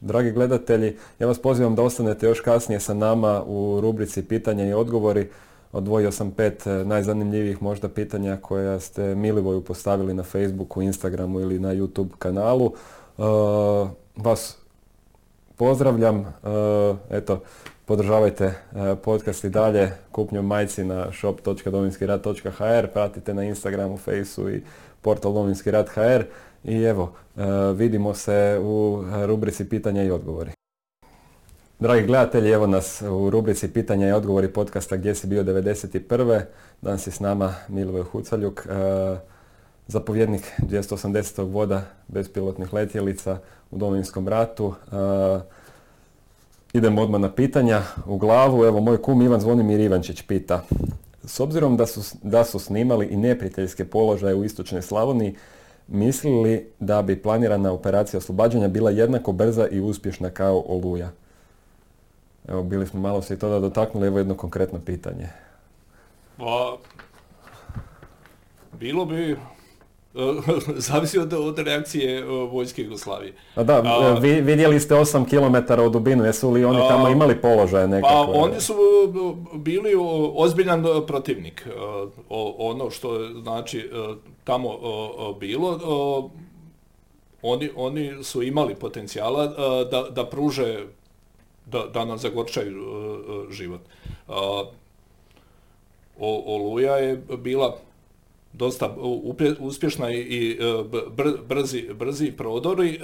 dragi gledatelji, ja vas pozivam da ostanete još kasnije sa nama u rubrici pitanja i odgovori. Odvojio sam pet e, najzanimljivijih možda pitanja koja ste Milivoju postavili na Facebooku, Instagramu ili na YouTube kanalu. E, vas pozdravljam. E, eto, podržavajte e, podcast i dalje kupnjom majci na shop.dominskirat.hr, pratite na Instagramu, Faceu i portal Dominski rat HR i evo, e, vidimo se u rubrici pitanja i odgovori. Dragi gledatelji, evo nas u rubrici pitanja i odgovori podcasta Gdje si bio 91. Danas je s nama Milivoj Hucaljuk, zapovjednik 280. voda bespilotnih letjelica u Domovinskom ratu. idemo odmah na pitanja u glavu. Evo, moj kum Ivan Zvonimir Ivančić pita. S obzirom da su, da su snimali i neprijateljske položaje u istočnoj Slavoniji, mislili da bi planirana operacija oslobađanja bila jednako brza i uspješna kao Oluja? Evo, bili smo malo se i da dotaknuli, evo jedno konkretno pitanje. Pa, bilo bi zavisi od, od reakcije vojske Jugoslavije. A da, vi, vidjeli ste 8 km u dubinu, jesu li oni tamo imali položaje nekakve? Pa oni su bili ozbiljan protivnik. Ono što znači tamo bilo, oni, oni su imali potencijala da, da pruže, da, da nam zagorčaju život. Oluja je bila dosta uspješna i e, brzi, brzi prodori. E,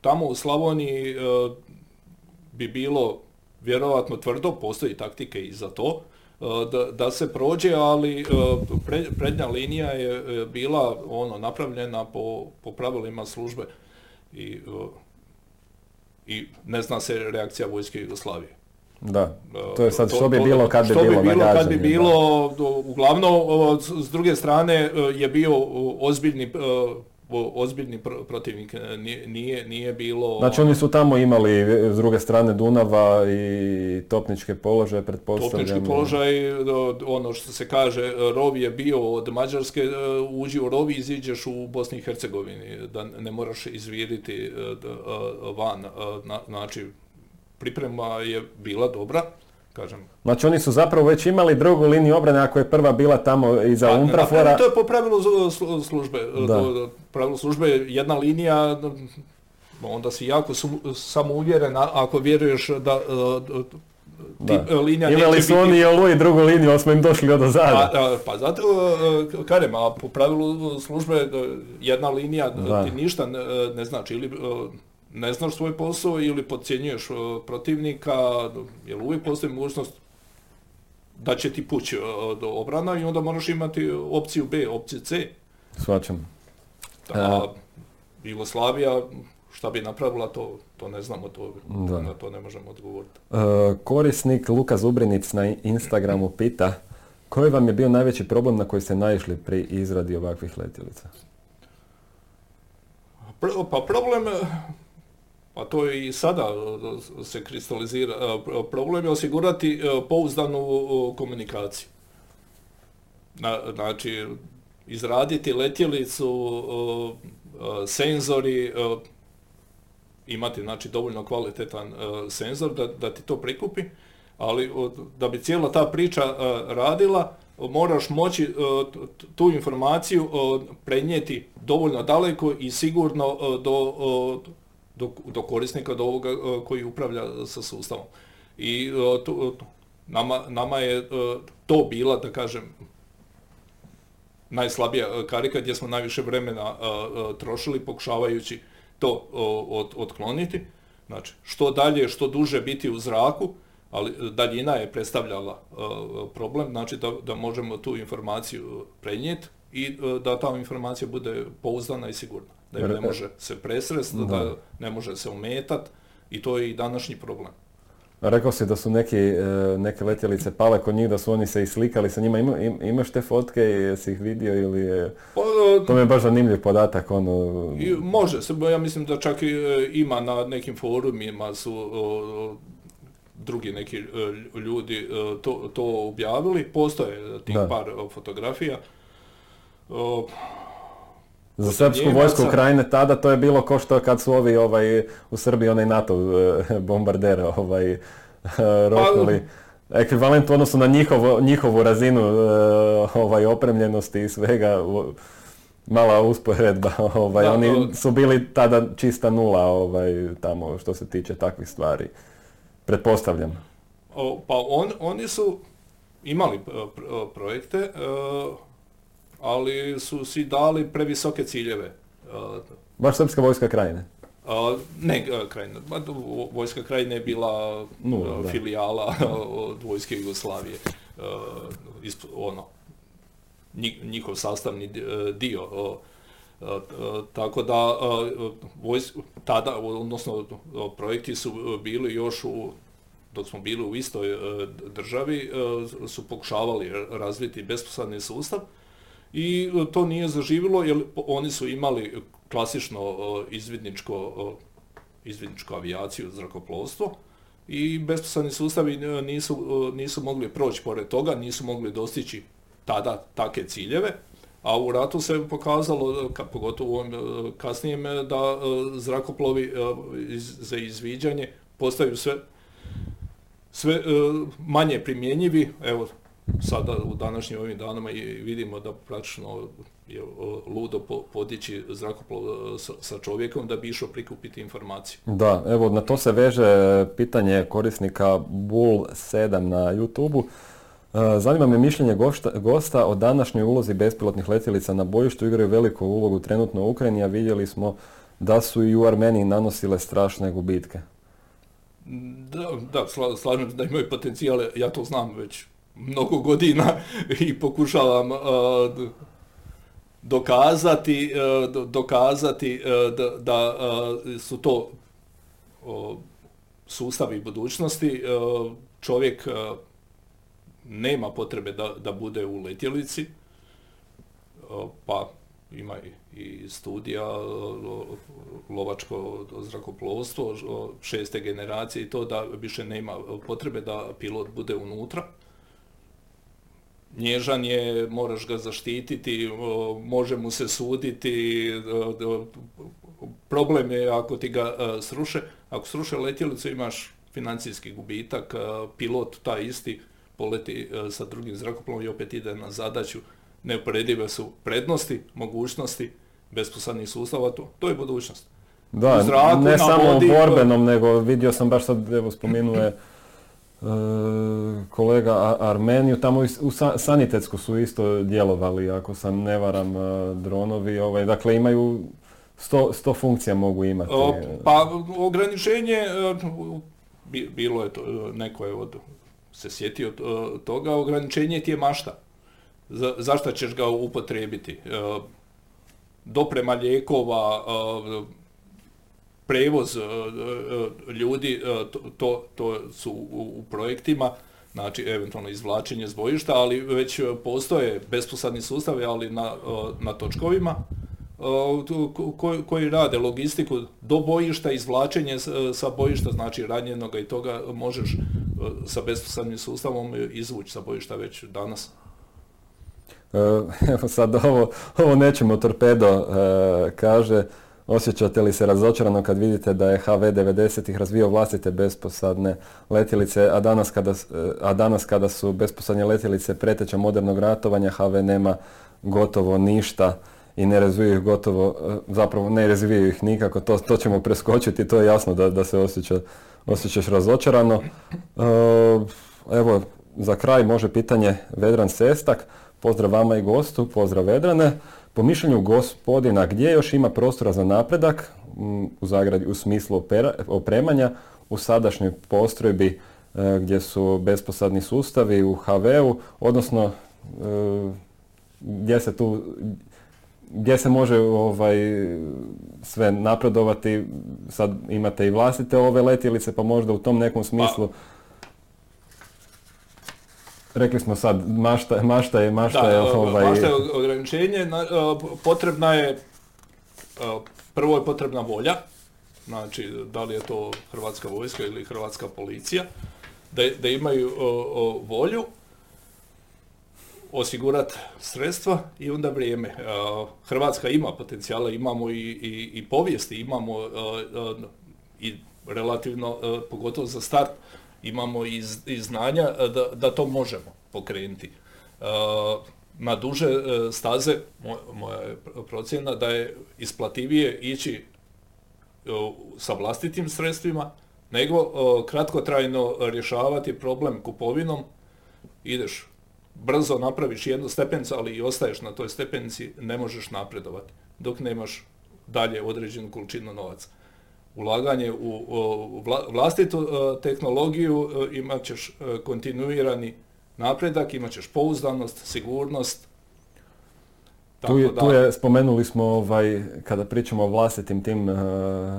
tamo u Slavoniji e, bi bilo vjerojatno tvrdo, postoji taktike i za to, da, da se prođe, ali prednja linija je bila ono napravljena po, pravilima službe i, i ne zna se reakcija vojske Jugoslavije. Da, to je sad što bi bilo kad bi što bilo, bi bilo kad bi bilo, uglavnom s druge strane e, je bio ozbiljni ozbiljni protivnik, nije, nije bilo... Znači oni su tamo imali s druge strane Dunava i topničke položaje, pretpostavljam. Topnički položaj, ono što se kaže, rov je bio od Mađarske, uđi u rov i iziđeš u Bosni i Hercegovini, da ne moraš izviriti van, znači priprema je bila dobra, kažem. Znači oni su zapravo već imali drugu liniju obrane ako je prva bila tamo iza pa, Umprafora. To je po pravilu službe. Pravilu službe jedna linija, onda si jako samouvjeren ako vjeruješ da da. E, linija Imali su oni i i drugu liniju, ali smo im došli od ozada. Pa, pa zato, e, kažem, a po pravilu službe jedna linija ti ništa ne znači. Ili ne znaš svoj posao ili podcjenjuješ protivnika, jer uvijek postoji mogućnost da će ti pući do obrana i onda moraš imati opciju B, opciju C. Svačam. A Jugoslavija, šta bi napravila, to, to ne znamo, to, na to ne možemo odgovoriti. E, korisnik Luka Zubrinic na Instagramu pita koji vam je bio najveći problem na koji ste naišli pri izradi ovakvih letjelica? Pa problem a to je i sada se kristalizira, problem je osigurati pouzdanu komunikaciju. Znači, izraditi letjelicu, senzori, imati znači, dovoljno kvalitetan senzor da, da ti to prikupi, ali da bi cijela ta priča radila, moraš moći tu informaciju prenijeti dovoljno daleko i sigurno do do, do korisnika, do ovoga e, koji upravlja sa sustavom. I e, to, nama, nama je e, to bila, da kažem, najslabija karika gdje smo najviše vremena trošili pokušavajući to otkloniti. Znači, što dalje, što duže biti u zraku, ali daljina je predstavljala problem, znači da, da možemo tu informaciju prenijeti i da ta informacija bude pouzdana i sigurna da ne može se presrest, da. ne može se umetat i to je i današnji problem. Rekao si da su neki, e, neke letjelice pale kod njih, da su oni se islikali sa njima. Ima, imaš te fotke i jesi ih vidio ili je... Pa, e, to mi je baš zanimljiv podatak. Ono... može se, ja mislim da čak i e, ima na nekim forumima su drugi neki ljudi to, to objavili. Postoje tih par fotografija. Za srpsku vojsku Ukrajine tada to je bilo ko što kad su ovi ovaj, u Srbiji onaj NATO eh, bombardere ovaj, eh, roknuli. Ekvivalent u odnosu na njihovu, njihovu razinu eh, ovaj, opremljenosti i svega, mala usporedba. Ovaj, oni su bili tada čista nula ovaj, tamo što se tiče takvih stvari. Pretpostavljam. pa on, oni su imali projekte, ali su si dali previsoke ciljeve. Baš Srpska vojska krajine? ne, krajina. Vojska krajine je bila filijala od vojske Jugoslavije. ono, njihov sastavni dio. Tako da tada, odnosno projekti su bili još u dok smo bili u istoj državi, su pokušavali razviti besposadni sustav, i e, to nije zaživilo jer oni su imali klasično e, izvidničko, e, izvidničku avijaciju, zrakoplovstvo i besposadni sustavi nisu, nisu mogli proći pored toga, nisu mogli dostići tada take ciljeve, a u ratu se pokazalo, pogotovo u kasnijem, da zrakoplovi za izviđanje postaju sve, sve manje primjenjivi. Evo, sada u današnjim ovim danama i vidimo da praktično je ludo podići zrakoplov e, sa čovjekom da bi išao prikupiti informaciju. Da, evo na to se veže pitanje korisnika Bull7 na youtube e, Zanima me mišljenje gosta o današnjoj ulozi bespilotnih letjelica na bojištu. Igraju veliku ulogu trenutno u Ukrajini, a vidjeli smo da su i u Armeniji nanosile strašne gubitke. Da, da slažem da imaju potencijale, ja to znam već mnogo godina i pokušavam dokazati, dokazati da, su to sustavi budućnosti. Čovjek nema potrebe da, da bude u letjelici, pa ima i studija lovačko zrakoplovstvo šeste generacije i to da više nema potrebe da pilot bude unutra. Nježan je, moraš ga zaštititi, može mu se suditi, problem je ako ti ga sruše. Ako sruše letjelicu imaš financijski gubitak, pilot taj isti poleti sa drugim zrakoplovom i opet ide na zadaću neuporedive su prednosti, mogućnosti besposadnih sustava, to, to je budućnost. Da, ne samo u borbenom, nego vidio sam baš sad, evo spominuje e, kolega Armeniju, tamo u Sanitetsku su isto djelovali, ako sam ne varam, e, dronovi, ovaj, dakle imaju sto, funkcija mogu imati. pa ograničenje, e, bilo je to, neko je od, se sjetio toga, ograničenje ti je mašta za, zašto ćeš ga upotrijebiti? E, doprema lijekova, e, prevoz e, ljudi, to, to su u, projektima, znači eventualno izvlačenje s bojišta, ali već postoje besposadni sustavi, ali na, na točkovima, koji, koji rade logistiku do bojišta, izvlačenje sa bojišta, znači ranjenoga i toga možeš sa besposadnim sustavom izvući sa bojišta već danas. Evo sad ovo, ovo nećemo torpedo e, kaže, osjećate li se razočarano kad vidite da je HV 90-ih razvio vlastite besposadne letjelice, a danas kada, e, a danas kada su besposadne letjelice preteća modernog ratovanja, HV nema gotovo ništa i ne razvijaju ih gotovo, e, zapravo ne razvijaju ih nikako, to, to ćemo preskočiti, to je jasno da, da se osjeća, osjećaš razočarano. Evo, za kraj može pitanje Vedran Sestak. Pozdrav vama i gostu, pozdrav Vedrane. Po mišljenju gospodina, gdje još ima prostora za napredak u zagradi u smislu opremanja u sadašnjoj postrojbi e, gdje su besposadni sustavi u HV-u, odnosno e, gdje se tu gdje se može ovaj, sve napredovati, sad imate i vlastite ove letjelice, pa možda u tom nekom smislu pa, Rekli smo sad, mašta, mašta je, mašta je ovaj... mašta je ograničenje, potrebna je, prvo je potrebna volja, znači da li je to Hrvatska vojska ili Hrvatska policija, da, da imaju volju, osigurati sredstva i onda vrijeme. Hrvatska ima potencijala, imamo i, i, i povijesti, imamo i relativno, pogotovo za start, imamo i, znanja e, da, da to možemo pokrenuti. E, na duže e, staze, moja je procjena da je isplativije ići sa vlastitim sredstvima, nego kratkotrajno rješavati problem kupovinom, ideš brzo napraviš jednu stepencu, ali i ostaješ na toj stepenici, ne možeš napredovati dok nemaš dalje određenu količinu novaca ulaganje u vlastitu e, tehnologiju e, imat ćeš e, kontinuirani napredak, imat ćeš pouzdanost, sigurnost. tu je, tu je, spomenuli smo ovaj, kada pričamo o vlastitim tim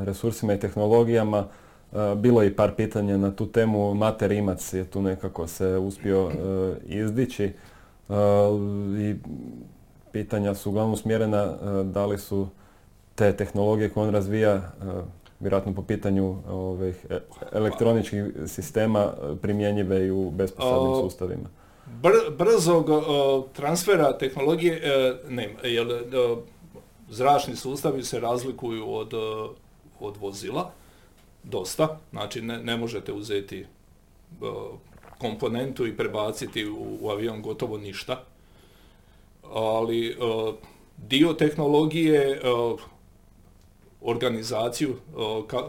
resursima i tehnologijama, bilo je i par pitanja na tu temu. Mate Rimac je tu nekako se uspio izdići i pitanja su uglavnom smjerena da li su te tehnologije koje on razvija vjerojatno po pitanju ovih e, elektroničkih sistema e, primjenjive i u besposadnim sustavima. brzog transfera tehnologije e, nema, jer zračni sustavi se razlikuju od, od vozila dosta, znači ne, ne možete uzeti komponentu i prebaciti u, u avion gotovo ništa, ali dio tehnologije organizaciju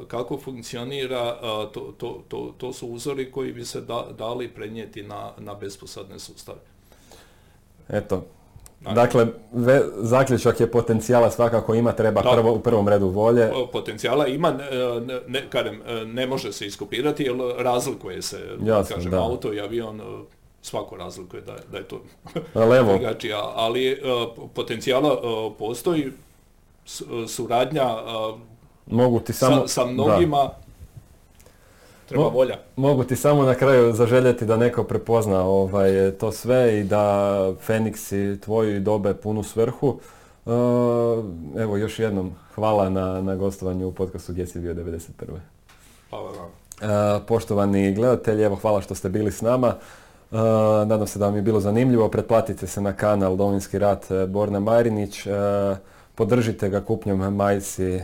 kako funkcionira, to, to, to, to su uzori koji bi se da, dali prenijeti na, na besposadne sustave. Eto, Dakle, ve, zaključak je potencijala svakako ima, treba prvo, u prvom redu volje. Potencijala ima, ne, ne, ne može se iskopirati jer razlikuje se, kažem, da. auto i avion, svako razlikuje da, da je to drugačije, ali potencijala postoji, suradnja Mogu ti samo, sa, mnogima, treba volja. Mogu ti samo na kraju zaželjeti da neko prepozna ovaj, to sve i da Feniks i tvoji dobe punu svrhu. evo još jednom hvala na, na gostovanju u podcastu Gdje si bio 91. Hvala vam. Poštovani gledatelji, evo hvala što ste bili s nama. Nadam se da vam je bilo zanimljivo. Pretplatite se na kanal Domovinski rat Borna Marinić. Podržite ga kupnjom majci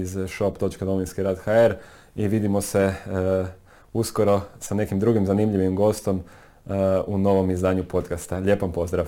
iz shop.domovinskirat.hr i vidimo se uskoro sa nekim drugim zanimljivim gostom u novom izdanju podcasta. Lijepom pozdrav!